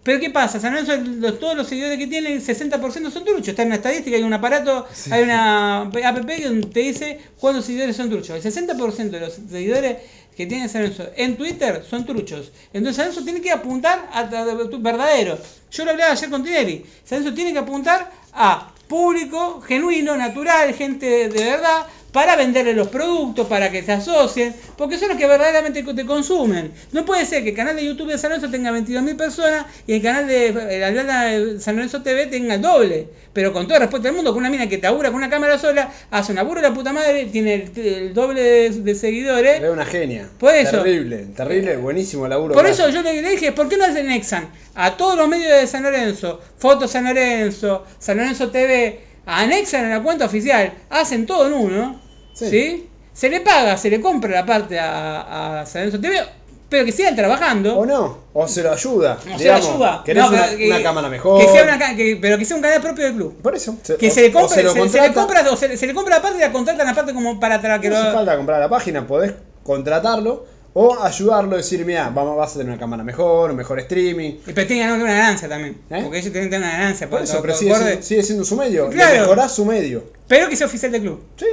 Pero ¿qué pasa? San Lorenzo, los- todos los seguidores que tiene, el 60% son truchos. Está en una estadística, hay un aparato, Sí. hay una app donde te dice cuántos seguidores son truchos. El 60% de los seguidores que tiene San Lorenzo en Twitter son truchos. Entonces San Lorenzo tiene que apuntar a, a- a- verdadero. Yo lo hablaba ayer con Tinelli. San Lorenzo tiene que apuntar a público, genuino, natural, gente de verdad, para venderle los productos, para que se asocien, porque son los que verdaderamente te consumen. No puede ser que el canal de YouTube de San Lorenzo tenga 22.000 personas y el canal de eh, la de San Lorenzo TV tenga el doble. Pero con todo respeto del mundo, con una mina que te abura con una cámara sola, hace una burra de la puta madre, tiene el, el doble de, de seguidores. Es una genia. Por eso. Terrible, terrible, buenísimo el laburo. Por eso hace. yo le, dije, ¿por qué no se anexan a todos los medios de San Lorenzo, Fotos San Lorenzo, San Lorenzo TV, anexan a la cuenta oficial, hacen todo en uno, ¿sí? Sí. Se le paga, se le compra la parte a, a San Lorenzo TV, pero que sigan trabajando. O no, o se lo ayuda. No se la ayuda. ¿Querés No, una, que- una cámara mejor? Que sea una, que- pero que sea un canal propio del club. Por eso. Que o- se le o compre, se, lo se le compra, o se, se le compra la parte y la contratan aparte como para que No hace lo- falta comprar la página, podés contratarlo O ayudarlo a decir, mira, vamos, vas a tener una cámara mejor, un mejor streaming. Y pero tienen que ganar una ganancia también. ¿Eh? Porque ellos tienen que tener una ganancia. Por eso, pero sigue, siendo, sigue siendo su medio. Claro. Mejorás su medio. Pero que sea oficial del club. Sí.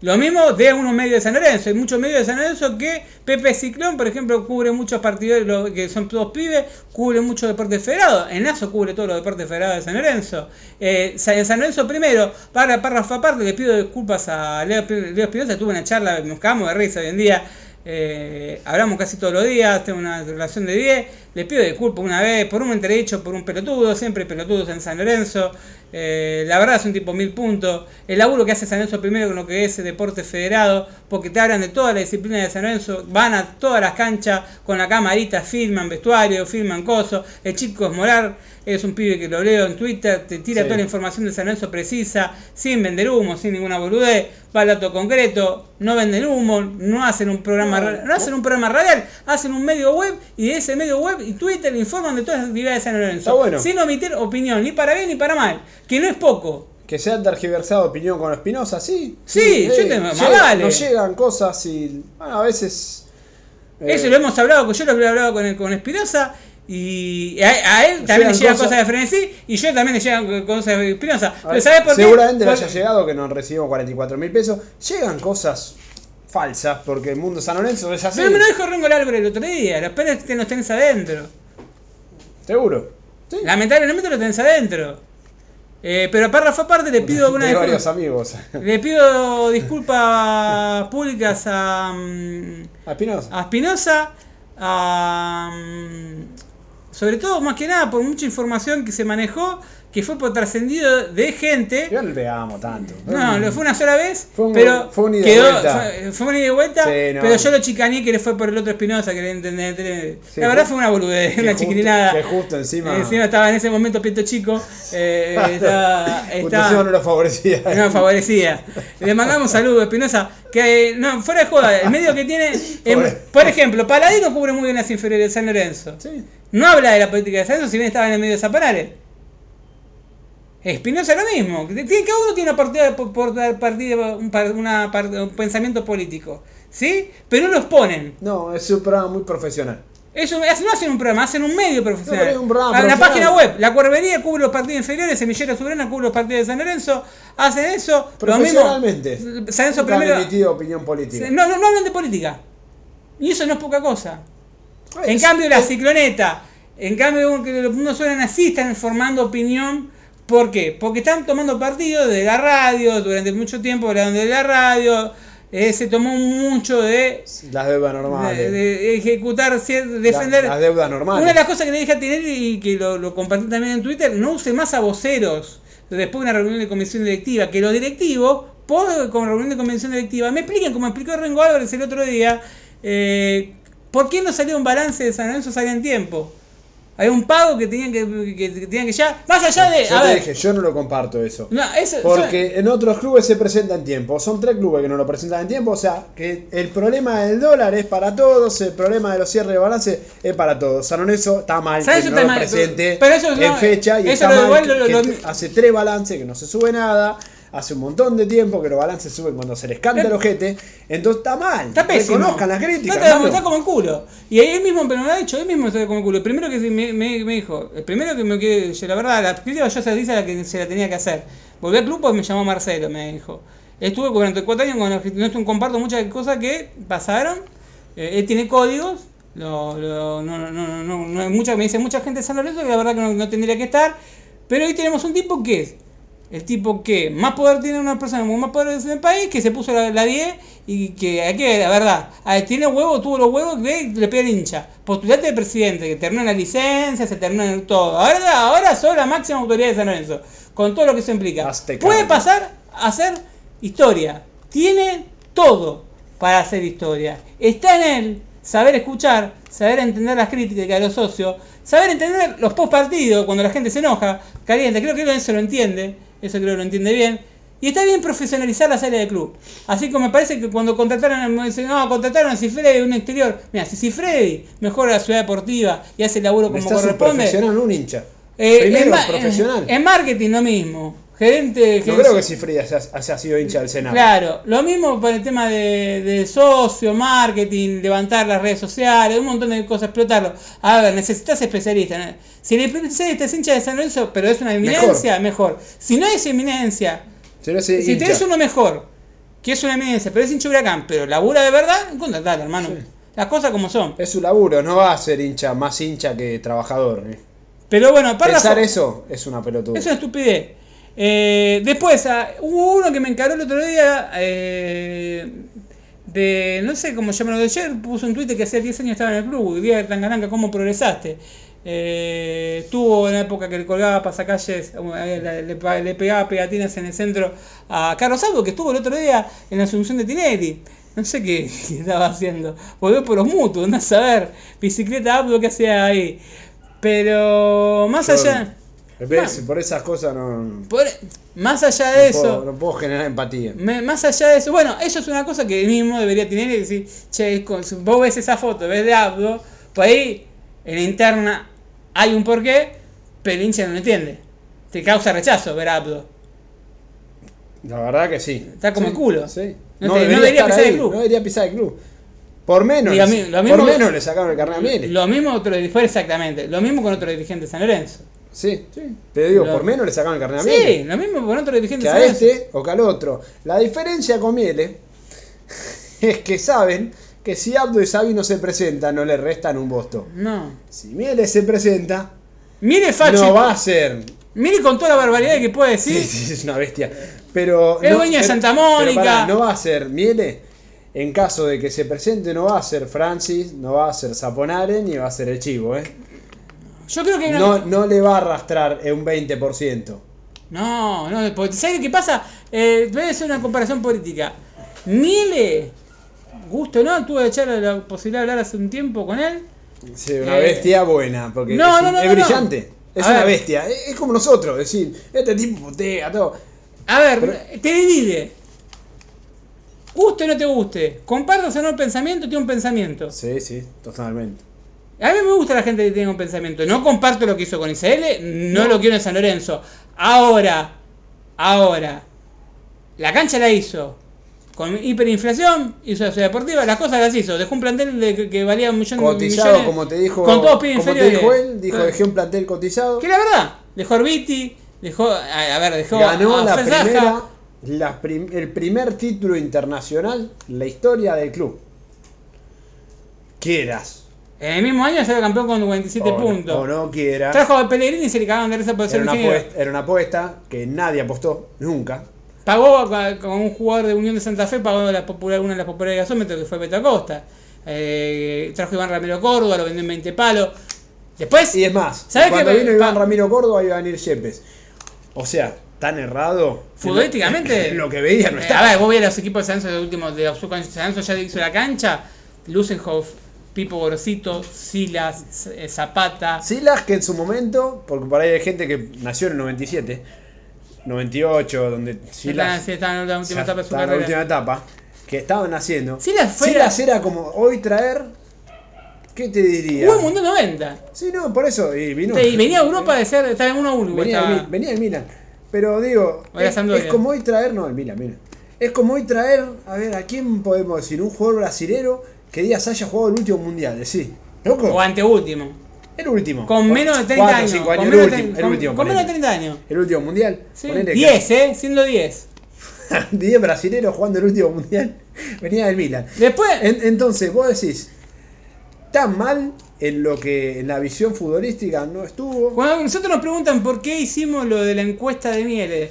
Lo mismo de algunos medios de San Lorenzo. Hay muchos medios de San Lorenzo que Pepe Ciclón, por ejemplo, cubre muchos partidos que son todos pibes, cubre mucho deporte federado. Enazo cubre todos los deportes federados de San Lorenzo. Eh, en San Lorenzo primero, para párrafo aparte, le pido disculpas a Leo, Leo Espinosa, tuve una charla, nos cagamos de risa hoy en día. Eh, hablamos casi todos los días, tengo una relación de 10. Le pido disculpas una vez por un entredicho, por un pelotudo, siempre pelotudos en San Lorenzo. Eh, la verdad es un tipo mil puntos. El laburo que hace San Lorenzo primero con lo que es deporte federado, porque te hablan de toda la disciplina de San Lorenzo, van a todas las canchas con la camarita, filman vestuario, filman coso. El chico Esmolar es un pibe que lo leo en Twitter, te tira Sí. toda la información de San Lorenzo precisa, sin vender humo, sin ninguna boludez, va al dato concreto, no venden humo, no hacen un programa, No, no hacen un programa radial, hacen un medio web y de ese medio web y Twitter informan de todas las actividades de San Lorenzo, Está bueno. sin omitir opinión, ni para bien ni para mal, que no es poco. Que se ha tergiversado opinión con Espinosa, sí. Sí, yo te- más vale. Nos llegan cosas y. Bueno, a veces. eh, Eso lo hemos hablado, yo lo he hablado con, el- con Espinosa y a, a él también le Llegan cosas- cosas de frenesí y yo también le llegan cosas de Espinosa. a Pero ver, ¿sabes por qué? seguramente le haya llegado que nos recibimos 44 mil pesos. Llegan cosas falsas porque el mundo San Lorenzo es así. Pero me lo dijo Rengo Álvarez el otro día, los pelos que los tenés adentro. Seguro. Sí. Lamentablemente lo tenés adentro. Eh, pero párrafo aparte le pido una varios amigos. le pido disculpas públicas a, mm, ¿A Espinosa? a Espinosa, a, mm, sobre todo más que nada por mucha información que se manejó, que fue por trascendido de gente. Yo no le pegamos tanto. No, lo fue una sola vez, Fue un- pero fue un ida quedó, vuelta. fue, fue un ida y vuelta, Sí, no. pero yo lo chicaneé que le fue por el otro Espinosa que le. Sí, la verdad fue una boludez, una chiquilinada. que justo encima- Encima estaba en ese momento Pieto Chico, eh, estaba, Justo estaba- no lo favorecía. no favorecía. Le mandamos saludos, Espinosa. Que eh, no, fuera de joda, el medio que tiene. em, por ejemplo, Paladino cubre muy bien las inferiores de San Lorenzo. Sí. No habla de la política de San Lorenzo, si bien estaba en el medio de Zapanales. Espinosa lo mismo. Cada uno tiene una partida por, partida, un, una un pensamiento político. ¿Sí? Pero no los ponen. No, es un programa muy profesional. Ellos no hacen un programa, hacen un medio profesional. No, un programa Ah, la página web, la Cuervería cubre los partidos inferiores, Semillero Soberana cubre los partidos de San Lorenzo, hacen eso, lo mismo. Profesionalmente. San Lorenzo Nunca han primero. emitido opinión política. No, no, no hablan de política. Y eso no es poca cosa. En Es- cambio, la es- cicloneta, en cambio, que no suenan así, están formando opinión. ¿Por qué? Porque están tomando partido de la radio, durante mucho tiempo hablaron de la radio, eh, se tomó mucho de, Las deudas de, normales. de ejecutar, cier- defender. Las, las deudas normales. Una de las cosas que le dije a Tinelli y que lo, lo compartí también en Twitter, no use más a voceros después de una reunión de comisión directiva, que los directivos, por con reunión de comisión directiva, me expliquen, como explicó Rengo Álvarez el otro día, eh, ¿por qué no salió un balance de San Lorenzo salía en tiempo? Hay un pago que tenían que, que, que tenían que ya, más allá de, Yo a te ver, dije, yo no lo comparto eso. no, eso- Porque en otros clubes se presenta en tiempo. Son tres clubes que no lo presentan en tiempo. O sea, que el problema del dólar es para todos. El problema de los cierres de balance es para todos. San Lorenzo está mal que Lorenzo no está lo mal, presente pero eso en no- fecha. Y eso está lo mal lo- que hace tres balances que no se sube nada. Hace un montón de tiempo que los balances suben cuando se les canta el ojete. Entonces está mal. Está pésimo. Reconozcan las críticas. Está, está como el culo. Y ahí él mismo, pero me lo ha dicho, él mismo está como el culo. El primero que me, me, me dijo, el primero que me que la verdad, la crítica yo se a la que se la tenía que hacer. Volví al club porque me llamó Marcelo, me dijo. Estuve durante cuatro años con Argentina, no comparto muchas cosas que pasaron. Eh, él tiene códigos. Lo, lo- no, no, no, no, no hay mucha, me dice mucha gente de San Lorenzo que la verdad que no, no tendría que estar. Pero hoy tenemos un tipo que es el tipo que más poder tiene una persona con más poder en el país, que se puso la, la 10 y que hay que ver, la verdad, tiene huevo, tuvo los huevos que le pega el hincha. Postulante de presidente, que terminó en la licencia, se terminó en todo. Ahora, ahora sos la máxima autoridad de San Lorenzo, con todo lo que eso implica. Azteca. Puede pasar a hacer historia. Tiene todo para hacer historia. Está en él saber escuchar, saber entender las críticas de los socios, saber entender los post partidos cuando la gente se enoja, calienta. Creo que eso lo entiende, eso creo que lo entiende bien. Y está bien profesionalizar la área del club. Así como me parece que cuando contrataron, no, contrataron a Cifredi un exterior. Mira, si Cifredi mejora la ciudad deportiva y hace el laburo como Necesitas un corresponde. profesional, un hincha. Eh, Primero, en, profesional. en marketing lo mismo. Gerente... No creo que Cifrida haya, sido hincha del Senado. Claro, lo mismo con el tema de, de socio, marketing, levantar las redes sociales, un montón de cosas, explotarlo. A ver, necesitas especialistas. Si el especialista es hincha de San Lorenzo, pero es una eminencia, mejor. Si no es eminencia, Si no se si hincha. tenés uno mejor, que es una eminencia, pero es hincha huracán, pero labura de verdad, contratalo, hermano. Sí. Las cosas como son. Es su laburo, no va a ser hincha, más hincha que trabajador. ¿eh? Pero bueno, párrafo- Pensar eso es una pelotuda. Es una estupidez. Eh, después, ah, hubo uno que me encaró el otro día. eh, de. No sé cómo llamarlo de ayer. Puso un Twitter que hacía 10 años estaba en el club. Y día de Tangaranga, ¿cómo progresaste? Eh, estuvo en la época que le colgaba pasacalles, eh, le, le- le pegaba pegatinas en el centro a Carlos Albo, que estuvo el otro día en la asunción de Tinelli. No sé qué, qué estaba haciendo. Volvió por los mutuos, no a saber. Bicicleta Abdo, ¿qué hacía ahí? Pero más Yo- allá. ¿Ves? Por esas cosas no, Por- más allá de eso, puedo, no puedo generar empatía. me- más allá de eso, bueno, eso es una cosa que él mismo debería tener y decir, che, con- vos ves esa foto, ves de Abdo, por ahí en la interna hay un porqué, pero el hincha no lo entiende. Te causa rechazo ver a Abdo. La verdad que sí. Está como Sí, el culo. Sí. No No, te- no debería, pisar el club. No debería pisar el club. Por menos, lo mismo- por menos le sacaron el carnet a. Lo mismo otro fue exactamente, lo mismo con otro dirigente de San Lorenzo. Sí, te digo, por menos le sacaron el carnet a Sí, Miele. lo mismo con otro dirigente Que a este o que al otro. La diferencia con Miele es que saben que si Abdo y Sabi no se presentan, no le restan un voto. No. Si Miele se presenta, Mire Fachi, no va a ser. mire con toda la barbaridad que puede decir. Sí, sí, es una bestia. Pero. Es dueña de Santa Mónica. pará, no va a ser Miele. En caso de que se presente, no va a ser Francis, no va a ser Zaponare, ni va a ser el Chivo, ¿eh? Yo creo que No, no le va a arrastrar un 20%. No, no, porque ¿sabes qué pasa? Eh, voy a hacer una comparación política. Miele, gusto no, tuve echar la posibilidad de hablar hace un tiempo con él. Sí, una Eh, bestia buena, porque no, es, no, no, es no, no. brillante. Es A una ver. bestia. Es, es como nosotros, es decir, este tipo putea, todo. A ver, Pero- te divide. Guste o no te guste, compartas o no el pensamiento, tiene un pensamiento. Sí, sí, totalmente. A mí me gusta la gente que tiene un pensamiento. No comparto lo que hizo con ICL, no, No. lo quiero en San Lorenzo. Ahora, ahora, la cancha la hizo. Con hiperinflación, hizo la ciudad deportiva, las cosas las hizo. Dejó un plantel de, que, valía un millón de Cotizado, millones. como te dijo, con todos pibes como te inferiores. dijo él, dijo Claro. dejé un plantel cotizado. Que la verdad, dejó Orbiti, dejó, a, ver, dejó Ganó a la primera, la prim- el primer título internacional en la historia del club. Quieras. En el mismo año salió campeón con 47 o, puntos. o no quieras. Trajo a Pellegrini y se le cagaron de risa por ser Era una, apuesta, era una apuesta que nadie apostó, nunca. Pagó con un jugador de Unión de Santa Fe, pagó la popular, una de las populares de gasómetros que fue Beto Acosta. Eh, trajo a Iván Ramiro Córdoba, lo vendió en 20 palos. Después, Y es más, ¿Sabes cuando qué? vino Iván Ramiro Córdoba iba a venir Yepes. O sea, tan errado. futbolísticamente. Lo que veía no eh, estaba. a ver, vos veías los equipos de Sanso de último, de Sanso ya hizo la cancha. Lusenhoff, Pipo Gorosito, Silas, eh, Zapata. Silas que en su momento, porque por ahí hay gente que nació en el 97, 98, donde Silas sí, están en la última etapa de su estaba en la carrera. última etapa, que estaban haciendo. Silas fue Silas era como hoy traer, ¿qué te diría? Hubo el Mundial 90. Sí, no, por eso, y vino. Y venía a Europa de ser, estaba en 1 a 1. Venía, venía del Milan. Pero digo, es como hoy traer, no, el Milan, Milan. Es como hoy traer, a ver, ¿a quién podemos decir? Un jugador brasilero que Díaz haya jugado el último mundial, decir. Loco, O anteúltimo. el último. Con menos de 30 Cuatro, años. con años, menos el de último, el con- último, con menos de ponele. 30 años. El último mundial. Sí. Ponele que- 10, ¿eh? Siendo 10. 10 brasileros jugando el último mundial. Venía del Milan. Después, En- entonces, vos decís, tan mal en lo que en la visión futbolística no estuvo. cuando nosotros nos preguntan por qué hicimos lo de la encuesta de Mieles,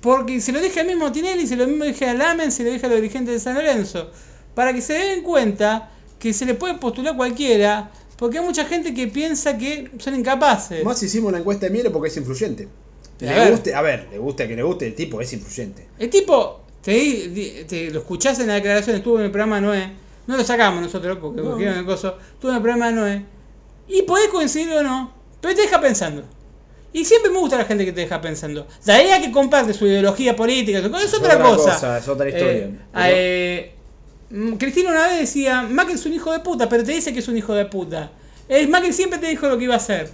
porque se lo dije al mismo Tinelli, se lo mismo dije a Lamen, se lo dije a los dirigentes de San Lorenzo, para que se den cuenta que se le puede postular cualquiera, porque hay mucha gente que piensa que son incapaces. Más hicimos la encuesta de Miele porque es influyente. A Le ver. guste, a ver, le guste a que le guste, el tipo es influyente. El tipo, te, lo escuchás en la declaración, estuvo en el programa Noé, no lo sacamos nosotros porque No. cogieron el coso, estuvo en el programa Noé, y podés coincidir o no, pero te deja pensando. Y siempre me gusta la gente que te deja pensando. De ahí a que comparte su ideología política, es otra, cosa. cosa, es otra historia. Eh, Pero- eh, Cristina una vez decía, Macri es un hijo de puta, pero te dice que es un hijo de puta. Eh, Macri siempre te dijo lo que iba a hacer.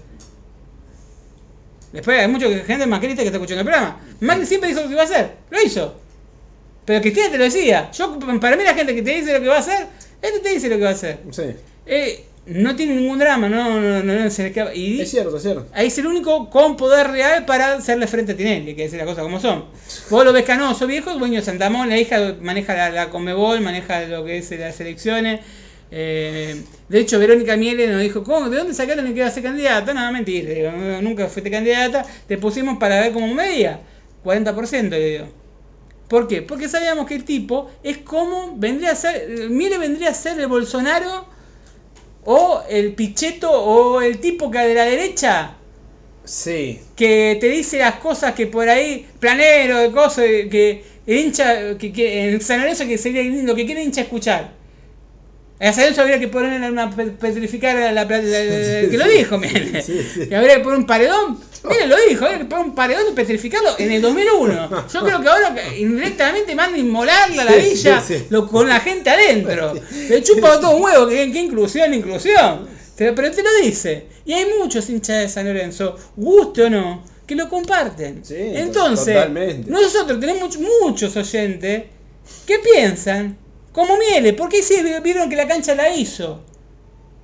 Después hay mucha gente macrista que está escuchando el programa. Macri siempre dijo lo que iba a hacer, lo hizo. Pero Cristina te lo decía. Yo, para mí la gente que te dice lo que va a hacer, este te dice lo que va a hacer. Sí. Eh, no tiene ningún drama, no, no, no, no se le escapa. Y Es cierto, es cierto. ahí es el único con poder real para hacerle frente a Tinelli, que decir las cosas como son. Vos lo ves canoso, viejo, es dueño de Santamón, la hija maneja la, la Comebol, maneja lo que es las elecciones. Eh, de hecho, Verónica Miele nos dijo, ¿cómo? ¿De dónde sacaron que iba a ser candidata? No, mentira, digo, "No, nunca fuiste candidata, te pusimos para ver como media, 40% le digo. ¿Por qué? Porque sabíamos que el tipo es como vendría a ser, Miele vendría a ser el Bolsonaro o el Pichetto o el tipo que de la derecha Sí. que te dice las cosas que por ahí, planero, de cosas, que el hincha, que, que en San Lorenzo que sería lindo, que quiere el hincha escuchar. A San Lorenzo habría que poner una pe- petrificar la, la- que lo dijo, mire. Sí, sí. Que habría que poner un paredón, mire lo dijo, habría que poner un paredón y petrificarlo en el 2001. Yo creo que ahora indirectamente manda a inmolarla a la villa lo- con la gente adentro. Le chupa todo un huevo, que, que inclusión, inclusión. Pero te lo dice. Y hay muchos hinchas de San Lorenzo, guste o no, que lo comparten. Sí, Entonces, totalmente. nosotros tenemos muchos oyentes que piensan como Miele, porque sí vieron que la cancha la hizo.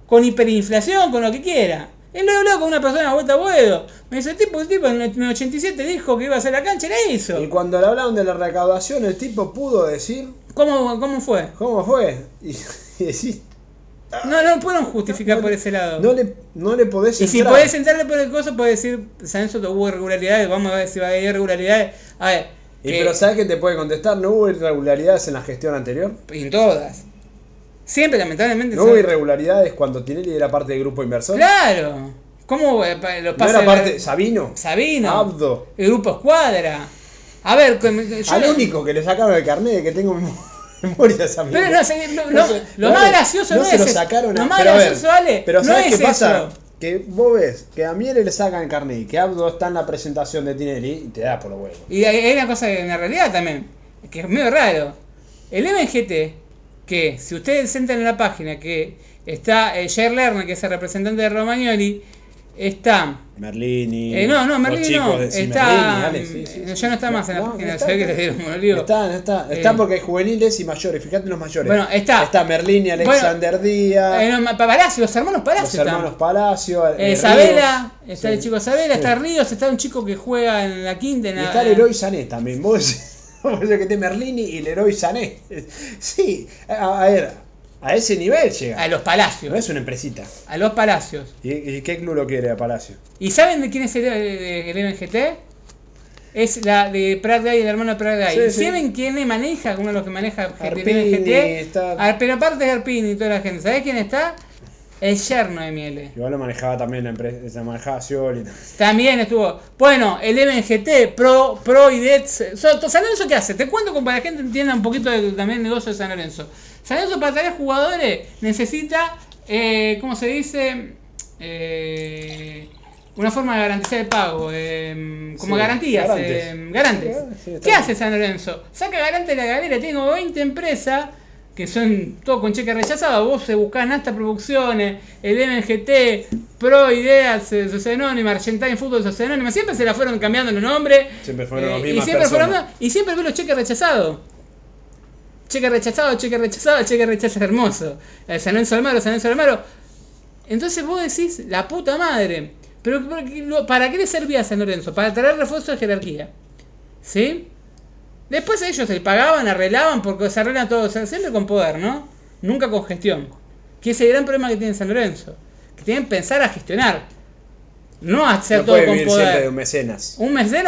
Con hiperinflación, con lo que quiera. Él lo habló con una persona a vuelta a vuelo. Me dice, el tipo, el tipo en el 87 dijo que iba a hacer la cancha y la hizo. Y cuando le hablaron de la recaudación, el tipo pudo decir, ¿Cómo, cómo fue? ¿cómo fue? Y, y decís, No, no pueden justificar No, por ese lado. no le, no le podés y si entrar. podés entrarle por el coso, podés decir, San Lorenzo hubo irregularidades, vamos a ver si va a haber irregularidades. A ver, Y que- pero ¿sabes qué te puede contestar? ¿No hubo irregularidades en la gestión anterior? en todas. Siempre, lamentablemente. ¿No hubo irregularidades cuando Tinelli era parte del grupo inversor? Claro. ¿Cómo eh, lo ¿No pasa era el- parte Sabino? Sabino? Abdo. El grupo Escuadra. A ver, yo Al no- único que le sacaron el carnet que tengo mem- memoria esa Pero no, no, no, lo no más gracioso no, es lo sacaron Lo más gracioso, Ale, Pero no ¿sabes es qué pasa? Que vos ves que a Miele le sacan el y que Abdo está en la presentación de Tinelli y te da por los huevos. Y hay una cosa en la realidad también, que es medio raro. El MGT, que si ustedes entran en la página, que está eh, Jair Lerner, que es el representante de Romagnoli, está... Merlini. Eh, no, no, los Merlini chicos no, está... Merlini, Ale, sí, sí, eh, sí. ya no está más en la No, página, está, que está. le dieron olivo. Está, está, está Eh, porque hay juveniles y mayores, fíjate en los mayores. Bueno, está. Está Merlini, Alexander Díaz, Eh, no, Palacio, los hermanos Palacio los están. hermanos Palacio, Eh, Ríos. Sabela, está Sí. el chico Sabela, Sí. está Ríos, está un chico que juega en la quinta. En Y la- está Leroy Sané también. Vos vos que esté Merlini y Leroy Sané. Sí, a, a ver, a ese nivel llega. A los Palacios. No es una empresita. A los Palacios. ¿Y, y qué club lo quiere a Palacio? ¿Y saben de quién es el, el, el MGT? Es la de Prat Guy, el hermano de Prat Guy. Sí, ¿Y sí. ¿Saben quién le maneja? Uno de los que maneja el Arpini, MGT. está- Ah, pero aparte de Arpini y toda la gente, ¿sabés quién está? El yerno de Miele. Igual lo manejaba también la empresa, se manejaba Scioli. También estuvo. Bueno, el MGT, Pro, Pro y so- ¿San Lorenzo qué hace? Te cuento como para que la gente entienda un poquito de, también el negocio de San Lorenzo. San Lorenzo para traer jugadores necesita, eh, ¿cómo se dice? Eh, una forma de garantizar el pago. eh, como Sí, garantías. garantes. eh, garantes. Sí, está ¿Qué hace San Lorenzo? Saca garante de la galera. Tengo 20 empresas que son todo con cheque rechazado. Vos se buscás Nasta Producciones, el MGT, Pro Ideas, eh, Sociedad Anónima, Argentine Fútbol, Sociedad Anónima. Siempre se la fueron cambiando los nombres. Siempre fueron las y mismas siempre personas. fueron- y siempre ves los cheques rechazados. Cheque rechazado, cheque rechazado, cheque rechazado hermoso. El San Lorenzo Almaro, San Lorenzo Almaro. Entonces vos decís, la puta madre. Pero ¿por qué lo- ¿para qué le servía a San Lorenzo? Para traer refuerzo de jerarquía. ¿Sí? Después ellos se pagaban, arreglaban, porque se arreglan todo, siempre con poder, ¿no? Nunca con gestión. Que es el gran problema que tiene San Lorenzo. Que tienen que pensar a gestionar. No a hacer No todo con siempre de poder. un mecenas.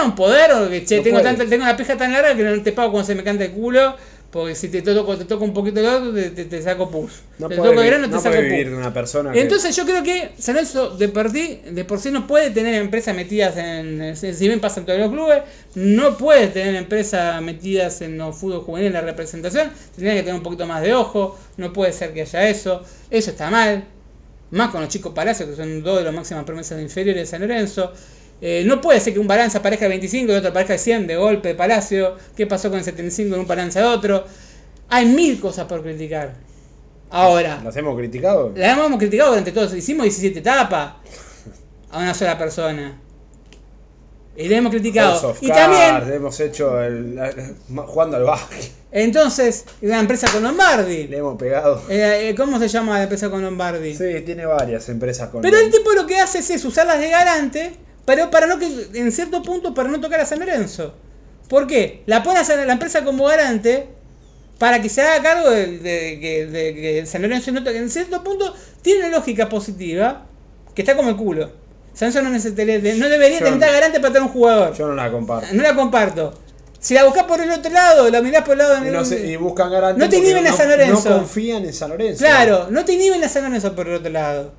Un poder, o que che, No tengo, tanta, tengo la pija tan larga que no te pago cuando se me canta el culo. Porque si te toco, te toco un poquito el otro, te, te, te saco push. No te puede, toco el te saco vivir de una persona que- Entonces yo creo que San Lorenzo de por, sí, de por sí no puede tener empresas metidas en, si bien pasa en todos los clubes, no puede tener empresas metidas en los fútbol juvenil en la representación, tendría que tener un poquito más de ojo, no puede ser que haya eso, eso está mal, más con los chicos Palacios que son dos de las máximas promesas inferiores de San Lorenzo. Eh, no puede ser que un balance aparezca de 25 y otro aparezca de 100 de golpe de Palacio. ¿Qué pasó con el 75 en un balance de otro? Hay mil cosas por criticar. Ahora, ¿Las hemos criticado? la hemos criticado durante todos. Hicimos 17 etapas a una sola persona. Y le hemos criticado. Y también, hemos hecho el, la- jugando al básquet. entonces, la empresa con Lombardi. Le hemos pegado. Eh, eh, ¿Cómo se llama la empresa con Lombardi? Sí, tiene varias empresas con. Pero el tipo lo que hace es, eso, usarlas de garante, pero para no que, en cierto punto, para no tocar a San Lorenzo. ¿Por qué? La pone a la empresa como garante para que se haga cargo de, que San Lorenzo no toque. En cierto punto tiene una lógica positiva que está como el culo. San Lorenzo no, no debería Yo- tener garante para tener un jugador. Yo no la comparto. No la comparto. Si la buscas por el otro lado, la mirás por el lado de no sé- y buscan garantía. No te inhiben a San Lorenzo. No confían en San Lorenzo. Claro, no te inhiben a San Lorenzo por el otro lado.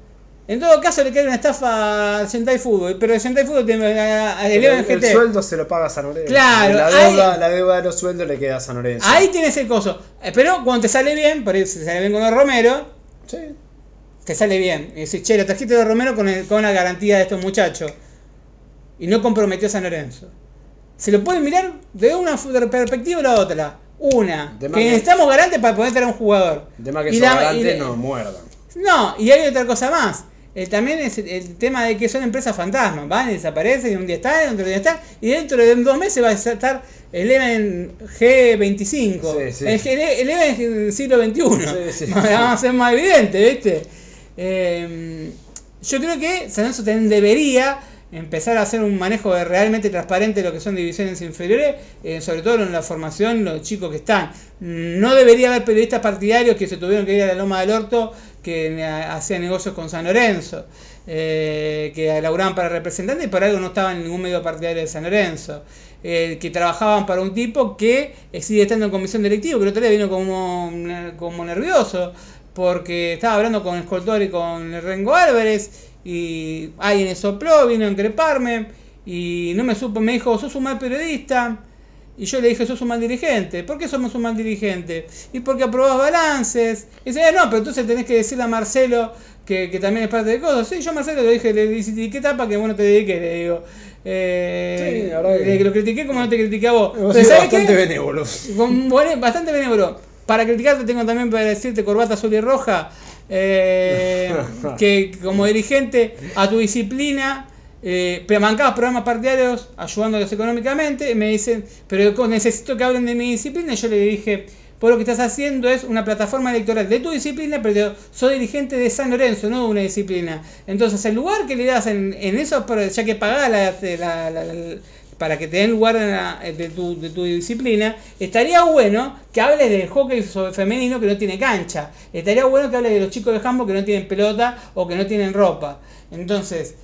En todo caso le queda una estafa al Sentai Fútbol, pero el Sentai Fútbol tiene a- a- el, el GT. sueldo se lo paga San Lorenzo. Claro, la ahí- deuda, la deuda de los sueldos le queda a San Lorenzo. Ahí tienes el coso. Eh, Pero cuando te sale bien, por eso te sale bien con los Romero, Sí. te sale bien. Y decís, che, lo trajiste de Romero con, el- con la garantía de estos muchachos. Y no comprometió a San Lorenzo. Se lo pueden mirar de una perspectiva o la otra. Una, De que necesitamos garantes para poder tener un jugador. De más que Y son la- garantes y la- no muerdan. No, y hay otra cosa más. Eh, también es el, el tema de que son empresas fantasmas. Van y desaparecen, y un día están, otro día están. Y dentro de dos meses va a estar el Eleven G25. Sí, sí. El, Eleven del siglo XXI. Sí. Vamos a ser más evidente, ¿viste? Eh, yo creo que San Lorenzo debería empezar a hacer un manejo de realmente transparente de lo que son divisiones inferiores, eh, sobre todo en la formación, los chicos que están. No debería haber periodistas partidarios que se tuvieron que ir a la Loma del Orto que hacían negocios con San Lorenzo, eh, que laburaban para representantes y por algo no estaban en ningún medio partidario de San Lorenzo. que trabajaban para un tipo que sigue estando en comisión directiva, que el vino como, como nervioso, porque estaba hablando con Escoltor y con Rengo Álvarez, y alguien sopló, vino a increparme, y no me supo, me dijo, sos un mal periodista, y yo le dije, sos un mal dirigente. ¿Por qué somos un mal dirigente? Y porque aprobás balances. Y dice, "Ah, no, pero entonces tenés que decirle a Marcelo que, que también es parte de cosas. Sí, yo a Marcelo le dije, le dije, ¿y qué tapa que vos no te dediques? Le digo. Eh, Sí, la verdad que- lo critiqué como no te critiqué a vos. Hemos Pero sido ¿sabés qué? bastante. Con- bueno, bastante benévolo. Para criticarte tengo también para decirte corbata azul y roja. eh, que como dirigente a tu disciplina, eh, pero mancabas programas partidarios ayudándolos económicamente. Me dicen, pero necesito que hablen de mi disciplina. Y yo le dije, por lo que estás haciendo es una plataforma electoral de tu disciplina, pero soy dirigente de San Lorenzo, no de una disciplina. Entonces, el lugar que le das en, en eso, ya que pagás la, la- la- para que te den lugar de, tu, disciplina, estaría bueno que hables del hockey femenino que no tiene cancha. Estaría bueno que hables de los chicos de handball que no tienen pelota o que no tienen ropa. Entonces,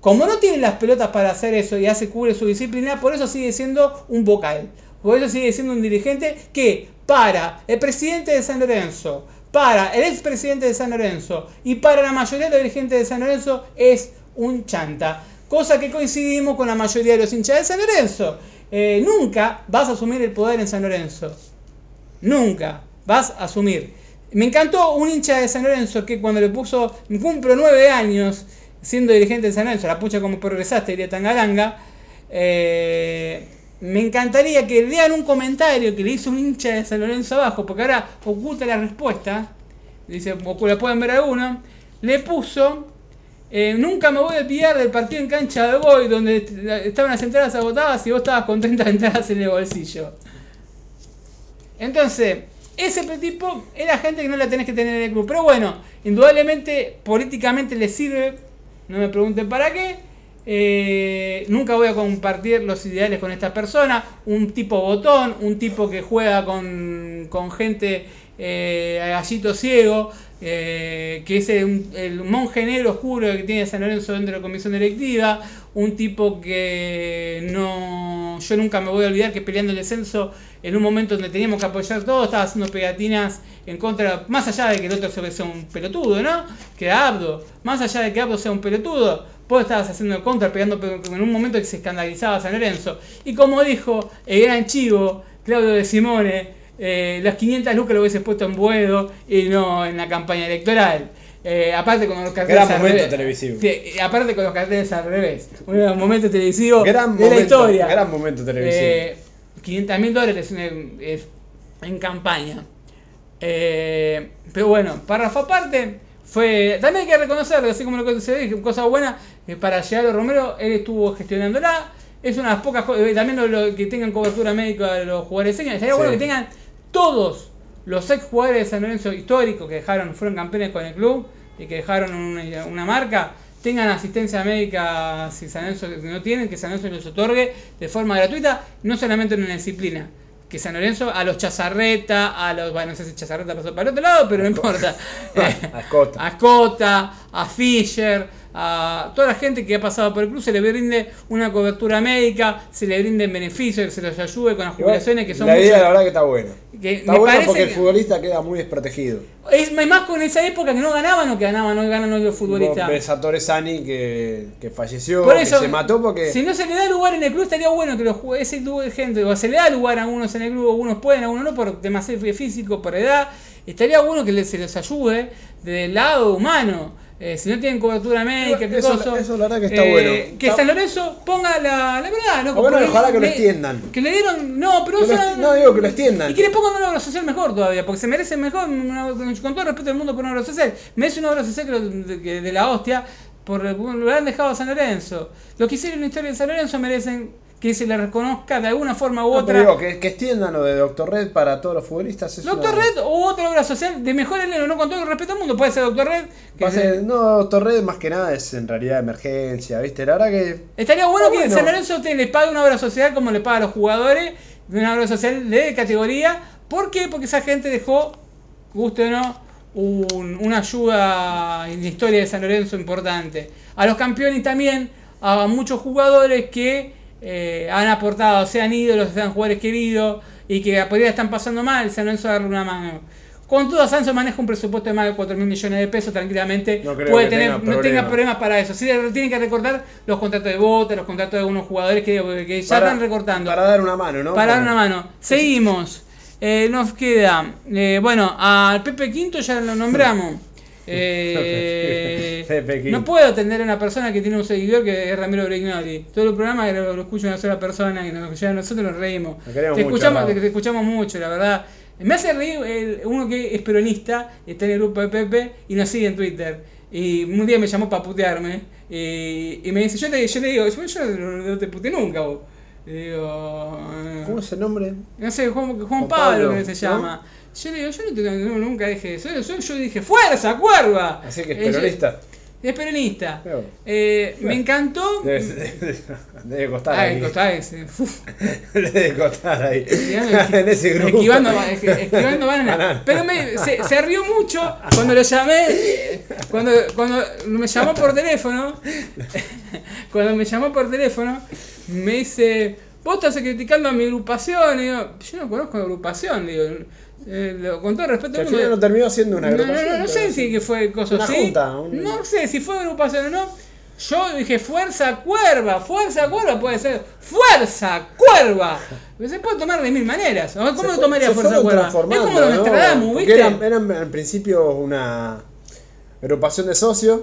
como no tienen las pelotas para hacer eso y hace cubre su disciplina, por eso sigue siendo un vocal. Por eso sigue siendo un dirigente que para el presidente de San Lorenzo, para el expresidente de San Lorenzo y para la mayoría de los dirigentes de San Lorenzo es un chanta. Cosa que coincidimos con la mayoría de los hinchas de San Lorenzo. Eh, nunca vas a asumir el poder en San Lorenzo. Nunca vas a asumir. Me encantó un hincha de San Lorenzo que cuando le puso, cumplo nueve años siendo dirigente de San Lorenzo, la pucha como progresaste, diría Tangalanga. eh, me encantaría que lean un comentario que le hizo un hincha de San Lorenzo abajo, porque ahora oculta la respuesta. Dice, la pueden ver alguno. Le puso, eh, nunca me voy a olvidar del partido en cancha de Boy, donde estaban las entradas agotadas y vos estabas con 30 entradas en el bolsillo. Entonces, ese tipo era gente que no la tenés que tener en el club. Pero bueno, indudablemente políticamente le sirve. No me pregunten para qué. Eh, nunca voy a compartir los ideales con esta persona. Un tipo botón, un tipo que juega con, con gente eh, gallito ciego, eh, que es el, monje negro oscuro que tiene San Lorenzo dentro de la comisión directiva. Un tipo que no. Yo nunca me voy a olvidar que peleando el descenso en un momento donde teníamos que apoyar todo, estaba haciendo pegatinas en contra, más allá de que el otro sea un pelotudo, ¿no? Que era Abdo, más allá de que Abdo sea un pelotudo, vos estabas haciendo en contra, pegando en un momento que se escandalizaba San Lorenzo. Y como dijo el gran chivo, Claudio de Simone, eh, las 500 lucas lo hubiese puesto en Buedo y no en la campaña electoral. Eh, aparte con los carteles Gran al momento revés. televisivo. Sí, aparte con los carteles al revés. Un momento televisivo Gran de la momento, historia. gran momento televisivo. Eh, 500 mil dólares en, campaña. Eh, pero bueno, párrafo aparte, fue. También hay que reconocerlo, así como lo que se dijo, cosa buena, eh, para llegar a Romero, él estuvo gestionándola. Es una de las pocas cosas. También lo, lo- que tengan cobertura médica de los jugadores de señas. Sí. bueno que tengan todos los ex jugadores de San Lorenzo históricos que dejaron, fueron campeones con el club y que dejaron una, una marca. Tengan asistencia médica si San Lorenzo no tienen, que San Lorenzo les otorgue de forma gratuita, no solamente en una disciplina. Que San Lorenzo a los Chazarreta, a los. Bueno, no sé si Chazarreta pasó para el otro lado, pero no importa. A Escota. a Escota, a Fischer, a toda la gente que ha pasado por el club, se le brinde una cobertura médica, se le brinden beneficios, que se los ayude con las jubilaciones que son la idea, muchas- la verdad, que está buena. que Está buena porque el futbolista queda muy desprotegido. Es más con esa época que no ganaban o que ganaban, no ganan hoy los futbolistas. Ves a Torres Sani que, que falleció, Por eso, que se mató porque. si no se le da lugar en el club, estaría bueno que los ese de gente, o se le da lugar a algunos en el club, algunos pueden, algunos no, por temas físicos, por edad. Estaría bueno que se les ayude desde el lado humano. Eh, si no tienen cobertura médica, qué Eso- cosa. eso la verdad que está eh, bueno. Que San Lorenzo ponga la, la verdad, ¿no? O bueno, ojalá que lo extiendan. Que le dieron. No, pero lo esti- no, digo que lo extiendan. Y que le pongan una obra social mejor todavía, porque se merecen mejor, una- con todo el respeto del mundo por una obra social. Merece una obra social que lo- de, que de la hostia, por lo han dejado a San Lorenzo. Los que hicieron la historia de San Lorenzo merecen que se le reconozca de alguna forma u No, otra. digo, que, que extiendan lo de Doctor Red para todos los futbolistas. Es Doctor una- Red o otra obra social de mejor eleno, no con todo el respeto del mundo, puede ser Doctor Red. que no, Doctor Red más que nada es en realidad emergencia, ¿viste? La verdad que. Estaría bueno que bueno. San Lorenzo te, les pague una obra social como le paga a los jugadores, de una obra social de categoría. ¿Por qué? Porque esa gente dejó, guste o no, un- una ayuda en la historia de San Lorenzo importante. A los campeones también, a muchos jugadores que eh, han aportado, sean ídolos, sean jugadores queridos y que por ahí la están pasando mal, San Lorenzo darle una mano. Con todo, Sanso maneja un presupuesto de más de 4 mil millones de pesos, tranquilamente No creo puede que tener, tenga no tenga problema. problemas para eso. Sí, tienen que recortar los contratos de botas, los contratos de algunos jugadores que, que ya para- están recortando. Para dar una mano, ¿no? Para dar una mano. Seguimos. Eh, nos queda, eh, bueno, al Pepe Quinto ya lo nombramos. Eh, no puedo atender a una persona que tiene un seguidor que es Ramiro Brignoli. Todo el programa lo, lo escucha una sola persona y nos, ya nosotros nos reímos. Nos te, mucho, escuchamos, te, te escuchamos mucho, la verdad. Me hace reír el- uno que es peronista, está en el grupo de Pepe y nos sigue en Twitter. Y un día me llamó para putearme. Y, y me dice, yo te, yo le digo, yo, yo no, no te puteé nunca vos. Y digo, ¿Cómo es el nombre? no sé, Juan, Juan Juan Pablo, Pablo, que se ¿no? Yo le digo, yo no te- no, nunca dije eso. Yo, yo dije, ¡fuerza, cuerva! Así que es peronista. es peronista. Eh, me encantó. Debe, debe- debe costar Ay, ahí. costaba ese. Debe costar ahí. En ese grupo. Esquivando, esqui- esquivando banana. Banana. Pero me, se, se rió mucho cuando lo llamé. Cuando, cuando me llamó por teléfono. Cuando me llamó por teléfono, me dice: Vos estás criticando a mi agrupación. Y digo: Yo no conozco la agrupación. Digo, eh, lo- con todo respeto. Que al final no terminó siendo una no, no, agrupación. no, no sé si que fue cosa Una así. junta, un- No sé si fue agrupación o no. Yo dije fuerza cuerva, fuerza cuerva puede ser fuerza cuerva. Se puede tomar de mil maneras. ¿o ¿Cómo se lo tomaría fuerza cuerva? Es como los ¿no? ¿viste? eran, eran al principio una agrupación de socios.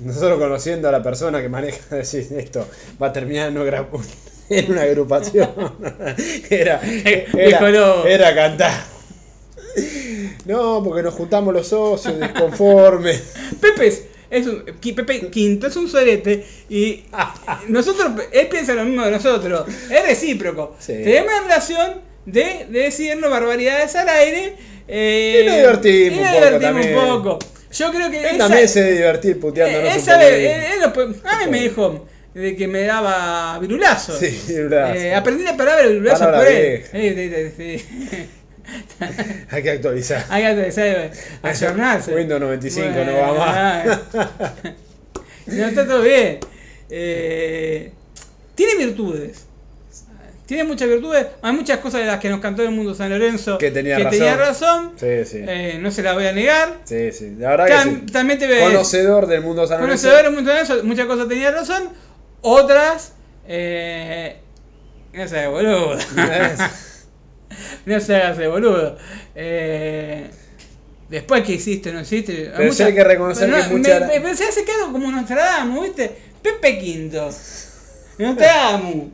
Nosotros conociendo a la persona que maneja decir esto va a terminar en una, en una agrupación. era, era, era cantar. No, porque nos juntamos los socios disconformes. Pepe es, un, Pepe Quinto es un sorete y nosotros, él piensa lo mismo de nosotros. Es recíproco. Sí. Tenemos una relación de, de decirnos barbaridades al aire. eh, Y nos divertimos y un nos poco un. Yo creo que Él esa- también se debe divertir puteándonos eh, esa poquito. vez, él- él lo a mí me dijo de que me daba virulazo. Sí, virulazo. Eh, aprendí la palabra virulazo por él. Eh. Hay que actualizar. Hay que actualizar, ayornarse. Windows 95 no va más. No está todo bien. Eh, tiene virtudes. Tiene muchas virtudes. Hay muchas cosas de las que nos cantó el mundo San Lorenzo Que tenía tenía razón. razón. Sí, sí. Eh, no se la voy a negar. Sí, sí. La verdad que sí. También te ve. Conocedor del mundo San Lorenzo. Conocedor del mundo San Lorenzo, muchas cosas tenía razón. Otras. Eh, no sé, boludo. no se hagas el boludo. Eh, después que hiciste, no hiciste. Pero sí hay que reconocer Pero que mucha- Me, me- se hace quedado como Nostradamus, ¿viste? Pepe Quinto. Nostradamus.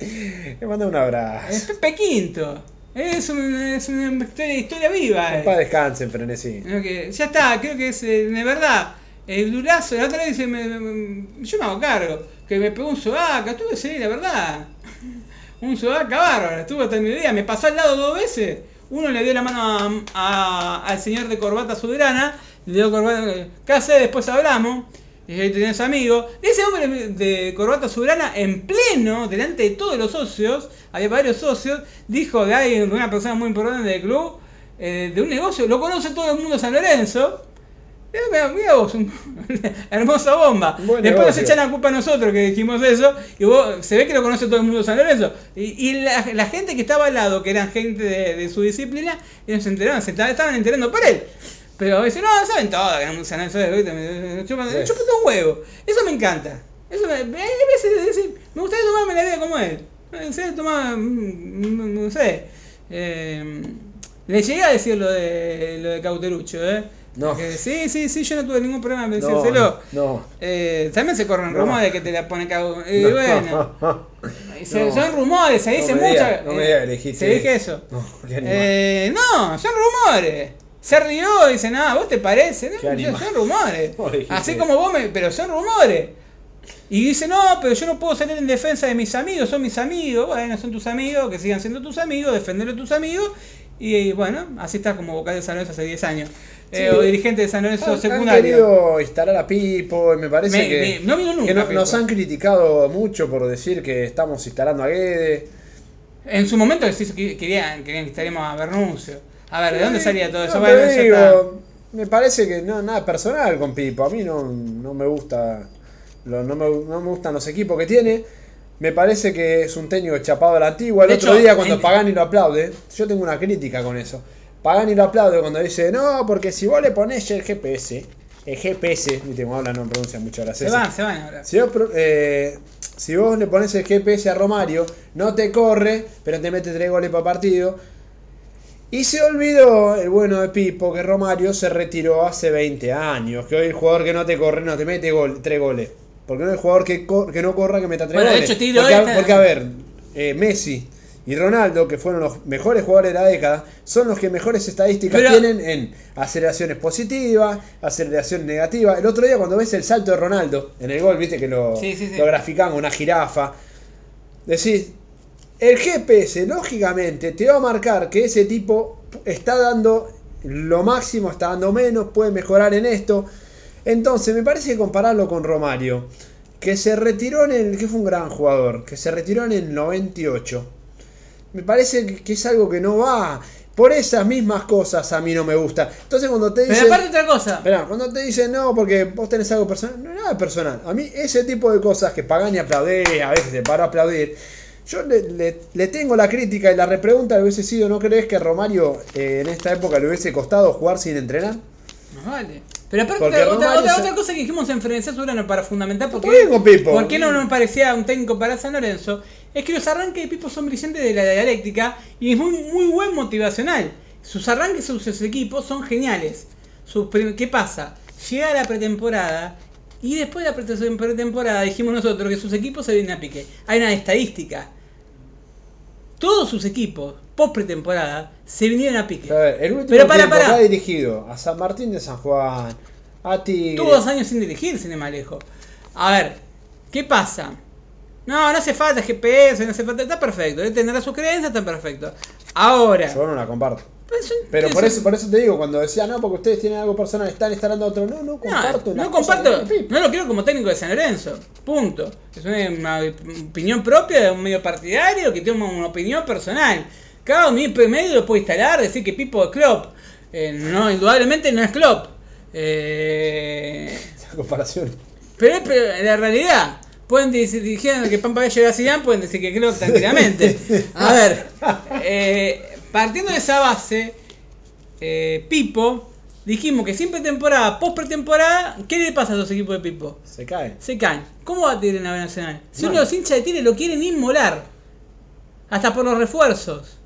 Le manda un abrazo. Pepe Quinto. Es, un- es una historia, historia viva. eh. Para descansen, frenesí. Que ya está, creo que es eh, de verdad. El durazo, la otra vez dice, me- me- yo me hago cargo. que me pegó un sobaca, estuve, sí, la verdad. Un sobaca bárbaro, estuve hasta el mediodía, me pasó al lado dos veces. Uno le dio la mano a- al señor de corbata soberana, le dio corbata, ¿qué hace? Después hablamos. Y ahí tenés amigos. Ese hombre de corbata soberana, en pleno, delante de todos los socios, había varios socios, dijo que hay una persona muy importante del club, eh, de un negocio, lo conoce todo el mundo San Lorenzo. Eh, Mira, mira vos, un- hermosa bomba. Buen Después nos negocio. echan la culpa a nosotros que dijimos eso, y vos, se ve que lo conoce todo el mundo de San Lorenzo. Y, y la, la gente que estaba al lado, que eran gente de, de su disciplina, ellos se enteraron, se estaban- enterando por él. Pero dicen, no, saben todo, que San Lorenzo ¿viste? me, chupan, un huevo. Eso me encanta. Eso me, me- hay veces me gustaría tomarme la vida como él. No sé, tomar, mm, no sé. Eh, le llegué a decir lo de, lo de Cauterucho, ¿eh? No. Sí, sí, sí, yo no tuve ningún problema en No, decírselo. no. Eh, también se corren No. rumores que te la pone cagado. Y No. bueno, se- No. son rumores, se No dice digas, no me dijiste Se dije eso. No. Eh, no, son rumores. Se rió dice, nada, ¿vos te parece? No, son rumores. No Así como vos, me, pero son rumores. Y dice, no, pero yo no puedo salir en defensa de mis amigos, son mis amigos. Bueno, son tus amigos, que sigan siendo tus amigos, defender a tus amigos. Y bueno, así estás como vocal de San hace 10 años. Eh, o dirigente de San Lorenzo Han- Han secundario. querido instalar a Pipo y me parece Me- que, me- no vino nunca que no- nos han criticado mucho por decir que estamos instalando a Guede. En su momento querían, querían que estaríamos a Bernuncio. A ver, ¿de dónde salía todo eso? No, Bueno, digo, me parece que no nada personal con Pipo. A mí no, no me gusta lo- no, me, no me gustan los equipos que tiene. Me parece que es un técnico chapado a la antigua. El De otro hecho, día cuando en- Pagani lo aplaude, yo tengo una crítica con eso. Pagani lo aplaude cuando dice, no, porque si vos le ponés el GPS, el GPS, viste cómo habla, no pronuncia mucho las Se van, se van ahora. Si vos, eh, si vos le pones el GPS a Romario, no te corre, pero te mete tres goles por partido. Y se olvidó el bueno de Pipo que Romario se retiró hace 20 años. Que hoy el jugador que no te corre no te mete gol, tres goles. Porque no es el jugador que, que no corra que meta tres Bueno, de goles. hecho, porque, a- porque, a ver, eh, Messi y Ronaldo, que fueron los mejores jugadores de la década, son los que mejores estadísticas tienen en aceleraciones positivas, aceleración negativa. El otro día cuando ves el salto de Ronaldo en el gol, viste que lo, Sí, sí, sí. lo graficaban con una jirafa. Decís, el GPS lógicamente te va a marcar que ese tipo está dando lo máximo, está dando menos, puede mejorar en esto. Entonces me parece que compararlo con Romario, que se retiró en el, que fue un gran jugador, que se retiró en el 98. Me parece que, es algo que no va. Por esas mismas cosas a mí no me gusta. Entonces cuando te Pero dicen... aparte otra cosa. Esperá, cuando te dicen no, porque vos tenés algo personal, no es nada personal. A mí ese tipo de cosas que Pagani aplaudir, a veces se paró a aplaudir, yo le, le- le tengo la crítica y la repregunta hubiese sido, ¿no crees que a Romario eh, en esta época le hubiese costado jugar sin entrenar? Más vale. Pero aparte Porque otra, otra, Romario otra- se- otra cosa que dijimos en Frenesia Soberano para fundamentar por Está bien con Pipo. por qué no nos parecía un técnico para San Lorenzo, es que los arranques de Pipo son brillantes de la dialéctica y es muy, muy buen motivacional. Sus arranques sus, sus equipos son geniales. Sus ¿Qué pasa? Llega la pretemporada y después de la pre- pretemporada dijimos nosotros que sus equipos se vienen a pique. Hay una estadística. Todos sus equipos, post pretemporada, se vinieron a pique. A ver, el último Pero para, para. ha dirigido a San Martín de San Juan, a. Tuvo dos años sin dirigir, sin lejos. A ver, ¿qué pasa? No, no hace falta GPS, no hace falta. Está perfecto. Él tendrá sus creencias, está perfecto. Ahora. Yo no la comparto. pues, Pero por eso, por eso te digo, cuando decía, no, porque ustedes tienen algo personal, están instalando a otro. No, no comparto. No, no comparto, no lo quiero como técnico de San Lorenzo. Punto. Es una, opinión propia de un medio partidario que tiene una opinión personal. Cada medio lo puede instalar, decir que Pipo es Klopp. Eh, no, indudablemente no es Klopp. Eh, Esa comparación. Pero es la realidad. Pueden decir, dijeron que Pampa llega a Zidane, pueden decir que Klopp tranquilamente. A ver, eh, partiendo de esa base, eh, Pipo, dijimos que siempre temporada, post pretemporada, ¿qué le pasa a los equipos de Pipo? Se cae. Se caen. ¿Cómo va a Tigre en la B Nacional? Si Mal. los hinchas de Tigre lo quieren inmolar. Hasta por los refuerzos.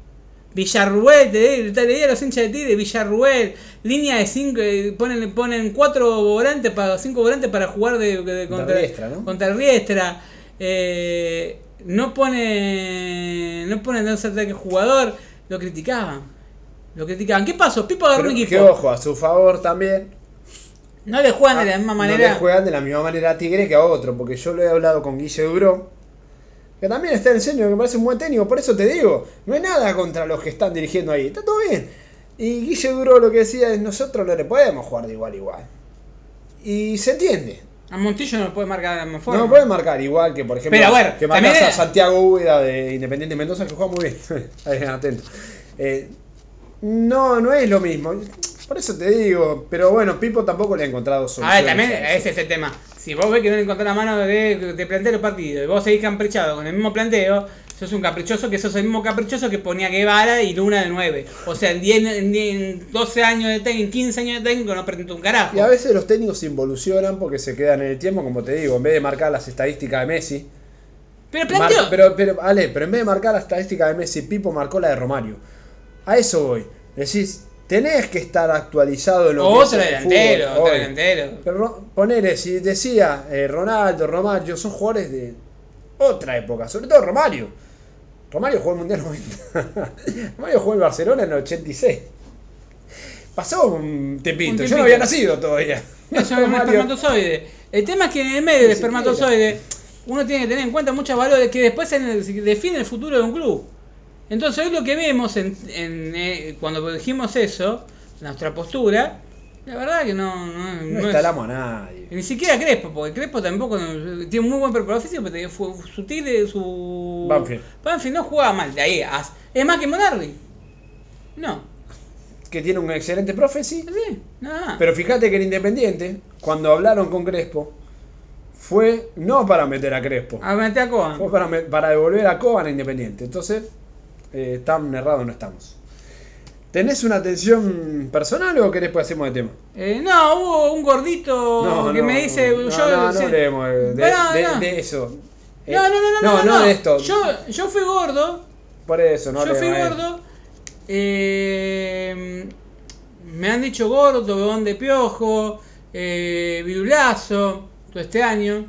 Villarruel, te te leía a los hinchas de Tigre, Villarruel, línea de 5, ponen, ponen cuatro volantes para cinco volantes para jugar de, de- Contra Riestra, ¿no? contra Riestra. Eh, no pone no ponen dos ataques jugador, lo criticaban. Lo criticaban. ¿Qué pasó? Pipo agarró Pero un que equipo. ojo, a su favor también. No le juegan de la misma No manera. le juegan de la misma manera a Tigre que a otro, porque yo lo he hablado con Guille Duró, que también está en serio, que me parece un buen técnico, por eso te digo, no hay nada contra los que están dirigiendo ahí, está todo bien. Y Guille Duró lo que decía es, nosotros no le podemos jugar de igual a igual. Y se entiende. A Montillo no lo puede marcar de la misma forma. No puede marcar igual que, por ejemplo, Pero bueno, que marcas también- a Santiago Úbeda de Independiente Mendoza, que juega muy bien. Ahí, atento. Eh, no, no es lo mismo. Por eso te digo, pero bueno, Pipo tampoco le ha encontrado A solución. ver, también ese es el tema. Si vos ves que no le encontrás la mano de, de plantear los partidos y vos seguís caprichado con el mismo planteo, sos un caprichoso que sos el mismo caprichoso que ponía Guevara y Luna de 9. O sea, en, 10, en, 10 en 12 años de técnico, en 15 años de técnico no presentó un carajo. Y a veces los técnicos se involucionan porque se quedan en el tiempo, como te digo, en vez de marcar las estadísticas de Messi. Pero planteo. marca- pero, pero, Ale, pero en vez de marcar la estadística de Messi, Pipo marcó la de Romario. A eso voy. Decís, tenés que estar actualizado en lo que otro es el delantero, fútbol otro hoy. delantero. Pero Ro- ponele, si decía eh, Ronaldo, Romario, son jugadores de otra época, sobre todo Romario. Romario jugó el Mundial 90. Romario jugó el Barcelona en el 86. Pasó un tiempito, Un yo tiempito. no había nacido todavía. Eso es un espermatozoide. El tema es que en el medio del espermatozoide uno tiene que tener en cuenta muchos valores que después definen el futuro de un club. Entonces hoy lo que vemos en, en, eh, cuando dijimos eso, nuestra postura, la verdad que no, no, No no es- instalamos a nadie. ni siquiera Crespo, porque Crespo tampoco tiene un muy buen preparador físico, pero fue, su tigre, su Banfield. Banfield no jugaba mal, de ahí a- es más que Monardi. No, Que tiene un excelente profe, sí. sí, nada. Pero fíjate que en Independiente, cuando hablaron con Crespo, fue no para meter a Crespo, a meter a Coan. fue para, para devolver a Coban a Independiente. Entonces, eh, tan errado no estamos. ¿Tenés una atención personal o querés que hacemos de tema? Eh, no, hubo un gordito que me dice. no, yo, no, no sí. hablemos de, de- de- no. eso. Eh, No, no, no, no, no, no, no. de esto. Yo, yo fui gordo. Por eso, no yo fui gordo. eh, me han dicho gordo, bebón de piojo, eh, virulazo, todo este año.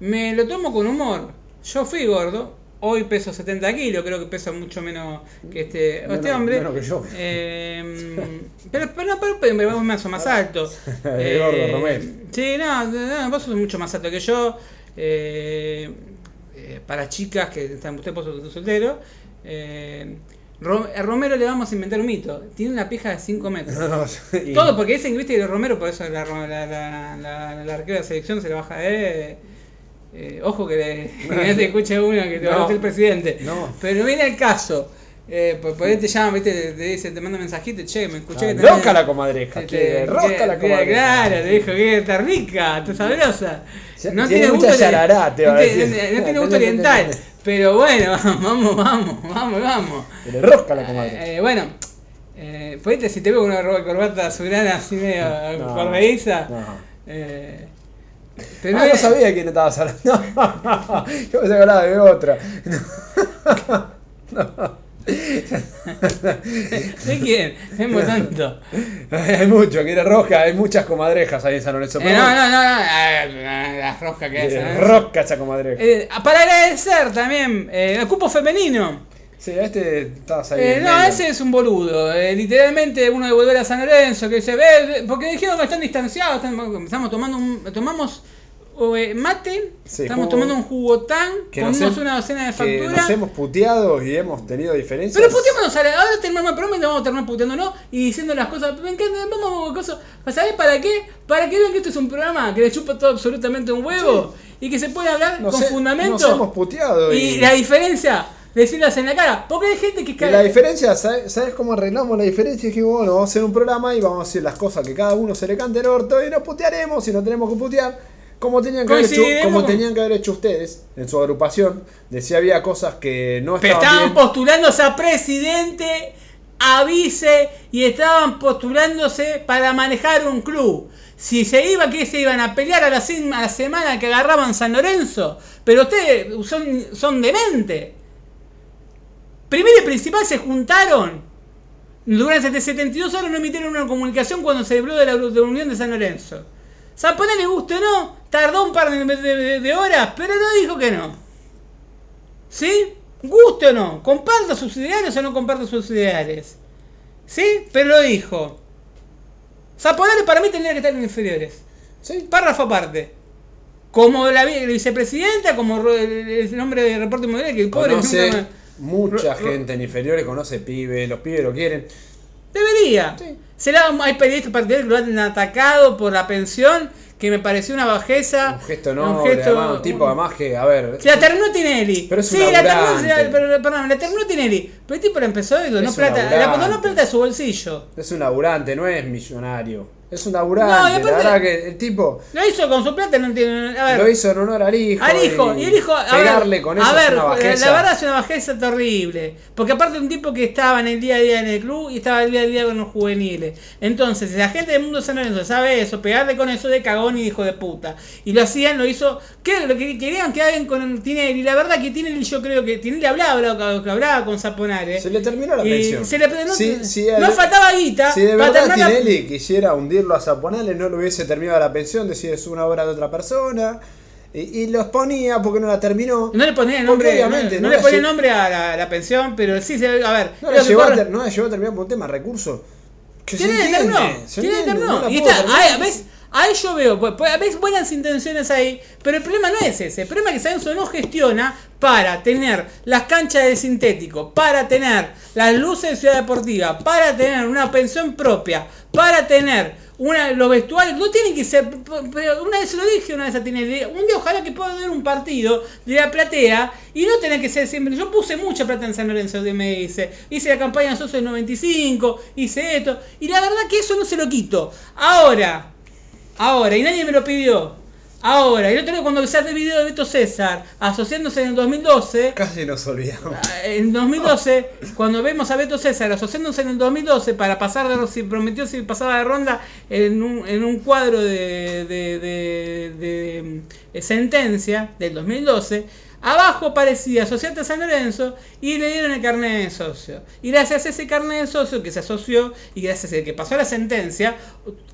Me lo tomo con humor. Yo fui gordo. Hoy peso 70 kilos, creo que peso mucho menos que este, Menos- este hombre. menos que yo. Eh, pero, pero, no, pero, pero vos me sos más alto. El gordo Romero. Sí, no, no, vos sos mucho más alto que yo. Eh, eh, para chicas que están usted por soltero. Eh, a Romero le vamos a inventar un mito. Tiene una pija de 5 metros. No, y- Todo porque dicen que viste que Romero, por eso la, la, la, la, la, la arquera de la selección se le baja de. Eh, ojo que, le, que no te escuche uno que te va a No. meter el presidente. No. Pero no viene el caso. Eh, por, por ahí te llaman, viste, te, te dice, te manda mensajito, che, me escuché Ah, que la comadreja, Te- che, te- rosca la comadreja. Claro, te dijo que está rica, está sabrosa. Ya- tiene gusto de- yarará, te no va a tiene- decir. No tiene gusto oriental. Pero bueno, vamos, vamos, vamos, vamos. Le rosca la comadreja. Eh, bueno, eh, ponete si te veo con una ropa de corbata azulana así medio No, no. Eh, Pero pero no, sabía de quién estabas hablando. Yo pensé que hablaba de otra. No. ¿De quién? Hemos tanto. Hay mucho, quiere rosca, hay muchas comadrejas ahí en San Lorenzo. Eh, no, no, no, no, ah, las roscas que quiere hacen. ¿eh? Rosca esa comadreja. Eh, para agradecer también eh, el cupo femenino. Sí, este estabas ahí. Eh, no, ese es un boludo. Eh, literalmente uno de volver a San Lorenzo que se ve, porque dijeron que están distanciados, están- estamos tomando un, tomamos eh, mate, Sí, estamos jugo- tomando un jugotán, que comimos hem- una docena de que facturas. nos hemos puteado y hemos tenido diferencias. Pero puteémonos, ahora ahora terminamos el programa y vamos a terminar puteándonos y diciendo las cosas. Me encanta, vamos a cosas. ¿Sabés para qué? Para que vean que esto es un programa que le chupa todo absolutamente un huevo y que se puede hablar Nos con he- fundamento. Nos hemos puteado. y, Y, la diferencia, decirlas en la cara. Porque hay gente que y cae. la diferencia, ¿sabes, sabes cómo arreglamos la diferencia? Es que bueno, vamos a hacer un programa y vamos a decir las cosas que cada uno se le cante el orto y nos putearemos si no tenemos que putear. Como tenían que, haber hecho, como tenían que haber hecho ustedes en su agrupación, de si había cosas que no Pero estaban estaban bien. postulándose a presidente, a vice y estaban postulándose para manejar un club. Si se iba, que se iban a pelear a la, sem- a la semana que agarraban San Lorenzo. Pero ustedes son, son demente. Primero y principal se juntaron. Durante 72 horas no emitieron una comunicación cuando se habló de la, de la unión de San Lorenzo. Zaponele guste o no, tardó un par de, de- de horas, pero no dijo que no. ¿Sí? Guste o no, comparta sus ideales o no comparta sus ideales. ¿Sí? Pero lo dijo. Zaponele para mí tendría que estar en inferiores. Sí. Párrafo aparte. Como la vi- vicepresidenta, como el, el nombre de reporte mundial, que el pobre Conoce nunca me- mucha gente en inferiores, conoce pibes, los pibes lo quieren. Debería. Sí. Será, hay periodistas partidarios que lo han atacado por la pensión, que me pareció una bajeza. Un gesto noble, además, un tipo un- además que, a ver. Se la terminó Tinelli. Pero es un sí, la terminó, perdón, la terminó Tinelli. Pero el tipo la empezó y donó un plata. La donó plata de su bolsillo. Es un laburante, no es millonario. Es un laburante. No, y la verdad que el tipo Lo hizo con su plata, no entiendo. A ver, lo hizo en honor al hijo. al hijo. Y el hijo. A pegarle ver, con eso a ver, es una bajeza. la verdad es una bajeza terrible. Porque aparte un tipo que estaba en el día a día en el club y estaba el día a día con los juveniles. Entonces, la gente del mundo San Lorenzo sabe eso, pegarle con eso de cagón y hijo de puta. Y lo hacían, lo hizo. ¿Qué? Lo que querían que hagan con Tinelli. La verdad que Tinelli, yo creo que Tinelli hablaba, hablaba, con Zaponare. Se le terminó la Y pensión. se le- no, Sí, sí, no el- faltaba guita. Si de verdad Tinelli quisiera hundirlo a Zaponales, no le hubiese terminado la pensión, decir es una obra de otra persona. Y, y los ponía porque no la terminó. No le ponía el nombre, no, obviamente no no le ponía nombre a la, pensión, pero sí se a ver. No la, llevó a ter- no la llevó a terminar por un tema recursos. Que se Tiene entiende, terminó, se tiene entiende, terminó. no la y está, ahí, ¿ves? Ahí yo veo, pues, pues, ves buenas intenciones ahí, pero el problema no es ese. El problema es que Sanso no gestiona para tener las canchas de sintético, para tener las luces de Ciudad Deportiva, para tener una pensión propia, para tener una, los vestuarios. No tienen que ser. Pero una vez se lo dije, una vez a Tinelli, un día ojalá que pueda ver un partido de la platea y no tener que ser siempre. Yo puse mucha plata en San Lorenzo, que me dice. Hice la campaña Socio del 95, hice esto. Y la verdad que eso no se lo quito. Ahora, ahora, y nadie me lo pidió. Ahora, el otro día cuando sale el video de Beto César asociándose en el 2012, Casi nos olvidamos. en 2012, cuando vemos a Beto César asociándose en el 2012 para pasar de si prometió si pasaba de ronda en un, en un cuadro de, de- de- sentencia del 2012, abajo parecía asociarte a San Lorenzo y le dieron el carnet de socio. Y gracias a ese carnet de socio que se asoció y gracias a que pasó la sentencia,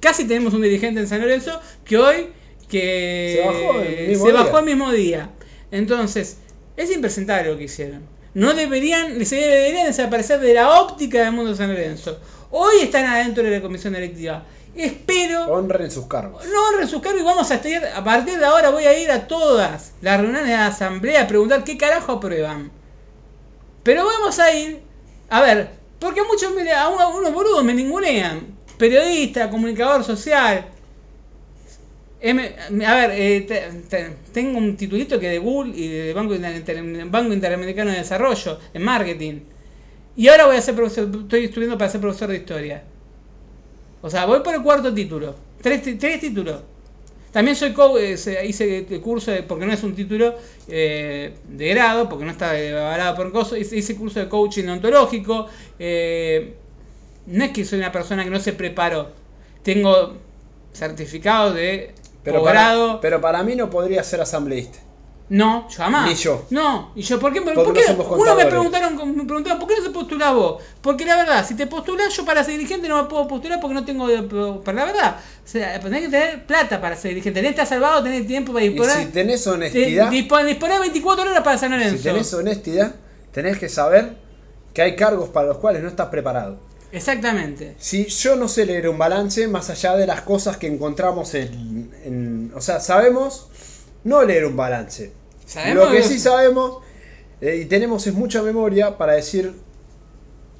casi tenemos un dirigente en San Lorenzo que hoy que Se bajó el mismo se día. bajó el mismo día. Entonces, es impresentable lo que hicieron. No deberían, se deberían desaparecer de la óptica del mundo de San Lorenzo. Hoy están adentro de la comisión directiva. Espero Honren sus cargos. no honren sus cargos y vamos a estar, a partir de ahora voy a ir a todas las reuniones de la asamblea a preguntar qué carajo aprueban. Pero vamos a ir, a ver, porque muchos, a unos boludos me ningunean. Periodista, comunicador social. A ver, eh, te- te- tengo un titulito que de Google y de Banco, Inter- Banco Interamericano de Desarrollo en marketing. Y ahora voy a ser profesor, estoy estudiando para ser profesor de historia. O sea, voy por el cuarto título. Tres, tres títulos. También soy co- eh, hice el curso, de, porque no es un título eh, de grado, porque no está avalado por coso, hice, hice curso de coaching ontológico. no es que soy una persona que no se preparó. Tengo certificado de Pero posgrado. para, pero para mí no podría ser asambleísta. No, jamás. Ni yo. No, y yo, ¿por qué? ¿Por Porque qué? no Uno me preguntaron, me preguntaron, ¿por qué no se postula vos? Porque la verdad, si te postulás yo para ser dirigente no me puedo postular porque no tengo, para la verdad, o sea, tenés que tener plata para ser dirigente, tenés que estar salvado, tener tiempo para Y disponer, si tenés honestidad, dispo- disponer 24 horas para San si Lorenzo. tenés honestidad, tenés que saber que hay cargos para los cuales no estás preparado. Exactamente. Si yo no sé leer un balance más allá de las cosas que encontramos en, en- o sea, sabemos no leer un balance. Lo que que- sí sabemos eh, y tenemos es mucha memoria para decir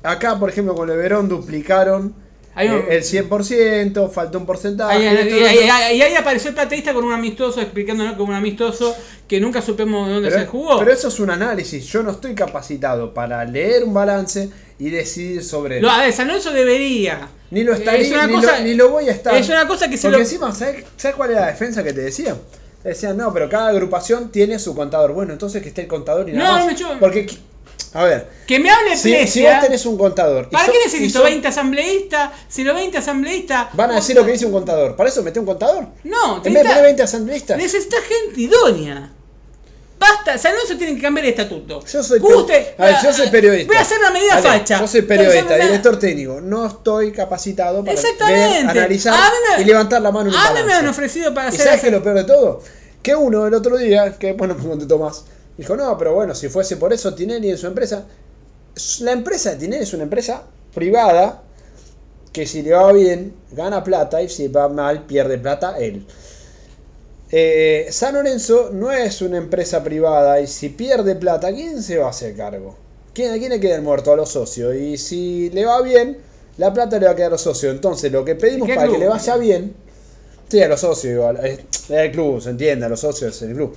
acá, por ejemplo, con Leverón duplicaron Hay un- eh, el 100%, faltó un porcentaje. Y ahí apareció el plateísta con un amistoso, explicándonos como un amistoso que nunca supimos de dónde se jugó. pero eso es un análisis. Yo no estoy capacitado para leer un balance y decidir sobre él. Lo- a ver, San Lorenzo debería. Ni lo estaría, Es ni, cosa- lo, ni lo voy a estar. Es una cosa que se Porque lo. encima, ¿sabes, ¿sabes cuál era la defensa que te decían? Te Decían, no, pero cada agrupación tiene su contador. Bueno, entonces que esté el contador y nada No, más. me chupa. Porque, a ver, Que me hable si, Plesia. si vos tenés un contador. y ¿Para so- qué y necesito son- 20 asambleístas? Si los 20 asambleístas. Van a decir lo que dice un contador. ¿Para eso mete un contador? No, En vez de poner necesita, 20 asambleístas. necesita gente idónea. Basta, San Lorenzo tiene que cambiar el estatuto. Yo soy, Usted- a ver, yo soy periodista. Voy a hacer la medida facha. Yo soy periodista, director técnico. No estoy capacitado para ver, analizar me- y levantar la mano en un A mí me han ofrecido para ¿Y hacer. sabes qué es lo peor de todo? Que uno el otro día, que bueno, me contestó más, dijo, no, pero bueno, si fuese por eso Tinelli en su empresa, la empresa de Tinelli es una empresa privada que si le va bien, gana plata y si va mal, pierde plata él. eh, San Lorenzo no es una empresa privada y si pierde plata, ¿quién se va a hacer cargo? ¿Quién, ¿A quién le queda el muerto? A los socios. Y si le va bien, la plata le va a quedar a los socios. Entonces, lo que pedimos ¿Qué para que le vaya bien, sí, a los socios igual. El club, se entiende, a los socios es el club.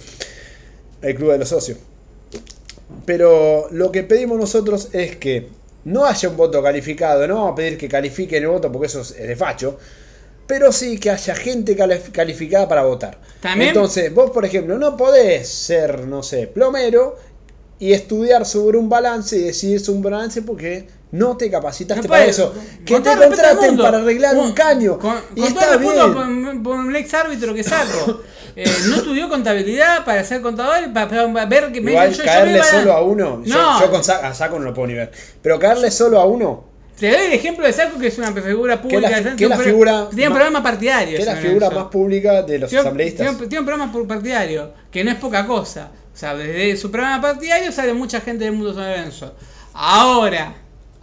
El club de los socios. Pero lo que pedimos nosotros es que no haya un voto calificado, no vamos a pedir que califiquen el voto porque eso es de facho, pero sí que haya gente calif- calificada para votar. También- Entonces, vos, por ejemplo, no podés ser, no sé, plomero y estudiar sobre un balance y decidir sobre un balance porque no te capacitaste para eso. Que te contraten para arreglar un caño. Con, y con está bien. por, un ex árbitro que saco. Eh, no estudió contabilidad para ser contador para, para ver que Igual yo- yo caerle me solo a uno, No. yo con Sa- a Saco no lo puedo ni ver, pero caerle solo a uno, Te doy el ejemplo de Saco, que es una figura Que la- pública. que la un pro- figura Tiene un programa partidario. que es la figura más pública de los Tiene asambleístas. Tiene, un- tiene un programa partidario, que no es poca cosa. O sea, desde su programa partidario sale mucha gente del mundo San Lorenzo. Ahora,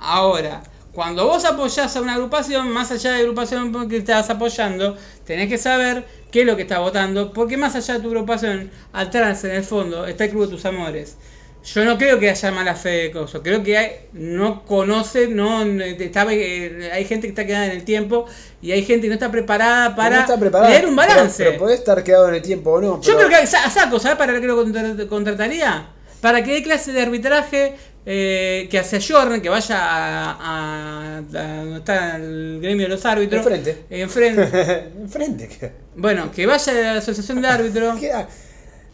ahora, cuando vos apoyás a una agrupación, más allá de la agrupación que estás apoyando, tenés que saber qué es lo que estás votando, porque más allá de tu agrupación, atrás, en el fondo, está el Club de tus Amores. Yo no creo que haya mala fe de cosas, creo que hay- no conoce, no está, eh, hay gente que está quedada en el tiempo y hay gente que no está preparada para no está preparada, leer un pero- balance. Pero, podés estar quedado en el tiempo o no. Yo pero- creo que a Saco, ¿sabes para qué lo contra- contrataría? Para que dé clase de arbitraje, eh, que se ayorne, que vaya a, a- a- donde está el gremio de los árbitros. Enfrente. Enfrente. Enfrente. Bueno, que vaya a la asociación de árbitros.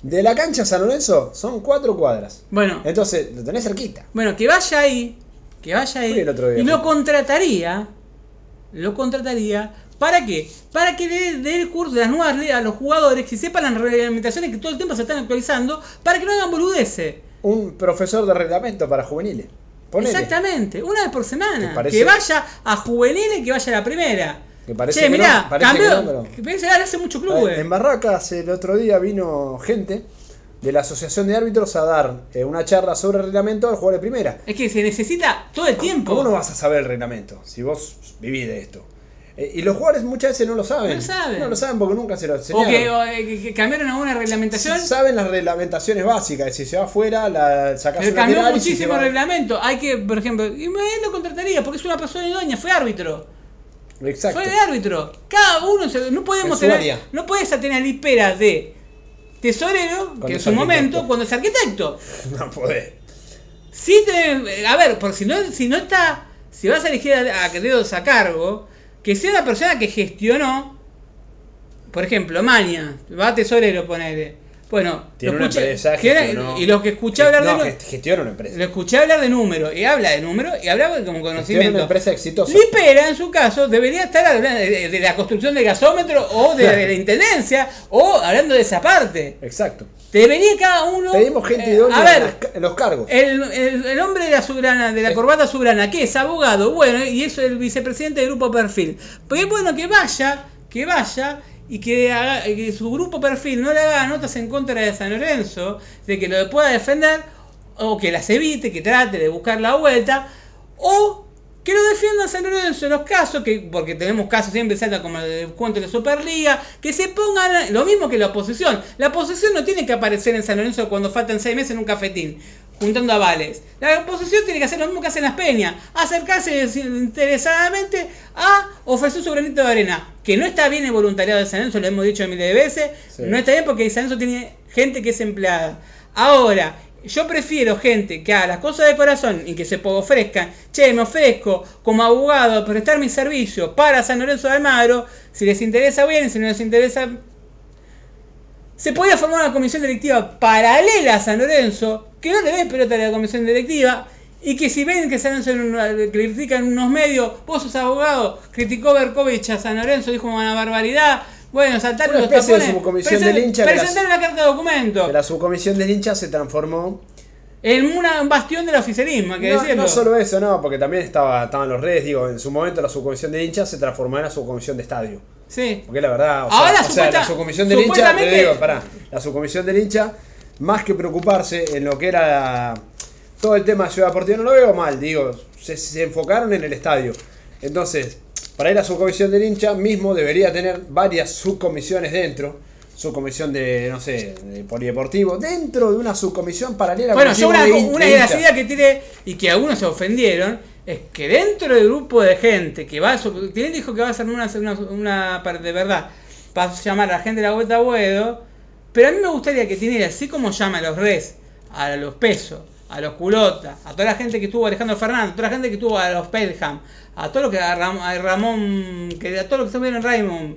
De la cancha San Lorenzo son cuatro cuadras. Bueno, Entonces, lo tenés cerquita. bueno, que vaya ahí, que vaya ahí día, y lo contrataría, lo contrataría. ¿Para qué? Para que dé dé el curso de las nuevas leyes a los jugadores que sepan las reglamentaciones que todo el tiempo se están actualizando para que no hagan boludeces. Un profesor de reglamento para juveniles. Ponele. Exactamente, una vez por semana. Que vaya a juveniles y que vaya a la primera. Que parece che, que mirá, no, parece cambió. que no, pero- que parece que hace mucho club, En Barracas el otro día vino gente de la Asociación de Árbitros a dar eh, una charla sobre el reglamento al jugador de primera. Es que se necesita todo el tiempo. ¿Cómo no vas a saber el reglamento si vos vivís de esto? Eh, y los jugadores muchas veces no lo saben. No lo saben. No lo saben porque nunca se lo o enseñaron. que, o, eh, que- que cambiaron alguna reglamentación. Saben las reglamentaciones básicas. Si se va afuera, la sacas Pero cambió muchísimo va- reglamento. Hay que, por ejemplo, y me- lo contrataría porque es una persona idónea, fue árbitro. Exacto. Fue de árbitro. Cada uno, se- no podemos tener, no puedes tener lipera de tesorero, Cuando que en es su momento, cuando es arquitecto. No podés. Sí, te- a ver, porque si no, si no está, si vas a elegir a, a queridos a cargo, que sea una persona que gestionó, por ejemplo, Maña, va a tesorero, ponele. Bueno, Tiene lo una escuché- empresa, que era- gestionó- y los que escuché hablar no, de gest- gestiona una empresa. lo escuché hablar de números, y habla de números, y hablaba como Gestiona una conocimiento. empresa exitosa. Lipera, en su caso, debería estar hablando de, de la construcción del gasómetro o de, de la intendencia, o hablando de esa parte. Exacto. Debería cada uno. Pedimos gente eh, idónea a en, ver, en los cargos. el, el- el hombre de la soberana, de la Eh. corbata soberana, que es abogado, bueno, y es el vicepresidente del grupo perfil. Pues es bueno que vaya, que vaya y que, haga- que su grupo perfil no le haga notas en contra de San Lorenzo, de que lo pueda defender, o que las evite, que trate de buscar la vuelta, o que lo defienda San Lorenzo en los casos, que porque tenemos casos siempre salta como el cuento de la Superliga, que se pongan lo mismo que la oposición. La oposición no tiene que aparecer en San Lorenzo cuando faltan seis meses en un cafetín, juntando avales. La oposición tiene que hacer lo mismo que hacen las peñas, acercarse desinteresadamente a ofrecer su granito de arena. Que no está bien el voluntariado de San Lorenzo, lo hemos dicho miles de veces, Sí. no está bien porque San Lorenzo tiene gente que es empleada. Ahora, yo prefiero gente que haga las cosas de corazón y que se ofrezcan, che, me ofrezco como abogado a prestar mi servicio para San Lorenzo de Almagro, si les interesa bien, si no les interesa... Se podría formar una comisión directiva paralela a San Lorenzo, que no le dé pelota a la comisión directiva, y que si ven que San Lorenzo critican unos medios, vos sos abogado, criticó Berkovich a San Lorenzo, dijo una barbaridad, bueno, saltar Una los especie de tapones, subcomisión del hincha que las- presentar una carta de documento. Que la subcomisión del hincha se transformó. En una, un bastión del oficialismo, hay que No, decirlo. no solo eso, no, porque también estaba, estaban los redes, digo, en su momento la subcomisión del hincha se transformó en la subcomisión de estadio. Sí. Porque la verdad, o Ahora sea, o sea, la subcomisión del hincha, digo, pará, la subcomisión del hincha, más que preocuparse en lo que era todo el tema de Ciudad Deportiva, no lo veo mal, digo, se, se enfocaron en el estadio. Entonces, para ir a subcomisión del hincha mismo debería tener varias subcomisiones dentro, subcomisión de, no sé, de polideportivo, dentro de una subcomisión paralela. Bueno, yo una, de- una de de las ideas que tiene y que algunos se ofendieron es que dentro del grupo de gente que va a su- que él dijo que va a hacer una, una, una de verdad para llamar a la gente de la vuelta a Buedo, pero a mí me gustaría que tiene así como llama a los res, a los pesos, a los culotas, a toda la gente que estuvo Alejandro Fernández, a toda la gente que estuvo a los Pelham, a todo lo que a, Ram- a Ramón, que a todo lo que estuvieron en Raymond,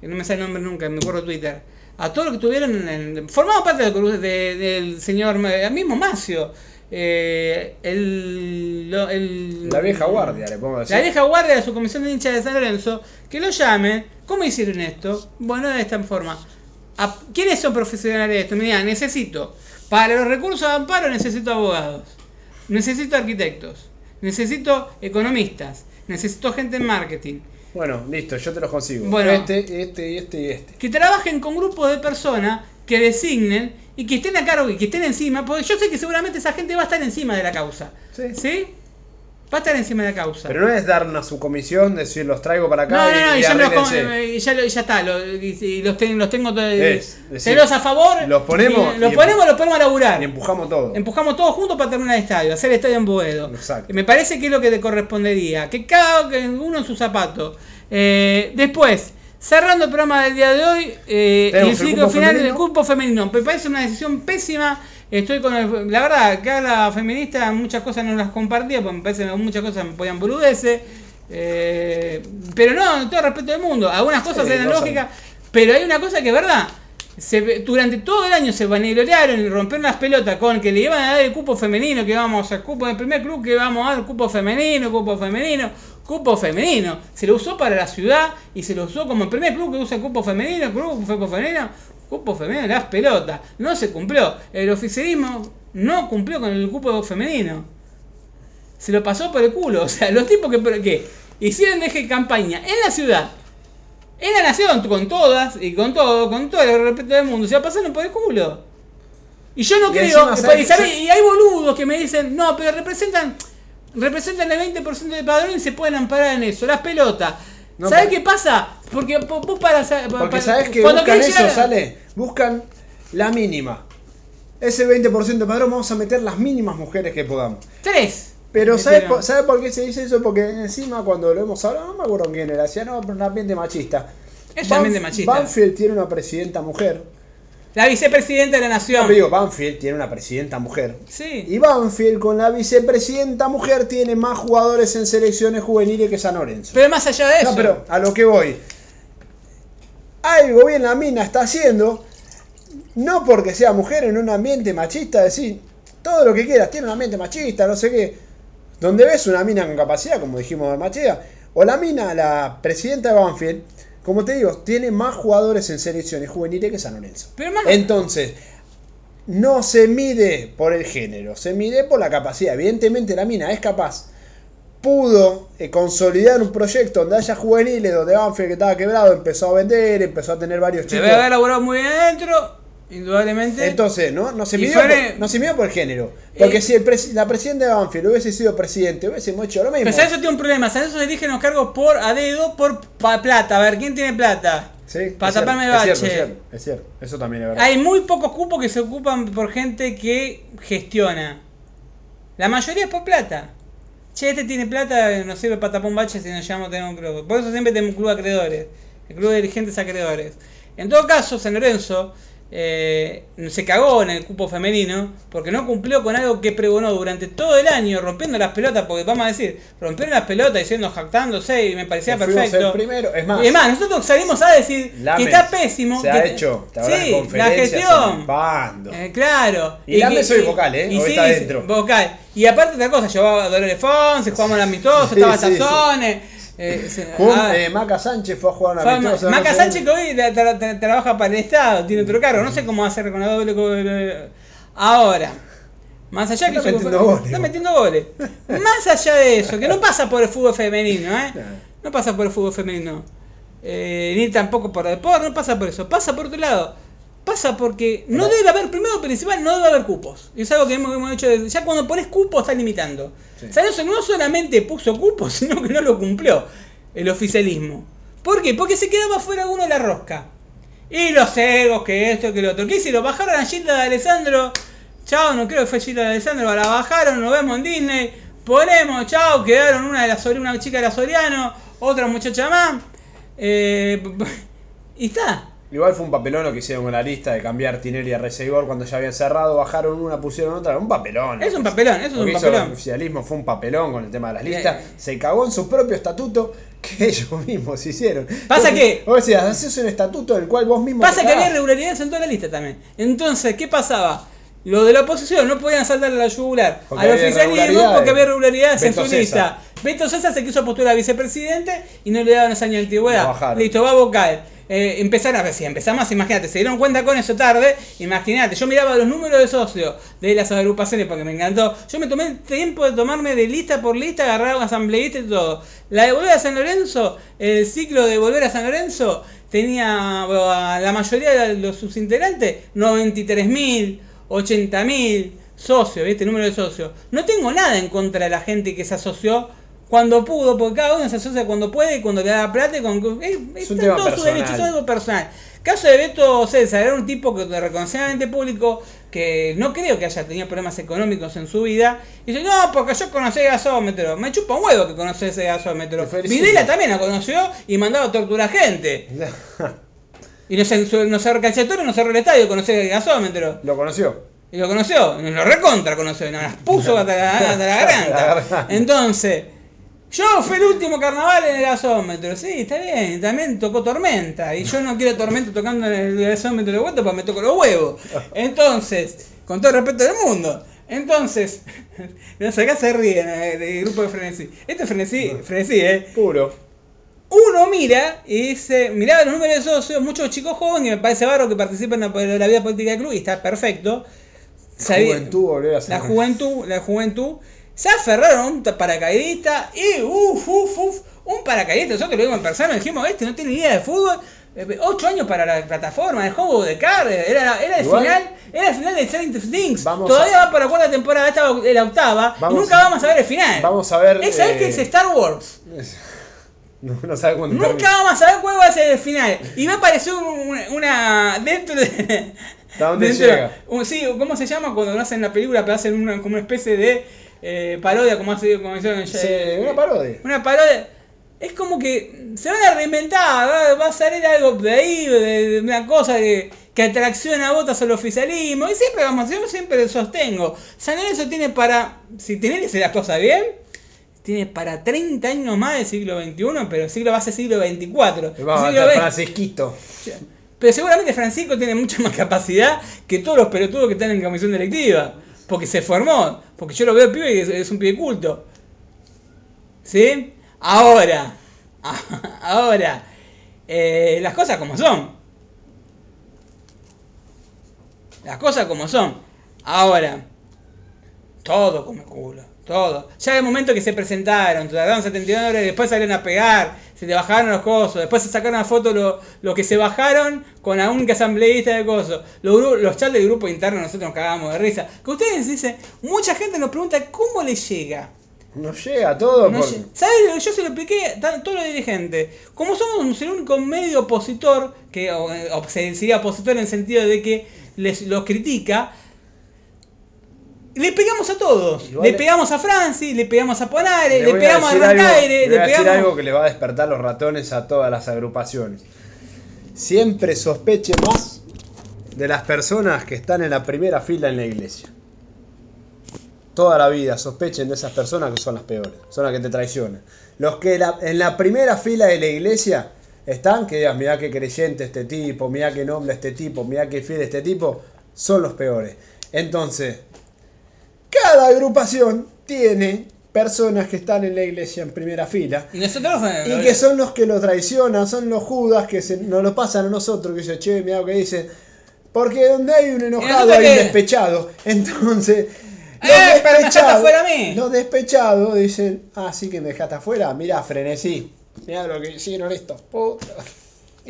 que no me sale el nombre nunca, me acuerdo Twitter, a todo lo que tuvieron en el, formado parte del, de- del señor eh, mismo Macio, eh, el, lo- el- La vieja guardia, le podemos decir. la vieja guardia de su comisión de hinchas de San Lorenzo, que lo llamen. ¿Cómo hicieron esto? Bueno, de esta forma. ¿Quiénes son profesionales de esto? Me digan, necesito, para los recursos de amparo necesito abogados, necesito arquitectos, necesito economistas, necesito gente en marketing, Bueno, listo, yo te los consigo. Bueno. Este, este, este y este. que trabajen con grupos de personas que designen y que estén a cargo y que estén encima, porque yo sé que seguramente esa gente va a estar encima de la causa. Sí. ¿Sí? Va a estar encima de la causa. Pero no es dar una subcomisión, decir los traigo para acá No, y, no, no, y y ya, me los, y ya, está, lo- y, los, ten- los tengo todos. Decir, celos a favor. los ponemos y- los ponemos, los ponemos a laburar. Y empujamos todo. Empujamos todos juntos para terminar el estadio, hacer el estadio en Boedo. Exacto. Me parece que es lo que te correspondería. Que cada uno en su zapato. Eh, después, cerrando el programa del día de hoy, eh, el ciclo final del cupo femenino. Me parece una decisión pésima. Estoy con el- la verdad, acá la feminista muchas cosas no las compartía, porque me parece que muchas cosas me podían boludeces. Eh, pero no, todo respeto del mundo. Algunas cosas Sí, eran lógicas, pero hay una cosa que es verdad. Se durante todo el año se vanagloriaron y rompieron las pelotas con que le iban a dar el cupo femenino, que vamos al cupo del primer club, que vamos a dar cupo femenino, cupo femenino, cupo femenino. Se lo usó para la ciudad y se lo usó como el primer club que usa el cupo femenino, club cupo femenino, cupo femenino, las pelotas. No se cumplió. El oficialismo no cumplió con el cupo femenino. Se lo pasó por el culo. O sea, los tipos que, que hicieron deje campaña en la ciudad en la nación, con todas y con todo, con todo el respeto del mundo, se la pasaron por el culo. Y yo no Y creo, y hay boludos que me dicen, no, pero representan representan el 20% del padrón y se pueden amparar en eso, las pelotas. No, ¿Sabes pero- qué pasa? Porque po- vos para... Porque sabes que buscan eso, sale. Buscan la mínima. Ese 20% de padrón vamos a meter las mínimas mujeres que podamos. Tres. Pero ¿sabes por, ¿sabe por qué se dice eso? Porque encima cuando lo hemos hablado, no me acuerdo quién era, decía, no, pero un ambiente machista. Es un ambiente machista. Banfield tiene una presidenta mujer. La vicepresidenta de la nación. pero digo, Banfield tiene una presidenta mujer. Sí. Y Banfield con la vicepresidenta mujer tiene más jugadores en selecciones juveniles que San Lorenzo. Pero más allá de eso. No, pero a lo que voy. Algo bien la mina está haciendo, no porque sea mujer en un ambiente machista, decir todo lo que quieras, tiene un ambiente machista, no sé qué. Donde ves una mina con capacidad, como dijimos de Machea, o la mina, la presidenta de Banfield, como te digo, tiene más jugadores en selecciones juveniles que San Lorenzo. Pero más- Entonces, no se mide por el género, se mide por la capacidad. Evidentemente la mina es capaz. Pudo eh, consolidar un proyecto donde haya juveniles, donde Banfield que estaba quebrado empezó a vender, empezó a tener varios chicos. Debe haber laburado muy bien adentro, indudablemente. Entonces, ¿no? No se, midió fuere- por, no se midió por género. Porque Eh, si el pres- la presidenta de Banfield hubiese sido presidente, hubiésemos hecho lo mismo. Pero San Lorenzo tiene un problema. San Lorenzo se eligen los cargos por a dedo, por plata. A ver, ¿quién tiene plata? Sí, para taparme el es cierto, bache. es cierto, es cierto. Eso también es verdad. Hay muy pocos cupos que se ocupan por gente que gestiona. La mayoría es por plata. Che, este tiene plata, nos sirve para tapar un bache si nos llamamos a tener un club. Por eso siempre tenemos un club de acreedores. El club de dirigentes acreedores. En todo caso, San Lorenzo eh, se cagó en el cupo femenino porque no cumplió con algo que pregonó durante todo el año, rompiendo las pelotas, porque vamos a decir, rompieron las pelotas diciendo, jactándose y me parecía perfecto. el primero, es más. y además, nosotros salimos a decir que Lames está pésimo. Se que ha hecho, sí, la gestión. Eh, claro. Y Lames que- soy vocal, ¿eh? Hoy está dentro. Vocal. Y aparte otra cosa, llevaba a Dolores Fonse, jugamos al amistoso, Sí, estaba. Sazones. Eh, Jun- ah, eh, Maca Sánchez fue a jugar una fue- amistosa, Maca no. Sánchez que hoy tra- tra- tra- trabaja para el Estado, tiene otro cargo, no sé cómo va a hacer con la doble. Ahora, más allá que Está metiendo goles, está metiendo goles. Más allá de eso, que no pasa por el fútbol femenino, ¿eh? No pasa por el fútbol femenino. Eh, ni tampoco por el deporte, no pasa por eso. Pasa por otro lado. Pasa porque no debe haber, primero principal, no debe haber cupos. Y es algo que hemos, hemos hecho desde- Ya cuando pones cupos estás limitando. Sí. No solamente puso cupos, sino que no lo cumplió el oficialismo. ¿Por qué? Porque se quedaba fuera uno de la rosca. Y los egos, que esto, que lo otro. ¿Qué hicieron? Bajaron a Gilda de Alessandro. Chao, no creo que fue Gilda de Alessandro. La bajaron, nos vemos en Disney. Ponemos, chao, quedaron una de las una chica de la Soriano, otra muchacha más. Eh, y está. Igual fue un papelón lo que hicieron con la lista de cambiar Tinelli a Resegor cuando ya habían cerrado, bajaron una, pusieron otra, un papelón. Es un papelón, eso es un papelón. el oficialismo fue un papelón con el tema de las listas. Eh. Se cagó en su propio estatuto que ellos mismos hicieron. Pasa que- Vos decías, haces un estatuto del cual vos mismo. Pasa que había irregularidades en toda la lista también. Entonces, ¿qué pasaba? Los de la oposición no podían saltarle a la yugular Porque al oficialismo porque había irregularidades en su lista. Beto César se quiso postular a vicepresidente y no le daban de antigüedad. Listo, va a vocal. Eh, empezaron a ver si empezamos, imagínate, se dieron cuenta con eso tarde, imagínate, yo miraba los números de socios de las agrupaciones porque me encantó, yo me tomé el tiempo de tomarme de lista por lista, agarrar un asambleísta y todo. La de Volver a San Lorenzo, el ciclo de Volver a San Lorenzo, tenía bueno, a la mayoría de los sus integrantes 93.000, 80.000 socios, ¿viste? Número de socios. No tengo nada en contra de la gente que se asoció cuando pudo, porque cada uno se asocia cuando puede y cuando le da plata y con... Es, Es un tema todo su derecho, es algo personal. Caso de Beto César, era un tipo que reconocidamente público que no creo que haya tenido problemas económicos en su vida. Y dice, no, porque yo conocí el gasómetro. Me chupa un huevo que conocí ese gasómetro. Videla también la conoció y mandaba a torturar gente. Y no se, no se recalcetó, no cerró el estadio, conoció el gasómetro. Lo conoció. Y lo conoció, lo recontra conoció, y nos las puso hasta la, hasta la garganta. Entonces, yo fui el último carnaval en el gasómetro, sí, está bien, también tocó Tormenta, y yo no quiero Tormenta tocando en el gasómetro de vuelta porque me toco los huevos. Entonces, con todo el respeto del mundo. Entonces, acá se ríen eh, del grupo de Frenesí. Este es Frenesí, Frenesí, eh. Puro. Uno mira y dice, miraba los números de socios, muchos chicos jóvenes, y me parece barro que participan en la, vida política del club, y está perfecto. Sabía- Juventud, a la juventud, la juventud, se aferraron a un paracaidista y uff, uff, uff, un paracaidista, nosotros lo vimos en persona, dijimos, este no tiene idea de fútbol, eh, ocho años para la plataforma, el juego de era, la- era el Igual- final, era el final de Stranger Things, todavía a- va por la cuarta temporada, esta es la octava, y nunca vamos a ver el final. Vamos a ver, Esa es eh, que es Star Wars. No, no sabe cuándo Nunca termina. vamos a saber cuál va a ser el final. Y va a aparecer un- una, una- dentro de. ¿Hasta dónde dentro- llega? un- sí, ¿cómo se llama cuando no hacen la película? Pero hacen una, como una especie de eh, parodia, como hace como hicieron Sí, una parodia. Una parodia. Es como que se van a reinventar, va, va a salir algo de ahí, de, de una cosa que, que atracciona votos al oficialismo. Y siempre vamos, yo siempre sostengo. San Lorenzo tiene para, si hace las cosas bien, tiene para 30 años más del siglo XXI, pero el siglo va a ser siglo XXIV. Vamos a siglo XX. Francisquito. Pero seguramente Francisco tiene mucha más capacidad que todos los pelotudos que están en comisión directiva. Porque se formó. Porque yo lo veo pibe y es, es un pibe culto. ¿Sí? Ahora. Ahora. eh, las cosas como son. Las cosas como son. Ahora. Todo como el culo. Todo. Ya el momento que se presentaron, tardaron 72 horas, después salieron a pegar, se te bajaron los cosos, después se sacaron una foto lo, lo que se bajaron con la única asambleísta de coso. Los, los chats del grupo interno nosotros nos cagamos de risa. Que ustedes dicen, mucha gente nos pregunta cómo le llega. No llega todo No por... lle- ¿Sabes? Yo se lo expliqué a todos los dirigentes. Como somos el único medio opositor, que o, o se decía opositor en el sentido de que les los critica, le pegamos a todos. Igual le pegamos a Franci, le pegamos a Ponare, le, pegamos a Rancaire, le voy le a decir pegamos... algo que le va a despertar los ratones a todas las agrupaciones. Siempre sospeche más de las personas que están en la primera fila en la iglesia. Toda la vida sospechen de esas personas que son las peores, son las que te traicionan. Los que la- en la primera fila de la iglesia están, que digas, mirá qué creyente este tipo, mirá qué noble este tipo, mirá qué fiel este tipo, son los peores. Entonces, cada agrupación tiene personas que están en la iglesia en primera fila Y nosotros... y que son los que lo traicionan, son los judas que se, nos lo pasan a nosotros, que dicen, che, mirá lo que dicen. Porque donde hay un enojado hay un despechado. Entonces, los ¡Eh, me dejaste despechados, afuera a mí! los despechados dicen, ah, sí que me dejaste afuera, mirá, frenesí. Mirá lo que hicieron estos putos.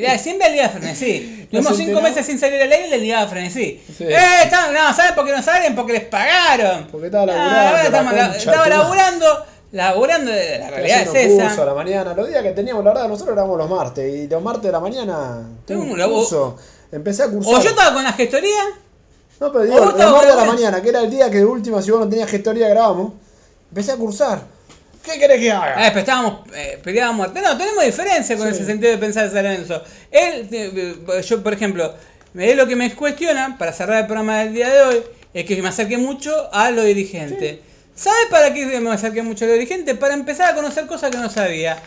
Mirá, siempre al día de frenesí. Tuvimos cinco meses sin salir al aire y le ligaba frenesí. Sí. ¡Eh! están- no, ¿saben por qué no salen? Porque les pagaron. Porque estaba Ah, laburando, ahora la estamos la- estaba laburando, laburando, de la realidad es un curso a esa. la mañana. Los días que teníamos, la verdad, nosotros éramos los martes. Y los martes de la mañana tengo un curso. Empecé a cursar. O yo estaba con la gestoría, No, pero digo, los martes de la- mañana, que era el día que de última, si vos no tenías gestoría, grabamos. Empecé a cursar. ¿Qué querés que haga? Ah, pero estábamos, eh, peleábamos. No, tenemos diferencia con Sí. ese sentido de pensar de San Lorenzo. Él, eh, eh, yo, por ejemplo, él lo que me cuestiona, para cerrar el programa del día de hoy, es que me acerqué mucho a lo dirigente. ¿Sabe para qué me acerqué mucho a lo dirigente? Para empezar a conocer cosas que no sabía.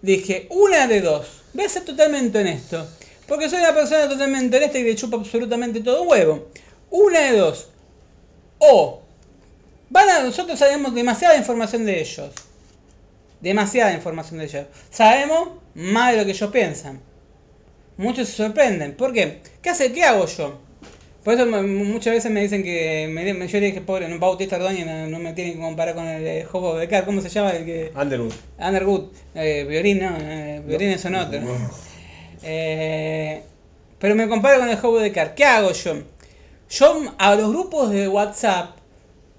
Dije, una de dos. Voy a ser totalmente honesto. Porque soy una persona totalmente honesta y le chupa absolutamente todo huevo. Una de dos. O van a, nosotros sabemos demasiada información de ellos. Demasiada información de ellos. Sabemos más de lo que ellos piensan. Muchos se sorprenden. ¿Por qué? ¿Qué hace? ¿Qué hago yo? Por eso muchas veces me dicen que me, yo le dije, pobre, no, Bautista Ordóñez no, no me tiene que comparar con el eh, Jopo Becar, ¿cómo se llama? El que, Underwood. Underwood, eh, violín, no, eh, violines son otros. Eh, pero me comparo con el juego de car. ¿Qué hago yo? Yo a los grupos de WhatsApp,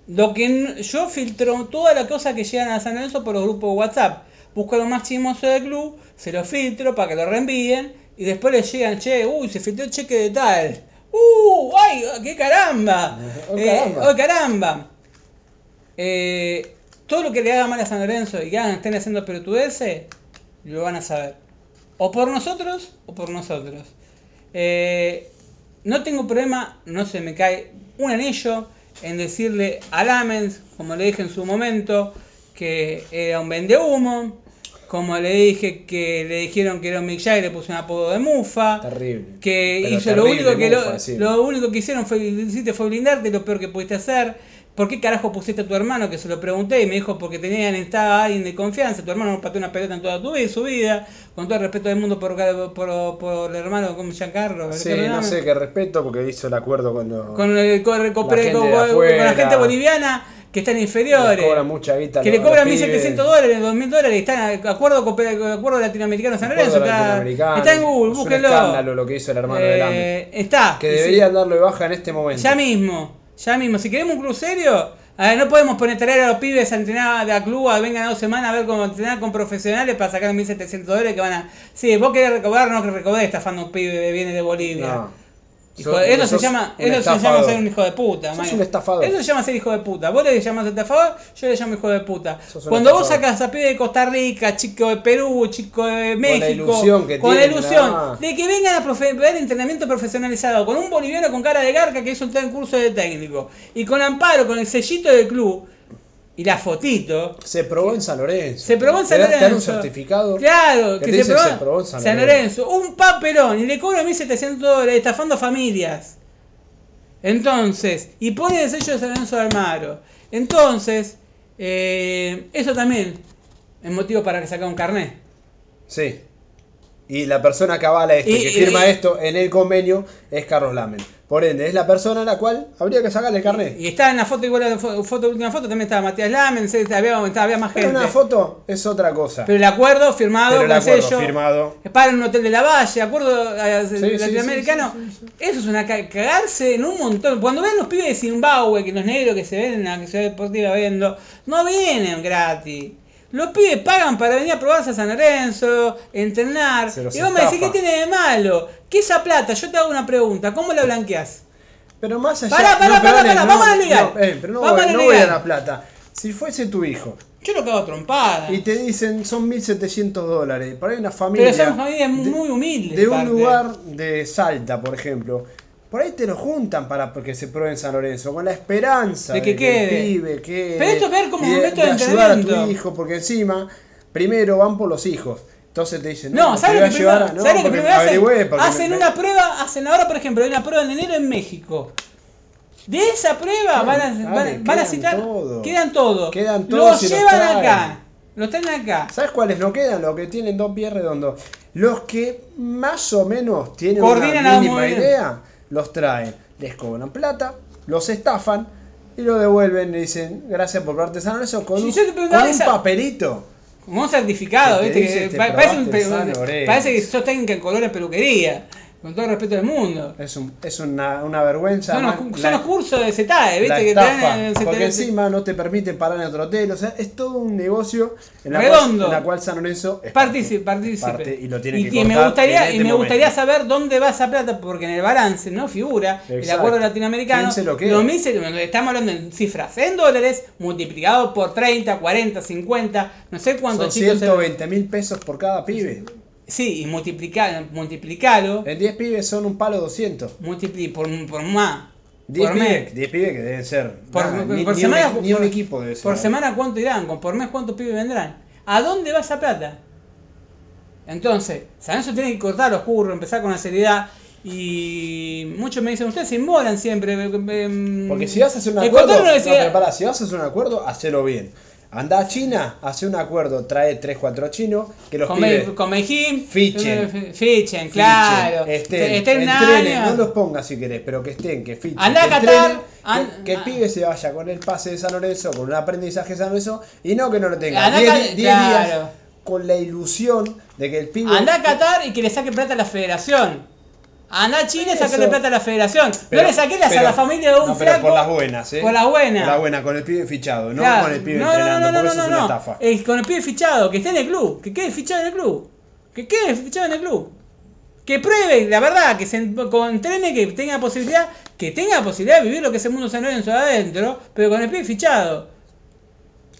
lo que yo filtro todas las cosas que llegan a San Lorenzo por los grupos de WhatsApp. Busco lo más chismoso del club, se lo filtro para que lo reenvíen y después les llegan, che, uy, se filtró el cheque de tal. ¡Uh! ¡Ay! ¡Qué caramba! Oh, Eh, caramba. ¡Oh, caramba! Eh, todo lo que le haga mal a San Lorenzo y que hagan- estén haciendo pelotudeces, lo van a saber. O por nosotros o por nosotros. Eh, no tengo problema, no se me cae un anillo en decirle a Lamens, como le dije en su momento, que era un vendehumo, como le dije que le dijeron que era un Mick Jagger y le puse un apodo de mufa, Terrible. que Pero hizo lo único que mufa, lo, sí. lo único que hicieron fue hiciste fue blindarte lo peor que pudiste hacer ¿Por qué carajo pusiste a tu hermano? Que se lo pregunté y me dijo porque tenían estaba alguien de confianza. Tu hermano no pateó una pelota en toda tu vida, su vida. Con todo el respeto del mundo por, por, por el hermano como Giancarlo. Sí, ¿qué no sé qué respeto porque hizo el acuerdo con los. Con, el- con, el- con- La gente con- de con- con afuera. la gente boliviana que están inferiores. Le cobran mucha guita que le cobran a los 1.700 pibes. dólares, 2.000 dólares. Está en acuerdo, con- acuerdo latinoamericano San Lorenzo. Está, en Google, Es un escándalo lo que hizo el hermano de Lame. Eh, está. Que Y sí. deberían darle baja en este momento. Ya mismo, ya mismo. Si queremos un club serio, a ver, no podemos poner traer a los pibes a entrenar a club, a vengan dos semanas a ver cómo entrenar con profesionales para sacar 1.700 dólares que van a... Sí, vos querés recaudar, no que recaudar estafando a un pibe que viene de Bolivia. Hijo Sos- de- eso se llama, eso se llama ser un hijo de puta. Sos un estafador. Eso se llama ser hijo de puta. Vos le llamás estafador, yo le llamo hijo de puta. Cuando vos sacas a pibe de Costa Rica, chico de Perú, chico de México, ilusión que con la ilusión de que vengan a profe- ver entrenamiento profesionalizado con un boliviano con cara de garca que hizo un curso de técnico y con amparo, con el sellito del club y la fotito. Se probó en San Lorenzo. Se probó en San dan- Te dan un Lorenzo. certificado. Claro, que que, te se probó, se probó en San San Lorenzo. Un papelón y le cobra 1.700 dólares estafando familias. Entonces, y pone el sello de San Lorenzo de Almagro. Entonces, eh, eso también es motivo para que saque un carnet. Sí. Y la persona que avala esto, y, Y- que firma y- esto en el convenio, es Carlos Lamen. Por ende, es la persona a la cual habría que sacarle el carnet. Y está en la foto, igual a la fo- foto, última foto, también estaba Matías Lamen, se- había, había más Pero gente. una foto es otra cosa. Pero el acuerdo firmado Pero el acuerdo sello. firmado. Para un hotel de la Valle, acuerdo eh, Sí, latinoamericano. sí, sí, sí, Eso es una ca- cagarse en un montón. Cuando ven los pibes de Zimbabue, que los negros que se ven en la ciudad deportiva viendo, no vienen gratis. Los pibes pagan para venir a probarse a San Lorenzo, entrenar. Se los Y vos me decís, ¿qué estafa. tiene de malo? ¿Qué esa plata? Yo te hago una pregunta, ¿cómo la blanqueás? Pero más allá Pará, pará, no, pará, pará, vamos a ligar. Eh, pero no, Vamos voy, a no voy a la plata. Si fuese tu hijo Yo lo cago trompada. y te dicen son 1700 dólares, por ahí una familia. Pero somos familias de- muy humildes. De un lugar de Salta, por ejemplo. Por ahí te lo juntan para que se pruebe en San Lorenzo, con la esperanza De que el quede. pibe quede, Pero esto es ver como un de, de de ayudar a tu hijo, porque encima, primero van por los hijos. Entonces te dicen, No, te ¿sabes lo que llevar primero, a- no, ¿sabes lo que primero hacen? Hacen me- una prueba, hacen ahora por ejemplo, hay una prueba en enero en México. De esa prueba van a, van, a- van a quedan citar, todo. quedan todo. Quedan todos Los llevan acá. Los traen acá. ¿Sabes cuáles no quedan? Los que tienen dos pies redondos. Los que más o menos tienen Coordinan una mínima idea, los traen, les cobran plata, los estafan y lo devuelven y dicen gracias por parte San Lorenzo con, Si un, con un esa- papelito. Como un certificado, ¿viste? Que te pa- parece, un parece que sos técnica en color en peluquería. Con todo el respeto del mundo. Es, un, es una, una vergüenza. Son los, son la- los cursos de CETAE, ¿viste? la que te porque encima no te permiten parar en otro hotel, o sea, es todo un negocio en la, Redondo. Cual, en la cual San Lorenzo es Partícipe, partícipe. parte y lo tiene y, que y me gustaría, y este me momento. gustaría saber dónde va esa plata, porque en el balance no figura el acuerdo latinoamericano. ¿Quién se lo queda? Lo mismo- estamos hablando en cifras en dólares, multiplicado por 30, 40, 50, no sé Son cuántos chicos. se- 120 mil pesos por cada pibe. Sí, y multiplica, multiplicalo, En 10 pibes son un palo 200. multipli por, por más. 10 por mes. pibes, 10 pibes que deben ser. Por, nada, por- ni, por ni semana, un, ni un equipo debe ser. Por semana cuánto irán, con por mes cuántos pibes vendrán. ¿A dónde va esa plata? Entonces, San Lorenzo tiene que cortar los curros, empezar con la seriedad. Y muchos me dicen, ustedes se inmolan siempre. em, Porque si vas a hacer un acuerdo. No, pero pará, si vas a hacer un acuerdo, hacelo bien. Anda a China, hace un acuerdo, trae 3, 4 chinos, que los pibes Be- con Fichen. eh, Fichen, claro. Estén, Estén entrenen, no los pongas si querés, pero que estén, que fichen. Que a Qatar, entrenen, que, que el pibe se vaya con el pase de San Lorenzo, con un aprendizaje de San Lorenzo, y no que no lo tenga Andá a 10 Qatar, 10 claro. días con la ilusión de que el pibe. Andá a Qatar y que le saque plata a la federación. Andá a Chile sacarle plata a la federación. Pero- no le saques a pero- la familia de un no, pero flaco. por las buenas, ¿eh? Por las buenas. Por las buenas, con el pibe fichado, no Claro. con el pibe no, entrenando, no, no, porque no, eso no, es una no. estafa. Eh, con el pibe fichado, que esté en el club, que quede fichado en el club. Que quede fichado en el club. Que pruebe, la verdad, que se entrene, que tenga posibilidad, que tenga posibilidad de vivir lo que es el mundo San Lorenzo adentro, pero con el pibe fichado.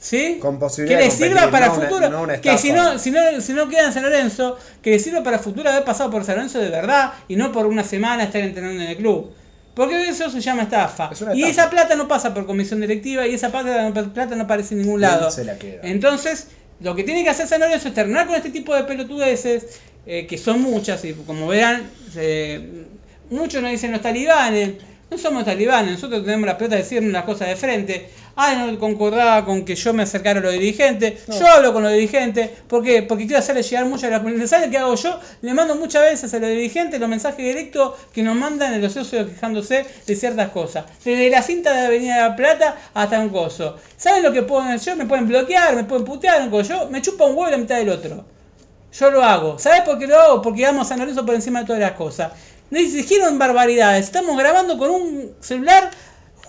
¿Sí? Con que posibilidad le de sirva para no el una- futuro. no que si estafa. no, si, no, si no queda en San Lorenzo, que le sirva para el futuro haber pasado por San Lorenzo de verdad y no por una semana estar entrenando en el club. Porque eso se llama estafa. Es una Y estafa. esa plata no pasa por comisión directiva y esa plata, plata no aparece en ningún lado. se la queda. Entonces, lo que tiene que hacer San Lorenzo es terminar con este tipo de pelotudeces, eh, que son muchas, y como verán, eh, muchos nos dicen los talibanes. No somos talibanes, nosotros tenemos la pelota de decirnos las cosas de frente. Ah, no concordaba con que yo me acercara a los dirigentes. No. Yo hablo con los dirigentes. ¿Por qué? Porque quiero hacerles llegar muchas de las mensajes que hago yo. Le mando muchas veces a los dirigentes los mensajes directos que nos mandan en los socios quejándose de ciertas cosas. Desde la cinta de Avenida de la Plata hasta un coso. ¿Saben lo que pueden hacer? Me pueden bloquear, me pueden putear, un coso. Yo me chupa un huevo la mitad del otro. Yo lo hago. ¿Sabes por qué lo hago? Porque amo a San Lorenzo por encima de todas las cosas. No dijeron barbaridades. Estamos grabando con un celular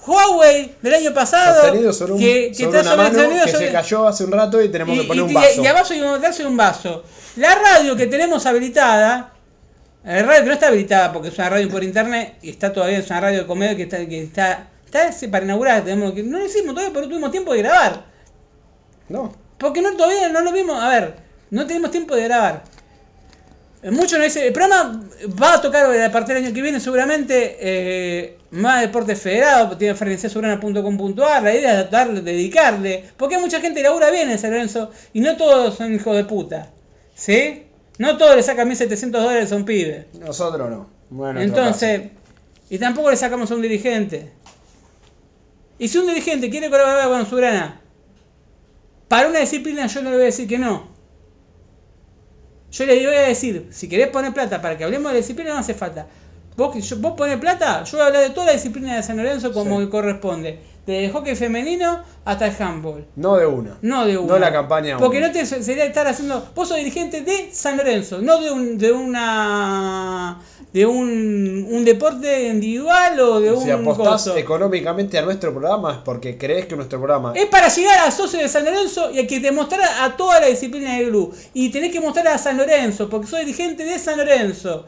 Huawei del año pasado. Sostenido sobre, un, que, que sobre una mano que sobre- se cayó hace un rato y tenemos y, que poner y- un y- vaso. y abajo hay un verso y un vaso. La radio que tenemos habilitada, la radio que no está habilitada porque es una radio por internet y está todavía, es una radio de comedia que está, que está, está ese para inaugurar, tenemos que, no lo hicimos todavía, pero no tuvimos tiempo de grabar. No. Porque no todavía no lo vimos, a ver, no tenemos tiempo de grabar. Eh, Muchos nos dicen, el programa va a tocar a partir del año que viene seguramente eh, más deporte federado, tiene referenciasobrana.com.ar, la idea es darle, dedicarle, porque hay mucha gente que labura bien en San Lorenzo y no todos son hijos de puta, ¿sí? No todos le sacan 1.700 dólares a un pibe. Nosotros no. Bueno, Entonces, y tampoco le sacamos a un dirigente. Y si un dirigente quiere colaborar con Sobrana para una disciplina, yo no le voy a decir que no. Yo le voy a decir, si querés poner plata para que hablemos de disciplina, no hace falta. Vos, yo- vos ponés plata, yo voy a hablar de toda la disciplina de San Lorenzo como Sí. que corresponde. Desde el hockey femenino hasta el handball. no de una. No de una. No la campaña Porque una. no te sería estar haciendo. Vos sos dirigente de San Lorenzo, no de un, de una de un, un deporte individual o de si un apostás coso. económicamente a nuestro programa es porque crees que nuestro programa Es para llegar al socio de San Lorenzo y hay que demostrar a toda la disciplina del club. Y tenés que mostrar a San Lorenzo, porque soy dirigente de San Lorenzo.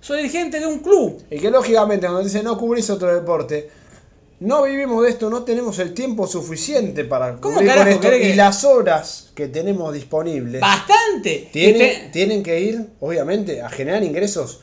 Soy dirigente de un club. Y que lógicamente cuando dice no cubrís otro deporte, no vivimos de esto, no tenemos el tiempo suficiente para ¿Cómo cubrir con esto. que- Y las horas que tenemos disponibles Bastante. tienen, tienen que ir, obviamente, a generar ingresos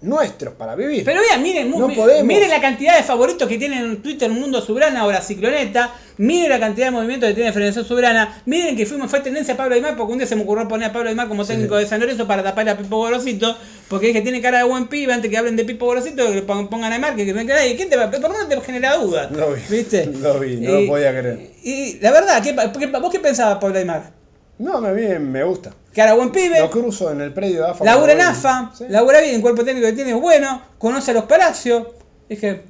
nuestros para vivir. Pero vean, miren, No miren la cantidad de favoritos que tiene en Twitter Mundo Sobrana o la Cicloneta, miren la cantidad de movimientos que tiene Federación Sobrana, miren que fuimos, fue tendencia a Pablo Aymar porque un día se me ocurrió poner a Pablo Aymar como técnico sí. de San Lorenzo para tapar a Pipo Gorosito, porque dije que tiene cara de buen pibe, antes que hablen de Pipo Gorosito, que le pon- pongan a Aymar, que, me queda ¿quién te va? ¿Por no te genera duda? Lo vi, ¿Viste? lo vi, no lo podía creer. Y la verdad, ¿qué, pa- qué- ¿vos qué pensabas, Pablo Aymar? No, me bien, me gusta. Cara buen pibe. Lo cruzo en el predio de AFA. Labura en AFA. Sí. labura bien, el cuerpo técnico que tiene es bueno, conoce a los palacios. Dije,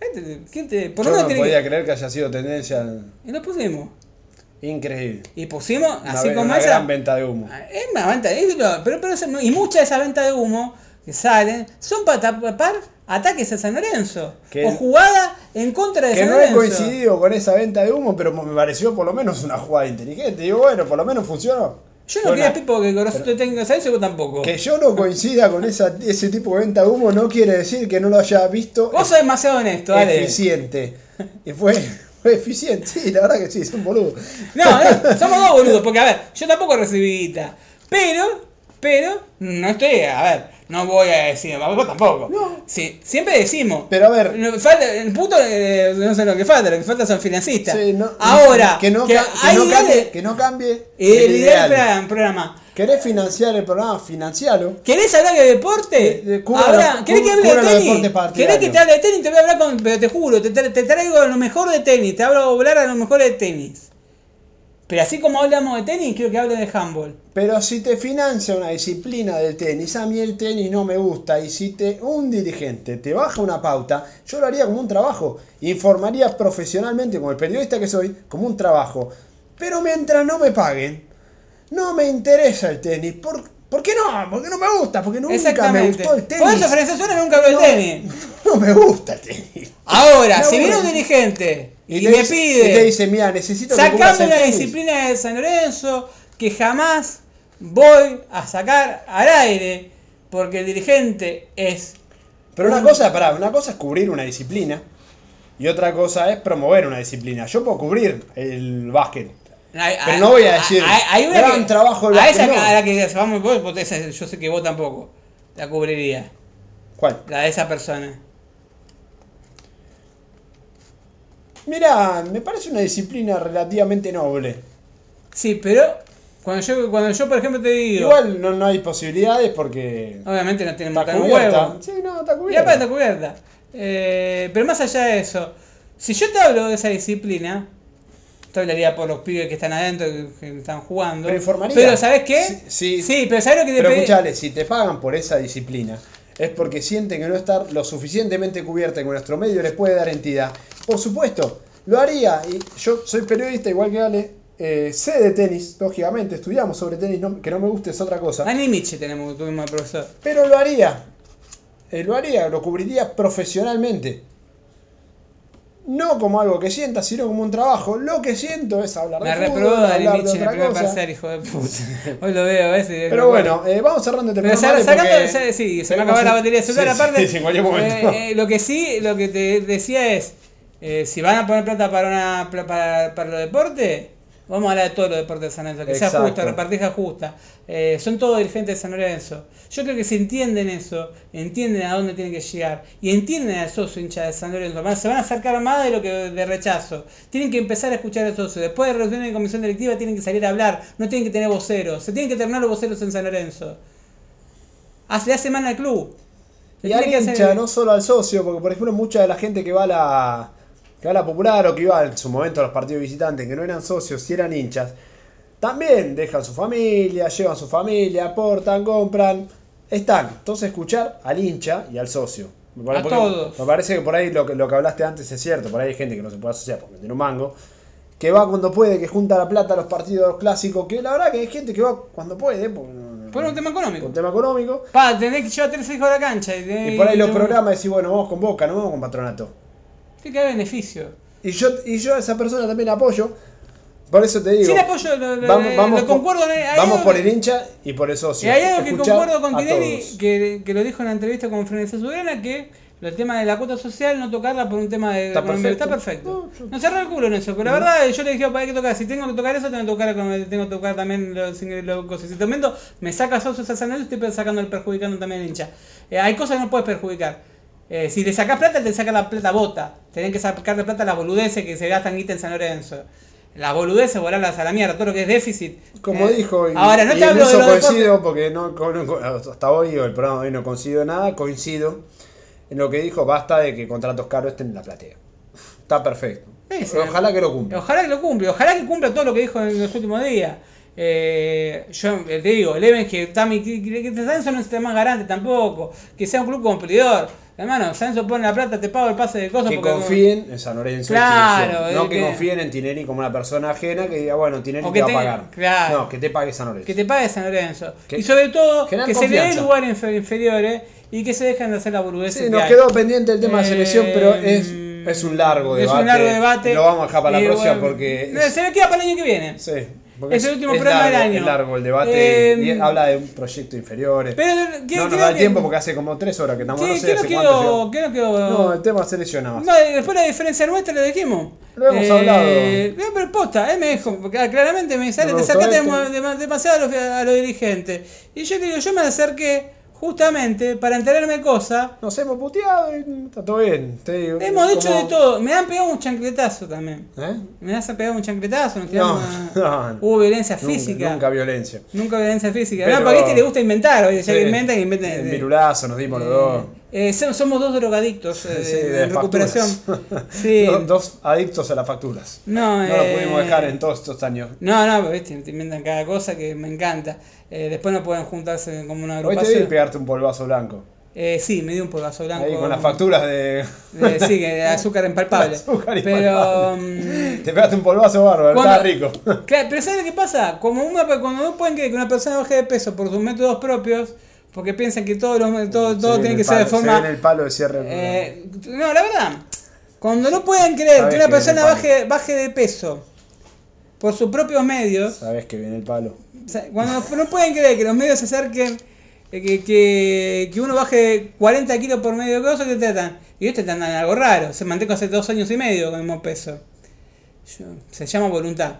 este, ¿quién te, por Yo no tiene podía que- creer que haya sido tendencia Y lo pusimos. increíble. Y pusimos, Una, así ve- como una esa. gran venta de humo. Es una venta, es lo- pero, pero y mucha de esa venta de humo que salen son para tapar ataques a San Lorenzo Que- o jugada en contra de Que San no he Lorenzo. coincidido con esa venta de humo, pero me pareció por lo menos una jugada inteligente. Digo, bueno, por lo menos funcionó. Yo no quería Pipo que conozco técnico de San Lorenzo vos tampoco. Que yo no coincida con esa, ese tipo de venta de humo no quiere decir que no lo haya visto Vos sos demasiado honesto, dale. eficiente. Y fue, fue eficiente, sí, la verdad que sí, son boludos. No, no, somos dos boludos, porque a ver, yo tampoco recibí guita. Pero, pero, no estoy, a ver, no voy a decir, vos tampoco. No. Sí, siempre decimos. Pero a ver, falta, el puto, eh, no sé lo que falta, lo que falta son financistas. sí, no- Ahora, que no, que ca- que hay no cambie, que no cambie el el ideal ideal. programa. ¿Querés financiar el programa? Financialo. ¿Querés hablar de deporte? De- de- cubra Ahora, ¿querés que hable de tenis? ¿Querés que te hable de tenis? Te voy a hablar con. Pero te juro, te, te traigo lo mejor de tenis. Te hablo a hablar a lo mejor de tenis. Pero así como hablamos de tenis, quiero que hable de handball. Pero si te financia una disciplina del tenis, a mí el tenis no me gusta. Y si te un dirigente te baja una pauta, yo lo haría como un trabajo. Informaría profesionalmente, como el periodista que soy, como un trabajo. Pero mientras no me paguen, no me interesa el tenis. ¿Por, ¿por qué no? Porque no me gusta, porque nunca me gustó el tenis. Por eso Suárez nunca habló no, del tenis. no me gusta el tenis. Ahora, No, si viene un dirigente y, dice- pide. y dice, mira, necesito Sacame tenis". disciplina de San Lorenzo que jamás voy a sacar al aire porque el dirigente es. Pero una cosa, pará, una cosa es cubrir una disciplina y otra cosa es promover una disciplina. Yo puedo cubrir el básquet. Pero no voy a decir, hay- una gran que- trabajo del A esa no. a la que vos, yo sé que vos tampoco la cubriría. ¿Cuál? La de esa persona. Mira, me parece una disciplina relativamente noble. Sí, pero cuando yo, cuando yo por ejemplo te digo. Igual no, no hay posibilidades porque Obviamente no tiene está montar un cubierta. huevo. Sí, no, está Y cubierta. aparte está cubierta. Eh, pero más allá de eso, si yo te hablo de esa disciplina, te hablaría por los pibes que están adentro, que, que están jugando. Pero informaría. Pero ¿sabes qué? Sí, sí. Sí, pero ¿sabes lo que te Pero escuchale, si te pagan por esa disciplina, es porque sienten que no está lo suficientemente cubierta que nuestro medio les puede dar entidad. Por supuesto, lo haría. Y yo soy periodista igual que Ale, eh, sé de tenis, lógicamente, estudiamos sobre tenis, no- que no me guste es otra cosa. Ani tenemos, tuvimos al profesor. Pero lo haría. Eh, lo haría, lo cubriría profesionalmente. No como algo que sienta, sino como un trabajo. Lo que siento es hablar de Me reprobó Dani hablar de Miche en el primer parcial, hijo de puta. Hoy lo veo a veces. Pero bueno, eh, vamos cerrando este Pero programa. sacando, sa- sí, se me acaba la batería de celular. Sí, aparte, sí, en cualquier momento. eh, eh, lo que sí, lo que te decía es, eh, si van a poner plata para una pla- para, para los deportes, vamos a hablar de todos los deportes de San Lorenzo, que sea Exacto. justa, repartija justa. Eh, son todos dirigentes de San Lorenzo. Yo creo que si entienden eso, entienden a dónde tienen que llegar y entienden al socio hincha de San Lorenzo, se van a acercar más de lo que de rechazo. Tienen que empezar a escuchar al socio. Después de reuniones de comisión directiva tienen que salir a hablar, no tienen que tener voceros. Se tienen que terminar los voceros en San Lorenzo. Hace, hace mal al club. Le Y al que hacer- hincha, no solo al socio, porque por ejemplo mucha de la gente que va a la, que va a la popular o que iba en su momento a los partidos visitantes, que no eran socios, si eran hinchas, también dejan su familia, llevan su familia, aportan, compran, están. Entonces escuchar al hincha y al socio. Me pare- A todos. Me parece que por ahí lo que, lo que hablaste antes es cierto, por ahí hay gente que no se puede asociar porque tiene un mango, que va cuando puede, que junta la plata a los partidos clásicos, que la verdad que hay gente que va cuando puede, porque Por un tema económico. un tema económico. Pa, tenés que llevar tres hijos a la cancha. Y, tenés- Y por ahí los no- programas decís, bueno, vamos con Boca, no vamos con Patronato. Que haber beneficio. Y yo, y yo a esa persona también la apoyo. Por eso te digo. Sin apoyo, lo, lo- vamos, vamos lo por- concuerdo. hay vamos por el hincha y por el socio. Y hay algo que concuerdo con a Tinelli, que, que lo dijo en la entrevista con Florencia Soberana, que el tema de la cuota social no tocarla por un tema de Está economía. perfecto. Está perfecto. No, yo- No cerró el culo en eso, pero la verdad yo le dije, "Opa, hay que tocar, si tengo que tocar eso, tengo que tocar, tengo que tocar también los, los cosas. Si te aumento, me saca socios al salario, estoy sacando el perjudicando también al hincha. Eh, hay cosas que no puedes perjudicar. Eh, si le sacas plata, te saca la plata bota. Tenés que sacarle plata a las boludeces que se gastan guita en San Lorenzo. Las boludeces, volarlas a la mierda, todo lo que es déficit. Como Eh, dijo, y, ahora no y te en hablo de eso coincido, porque no, con- hasta hoy, el programa de hoy no coincido nada, coincido en lo que dijo, basta de que contratos caros estén en la platea. Está perfecto. Sí, sí. Ojalá que lo cumpla. Ojalá que lo cumpla, ojalá que cumpla todo lo que dijo en los últimos días. Eh, yo eh, te digo, el Even que que, que, que San Lorenzo no esté más garante tampoco, que sea un club cumplidor. Hermano, San Lorenzo pone la plata, te pago el pase de cosas Que confíen en San Lorenzo. Claro, no que, que- confíen en Tineri como una persona ajena que diga, bueno, Tineri O te va a pagar. claro. No, que te pague San Lorenzo. que te pague San Lorenzo. Que- y sobre todo, que se le dé confianza. lugar en infer- inferiores y que se dejen de hacer la burguesa. Sí, nos quedó pendiente el tema de selección, pero es, es un largo Eh, es debate. un largo debate. Lo vamos a dejar para la próxima bueno, porque. es- se me queda para el año que viene. sí, porque es el último es programa del año. Es largo el debate Eh, y habla de un proyecto inferiores. Pero, ¿qué- no nos da el que- tiempo porque hace como tres horas que estamos. ¿Qué, no sé hace quedó? llegamos. ¿Qué nos quedó? No, el tema más. No, después la diferencia nuestra la dijimos. Lo hemos hablado. No, pero posta, él me dijo, porque claramente me sale, No te gustó acercaste este. demasiado a los, a los dirigentes. Y yo digo, yo me acerqué justamente para enterarme cosas. Nos hemos puteado y está todo bien. Te digo, Hemos dicho como- de todo. Me han pegado un chancletazo también. ¿Eh? Me han pegado un chancletazo, nos No, una- no. Hubo violencia Nunca- física. Nunca, violencia. Nunca violencia física. Pero- No, porque a este le gusta inventar, oye, ya Sí. que inventan, que inventen. El virulazo nos dimos los dos. Eh, so- somos dos drogadictos eh, Sí, en de recuperación. Sí. dos, dos adictos a las facturas. No, No eh, lo pudimos dejar en todos estos años. No, no, pero viste, te inventan cada cosa que me encanta. Eh, después no pueden juntarse como una Hoy te vi agrupación. pegarte un polvazo blanco. Eh, sí, me dio un polvazo blanco. Ahí con las facturas de. Eh, sí, de azúcar empalpable. Azúcar pero. impalpable. mm, Te pegaste un polvazo bárbaro, Cuando- estaba rico. Claro, pero ¿sabes qué pasa? Como una, cuando no pueden creer que una persona baje de peso por sus métodos propios, porque piensan que todos los, todo, todo Se tiene que ser de Se forma. viene el palo de cierre. Eh, no, la verdad, cuando no pueden creer que una que persona baje, baje de peso por sus propios medios, Sabes que viene el palo. cuando no, pueden creer que los medios se acerquen, eh, que, que, que uno baje 40 kilos por medio de cosas que tratan. Y ellos te tratan algo raro, se mantengo hace dos años y medio con el mismo peso. Se llama voluntad.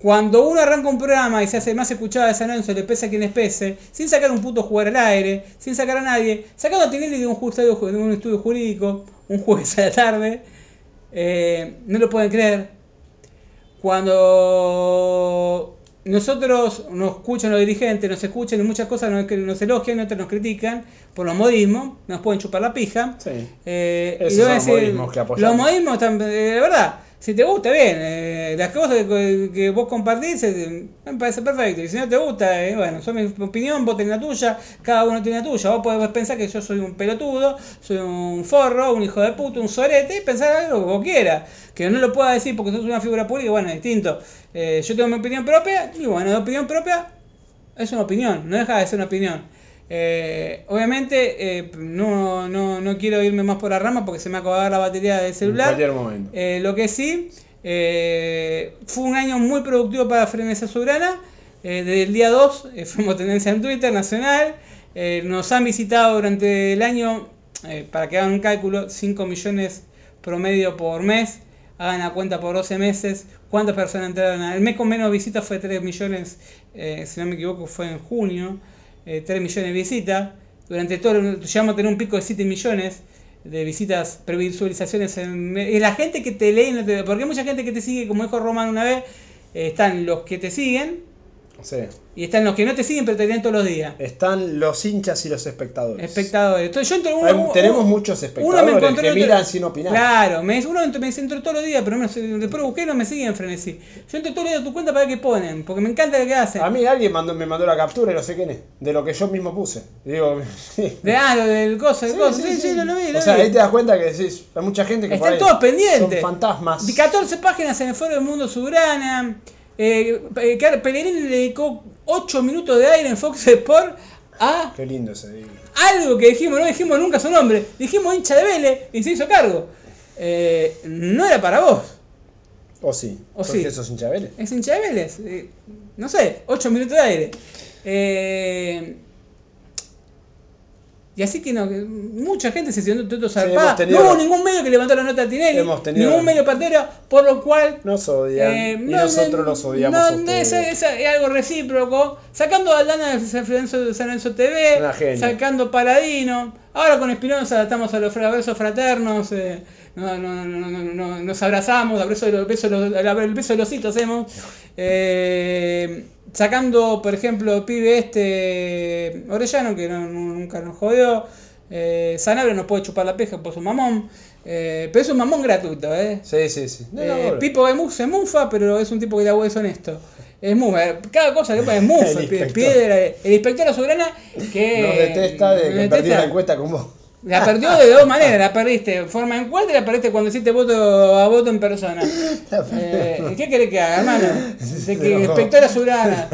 Cuando uno arranca un programa y se hace más escuchado de San Lorenzo, le pese a quien les pese, sin sacar un puto jugar al aire, sin sacar a nadie, sacando a Tinelli de un, ju- de un estudio jurídico, un jueves a la tarde, eh, no lo pueden creer. Cuando nosotros nos escuchan los dirigentes, nos escuchan y muchas cosas nos, nos elogian, otras nos critican por los modismos, nos pueden chupar la pija. Sí. Eh, Esos y son modismos que apoyamos. Los modismos, eh, de verdad, si te gusta, bien. eh, las cosas que, que vos compartís eh, me parece perfecto. Y si no te gusta, eh, bueno, son mi opinión, vos tenés la tuya, cada uno tiene la tuya. Vos podés pensar que yo soy un pelotudo, soy un forro, un hijo de puta, un sorete, y pensar algo que vos quieras. Que no lo pueda decir porque sos una figura pública, bueno, es distinto. Eh, yo tengo mi opinión propia, y bueno, la opinión propia es una opinión, no deja de ser una opinión. Eh, obviamente eh, no, no, no quiero irme más por la rama porque se me va a acabar la batería del En celular. cualquier momento. Eh, lo que sí, fue un año muy productivo para Frenesía Soberana. Eh, desde el día 2 eh, fuimos tendencia en Twitter nacional. Nos han visitado durante el año, para que hagan un cálculo, 5 millones promedio por mes. Hagan la cuenta por 12 meses. ¿Cuántas personas entraron? El mes con menos visitas fue 3 millones, si no me equivoco, fue en junio. Eh, 3 millones de visitas. Durante todo, el- llegamos a tener un pico de 7 millones de visitas, previsualizaciones. En, es la gente que te lee, no te- porque hay mucha gente que te sigue, como dijo Román una vez, eh, están los que te siguen Sí. y están los que no te siguen pero te leen todos los días. Están los hinchas y los espectadores. Espectadores. Entonces, yo entro, uno- tenemos uno- muchos uno me espectadores encontró que otro- miran sin opinar. Claro, me, uno me entro todos los días, pero no después busqué y no me siguen frenesí. Yo entro todos los días a tu cuenta para ver qué ponen, porque me encanta lo que hacen. A mí alguien mandó, me mandó la captura y no sé quién es, de lo que yo mismo puse. Digo. De, ah, lo del coso, del Sí, coso. sí, Sí, sí, lo, lo vi, lo O sea, ahí te das cuenta que decís, hay mucha gente que Están todos pendientes. Son fantasmas. De 14 páginas en el foro del mundo Subrana. Eh, eh, Pellegrini le dedicó 8 minutos de aire en Fox Sport a Qué lindo ese día. algo que dijimos, no dijimos nunca su nombre. Dijimos hincha de Vélez y se hizo cargo. Eh, no era para vos. O sí. O sí. sos hincha de Vélez. Es hincha de Vélez. Eh, no sé, 8 minutos de aire. Eh, y así que no, mucha gente se sintió todo zarpada. tenido- no hubo ningún medio que levantó la nota a Tinelli. Ningún medio partero, por lo cual Nos odian eh, y no, nosotros no, los odiamos no, es, algo recíproco. Sacando a Aldana de San Lorenzo, de San Lorenzo TV, sacando Paladino. Ahora con Espinosa estamos a los abrazos fraternos. eh, no- no- no- no- no- nos abrazamos, abrazo de los, beso de los- el beso de los hitos hacemos. Eh, sacando, por ejemplo, el pibe este Orellano, que no- no- nunca nos jodió. Eh, Sanabria no puede chupar la peja por su mamón. Eh, pero es un mamón gratuito, ¿eh? Sí, sí, sí. Eh. Pipo Gaimú se mufa, pero es un tipo que da es honesto. Es muy, cada cosa que pone es muy, El inspector. piedra, el inspector Azulgrana que Nos detesta de nos que detesta. perdí la encuesta con vos. La perdió de dos maneras, la perdiste en forma en cuatro y la perdiste cuando hiciste voto a voto en persona. Eh, ¿Qué querés que haga, hermano? De que inspectora Surana.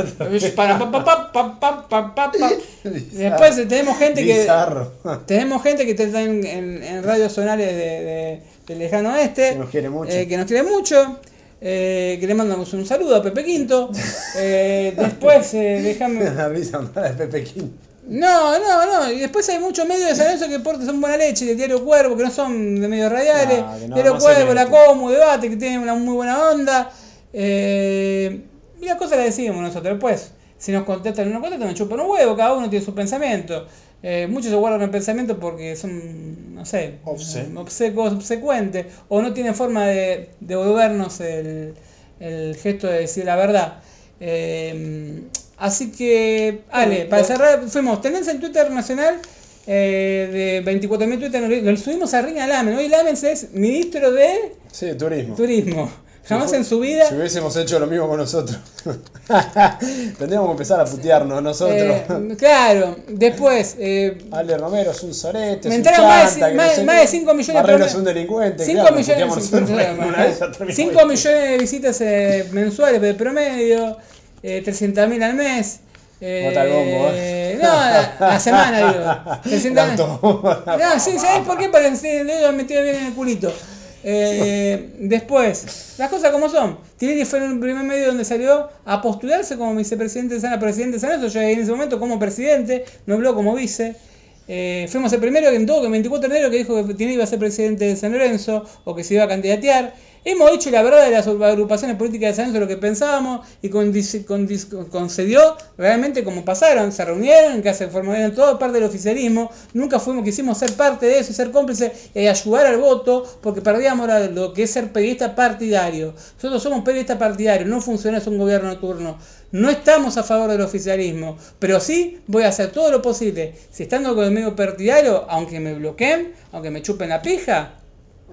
Para pa, pa, pa, pa, pa, pa, pa. Después eh, tenemos gente que. Tenemos gente que está en, en, en radios zonales del de, de lejano oeste. Que nos quiere mucho. Eh, que nos quiere mucho. Eh, que le mandamos un saludo a Pepe Quinto. Eh, después, eh, déjame. Pepe Quinto. No, no, no. Y después hay muchos medios de San Lorenzo que portan son buena leche, de Diario Cuervo, que no son de medios radiales. No, no, Diario Cuervo, La. Comu, Debate, que tienen una muy buena onda. Eh, y las cosas las decimos nosotros. Después, si nos contestan o no contestan, nos chupan un huevo, cada uno tiene su pensamiento. Eh, muchos se guardan el pensamiento porque son, no sé, Obse. obsecos, obsecuentes, o no tienen forma de de devolvernos el, el gesto de decir la verdad. Eh, así que, Ale, para cerrar, fuimos tendencia en Twitter nacional eh, de 24.000 Twitter, lo, subimos a Ring Lamen. Hoy Lamens es ministro de Sí, turismo. Turismo. Jamás Si en su vida. Si hubiésemos hecho lo mismo con nosotros. Tendríamos que empezar a putearnos nosotros. eh, claro, después. Eh, Ale Romero es un sorete. Me entraron más de no más- sé más qué. de cinco millones de es un delincuente. 5 claro, millones, puteamos nosotros una vez a tres 5 millones. millones de visitas eh, mensuales de promedio, eh, 300.000 al mes. Eh, Bota el bombo, ¿eh? No, a la semana, digo. 300.000. La autobomba. No, sí, ¿sabes por qué? Para el dedo metido bien en el culito. Eh, después, las cosas como son. Tinelli fue en el primer medio donde salió a postularse como vicepresidente de San presidente de San Lorenzo. Yo en ese momento como presidente, no habló como vice. Eh, fuimos el primero que en todo, que el 24 de enero que dijo que Tinelli iba a ser presidente de San Lorenzo o que se iba a candidatear. Hemos dicho la verdad de las agrupaciones políticas de San lo que pensábamos, y concedió realmente como pasaron. Se reunieron, que se formaron todo parte del oficialismo. Nunca fuimos, quisimos ser parte de eso y ser cómplices y ayudar al voto, porque perdíamos lo que es ser periodista partidario. Nosotros somos periodistas partidarios, no funcionamos un gobierno turno. No estamos a favor del oficialismo, pero sí voy a hacer todo lo posible. Si estando con el medio partidario, aunque me bloqueen, aunque me chupen la pija,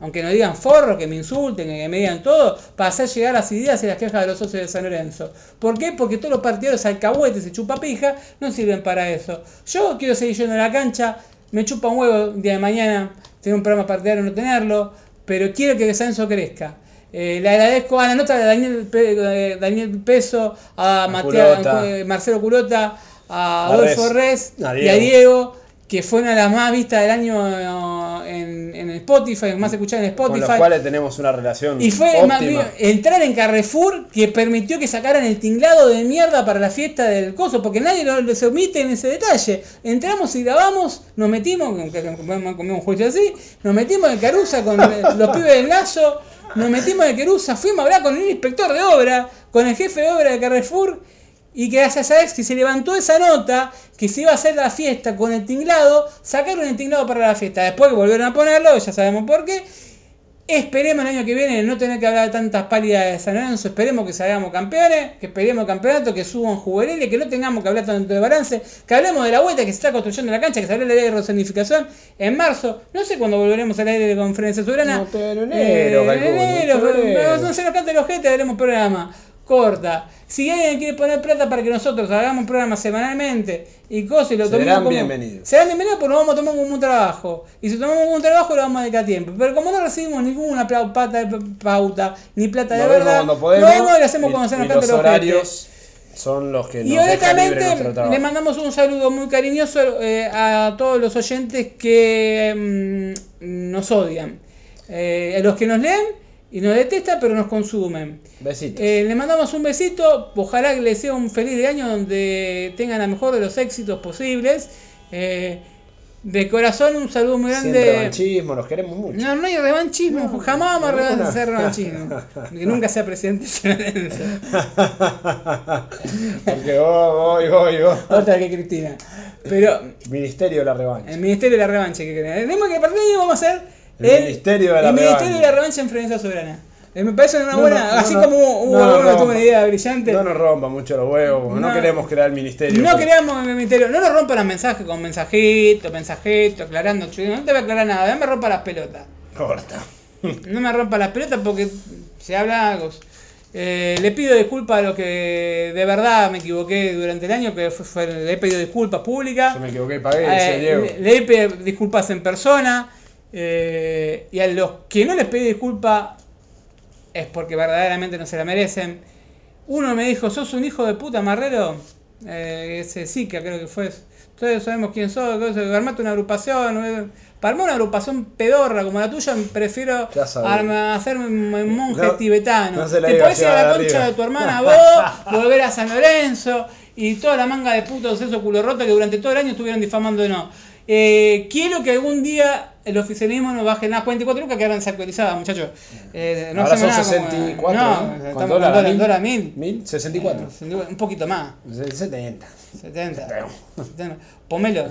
aunque no digan forro, que me insulten, que me digan todo, para hacer llegar las ideas y las quejas de los socios de San Lorenzo. ¿Por qué? Porque todos los partidarios alcahuetes y chupapija no sirven para eso. Yo quiero seguir yendo a la cancha, me chupa un huevo el día de mañana tener un programa partidario o no tenerlo, pero quiero que San Lorenzo crezca. Eh, le agradezco a la nota de Daniel, Pe- Daniel Peso, a, A eh, Marcelo Culota, a Adolfo Res. Y a Diego. Que fue una de las más vistas del año en, en Spotify, más escuchadas en Con Spotify. los cuales tenemos una relación Y fue óptima. entrar en Carrefour que permitió que sacaran el tinglado de mierda para la fiesta del coso, porque nadie lo, se omite en ese detalle. Entramos y grabamos, nos metimos, aunque comemos un juicio así, nos metimos en Carusa con eh, los pibes del lazo, nos metimos en Carusa, fuimos a hablar con el inspector de obra, con el jefe de obra de Carrefour, y gracias a eso que se levantó esa nota, que se iba a hacer la fiesta con el tinglado, sacaron el tinglado para la fiesta. Después que volvieron a ponerlo, ya sabemos por qué. Esperemos el año que viene no tener que hablar de tantas pálidas de San Lorenzo, esperemos que salgamos campeones, que esperemos campeonato, que suban juveniles, que no tengamos que hablar tanto de balance, que hablemos de la vuelta que se está construyendo en la cancha, que se habló de la ley de resonificación en marzo, no sé cuándo volveremos al aire de conferencia soberana. No, pero en enero, Eh, enero, no se nos cante los gente, haremos programa. Corta. Si alguien quiere poner plata para que nosotros hagamos programa semanalmente y cosas y lo Serán tomemos como. bienvenidos. Serán bienvenidos porque lo vamos a tomar como un trabajo. Y si tomamos como un trabajo, lo vamos a dedicar tiempo. Pero como no recibimos ninguna pla- pata de pauta ni plata de verdad, lo vemos y lo hacemos y- cuando se nos y cante los horarios son los que y nos libre honestamente le mandamos un saludo muy cariñoso eh, a todos los oyentes que mm, nos odian. Eh, a los que nos leen y nos detestan, pero nos consumen. Besitos. Eh, le mandamos un besito, ojalá que les sea un feliz de año donde tengan la mejor de los éxitos posibles. Eh, de corazón un saludo muy Sin grande. revanchismo, los queremos mucho. No, no hay revanchismo, No, jamás vamos a hacer revanchismo. Que nunca sea presidente. Porque vos, voy, voy, vos. Otra que Cristina. Pero Ministerio de la revancha. el Ministerio de la Revancha que. Tenemos que partir vamos a hacer El Ministerio de la el Ministerio Revancha. de la Revancha en Frecuencia Soberana. Eh, Me parece una No, buena, no, no, así como hubo No, alguno tuvo una idea brillante. No nos rompa mucho los huevos, no, No. queremos crear el ministerio. No creamos el ministerio, no nos rompan los mensajes con mensajito, mensajito, aclarando, no te voy a aclarar nada, no me rompa las pelotas. Corta. No me rompa las pelotas porque se habla algo. Eh, le pido disculpas a los que de verdad me equivoqué durante el año, que fue- fue- le he pedido disculpas públicas. Yo me equivoqué y pagué, Eh, le he pedido disculpas en persona. Eh, y a los que no les pedí disculpas es porque verdaderamente no se la merecen. Uno me dijo, ¿sos un hijo de puta, Marrero? Eh, ese que creo que fue. Todos sabemos quién sos, armate una agrupación. eh. Para armar una agrupación pedorra como la tuya, prefiero arma- hacerme un monje No- tibetano. no Te podés ir a la concha arriba. de tu hermana vos, volver a San Lorenzo y toda la manga de putos esos culo roto que durante todo el año estuvieron difamándonos. Eh, quiero que algún día el oficialismo nos baje las 44 lucas que eran desactualizadas, muchachos. Eh, no Ahora son nada como- 64. No, ¿Con dólar? dólar, ¿Mil? dólar mil. ¿Mil? 64. Un poquito más. 70. 70. 70. Pomelo,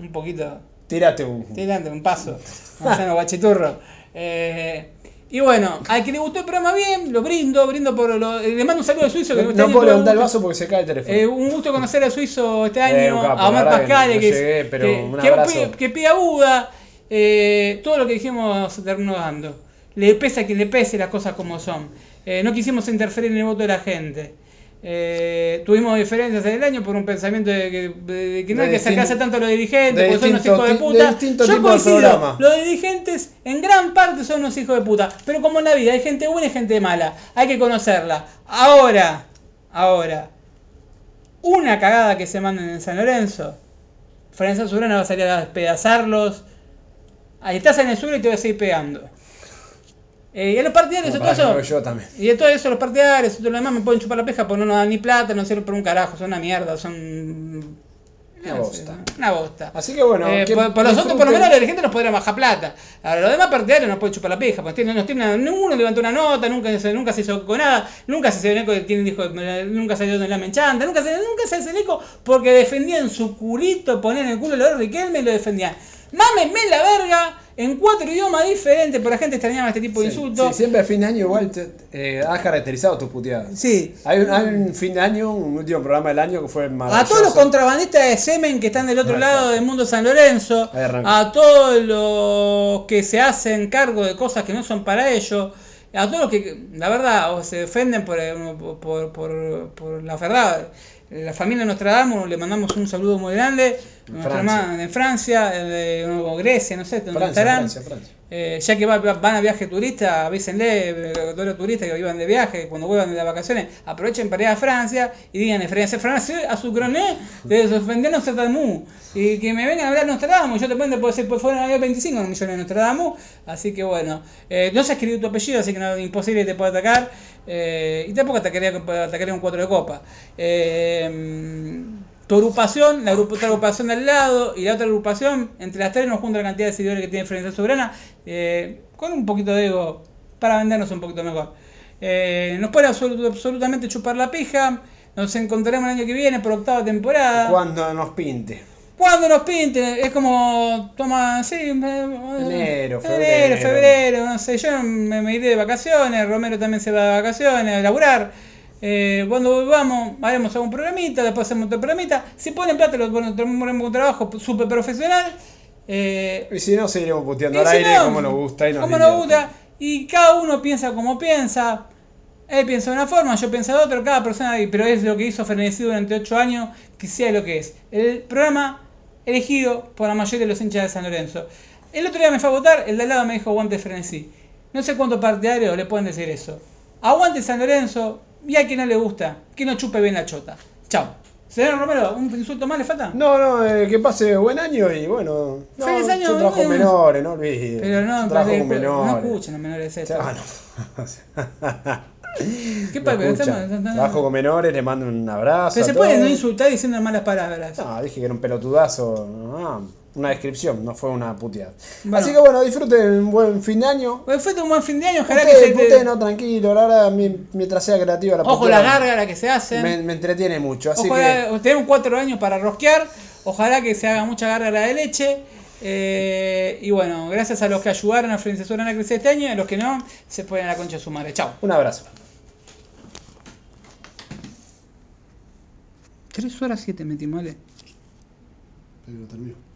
un poquito. Tírate un. Tirante, un paso. Manzano guachiturro. Eh, y bueno, al que le gustó el programa bien, lo brindo, brindo por lo. eh, Le mando un saludo al suizo que No, este no puedo levantar el un- vaso porque se cae el teléfono. eh, un gusto conocer al suizo este Eh, año, un capo, a Omar verdad que no que, llegué, que- que pide- que pida Buda, eh, todo lo que dijimos terminó dando. Le pese a quien le pese las cosas como son. Eh, no quisimos interferir en el voto de la gente. Eh, tuvimos diferencias en el año por un pensamiento de que, de que no De hay que sacarse tanto a los dirigentes, de porque son unos hijos de puta. de Yo coincido, los dirigentes en gran parte son unos hijos de puta. Pero como en la vida hay gente buena y gente mala, hay que conocerla. Ahora, ahora, una cagada que se manden en San Lorenzo, Francia Soberana va a salir a despedazarlos. Ahí estás en el sur y te voy a seguir pegando. Eh, y a los partidarios, todo eso. que yo también. Y de todo eso, los partidarios todo lo demás me pueden chupar la peja porque no nos dan ni plata, no sirven por un carajo, son una mierda, son. Una bosta. Una bosta. Así que bueno, Eh, que por, por los otros, por lo menos, la dirigente nos podría bajar plata. Ahora, los demás partidarios nos pueden chupar la peja, porque tienen, no tienen, ninguno levantó una nota, nunca se, nunca se hizo con nada, nunca se eco de quién dijo, nunca salió de la menchanta, nunca se, nunca se hace eco porque defendían su culito, ponían el culo de Riquelme y lo defendían. Mámenme la verga en cuatro idiomas diferentes, porque la gente extrañaba este tipo de Sí, insultos. sí, siempre a fin de año igual te, eh, has caracterizado tus puteadas. Sí. Hay un, hay un fin de año, un último programa del año que fue A maravilloso. todos los contrabandistas de semen que están del otro lado del mundo San Lorenzo, arranca. a todos los que se hacen cargo de cosas que no son para ellos, a todos los que, la verdad, o se defenden por, eh, por, por, por la verdad. La familia Nostradamus le mandamos un saludo muy grande. Nuestra Francia. hermana en Francia, o Grecia, no sé, donde Francia, estarán. Francia, Francia. Eh, ya que va- van a viaje turista, avísenle eh, a todos los turistas que vivan de viaje, cuando vuelvan de las vacaciones, aprovechen para ir a Francia y digan Francia, Francia, a su croné, de defender Nostradamus. Y que me vengan a hablar Nostradamus, yo te puedo decir, pues fueron a haber 25 millones de Nostradamus, así que bueno, eh, no se ha escrito tu apellido, así que imposible te puede atacar, eh, y tampoco atacaría, atacaría un 4 de copa. Eh, tu agrupación, la agrup- otra agrupación de al lado y la otra agrupación, entre las tres nos junta la cantidad de seguidores que tiene Frecuencia Soberana, eh, con un poquito de ego para vendernos un poquito mejor. Eh, nos puede absolut- absolutamente chupar la pija, nos encontraremos el año que viene por octava temporada. Cuando nos pinte. Cuando nos pinten, es como, toma, sí, Enero, febrero, febrero. febrero, no sé, yo me, me iré de vacaciones, Romero también se va de vacaciones, a laburar. Eh, cuando volvamos, haremos algún programita, después hacemos otro programita. Si ponen plata, lo bueno, tenemos un trabajo súper profesional. Eh, Y si no, seguiremos puteando al si aire no, como nos gusta y nos como nos gusta. Y cada uno piensa como piensa. Él piensa de una forma, yo pienso de otra, cada persona, pero es lo que hizo Frenesi durante 8 años, que sea lo que es. El programa elegido por la mayoría de los hinchas de San Lorenzo. El otro día me fue a votar, el de al lado me dijo aguante Frenesí. No sé cuántos partidarios le pueden decir eso. Aguante San Lorenzo y a quien no le gusta, que no chupe bien la chota. Chao. Señor Romero, ¿un insulto más le falta? No, no, eh, que pase buen año y bueno. No, Feliz año, yo trabajo bueno. menores, no olvides. Pero no, trabajo pero no menores. escuchen los menores esto. Ah, no. ¿Qué. Estamos- Trabajo con menores, le mando un abrazo. Pero se puede no insultar diciendo malas palabras. No, dije que era un pelotudazo. Ah, una descripción, no fue una puteada. Bueno. Así que bueno, disfruten un buen fin de año. Pues fue un buen fin de año, ojalá que se te... no, tranquilo, la verdad, mi- mientras sea creativa la Ojo la gárgara que se hacen. me, me entretiene mucho. Así Ojalá, que tenemos cuatro años para rosquear. Ojalá que se haga mucha gárgara de leche. Eh, y bueno, gracias a los que ayudaron a Soberana a crecer este año y a los que no, se ponen a la concha de su madre. Chao. un abrazo. 3 horas 7 metimos, ¿vale? Pero termino.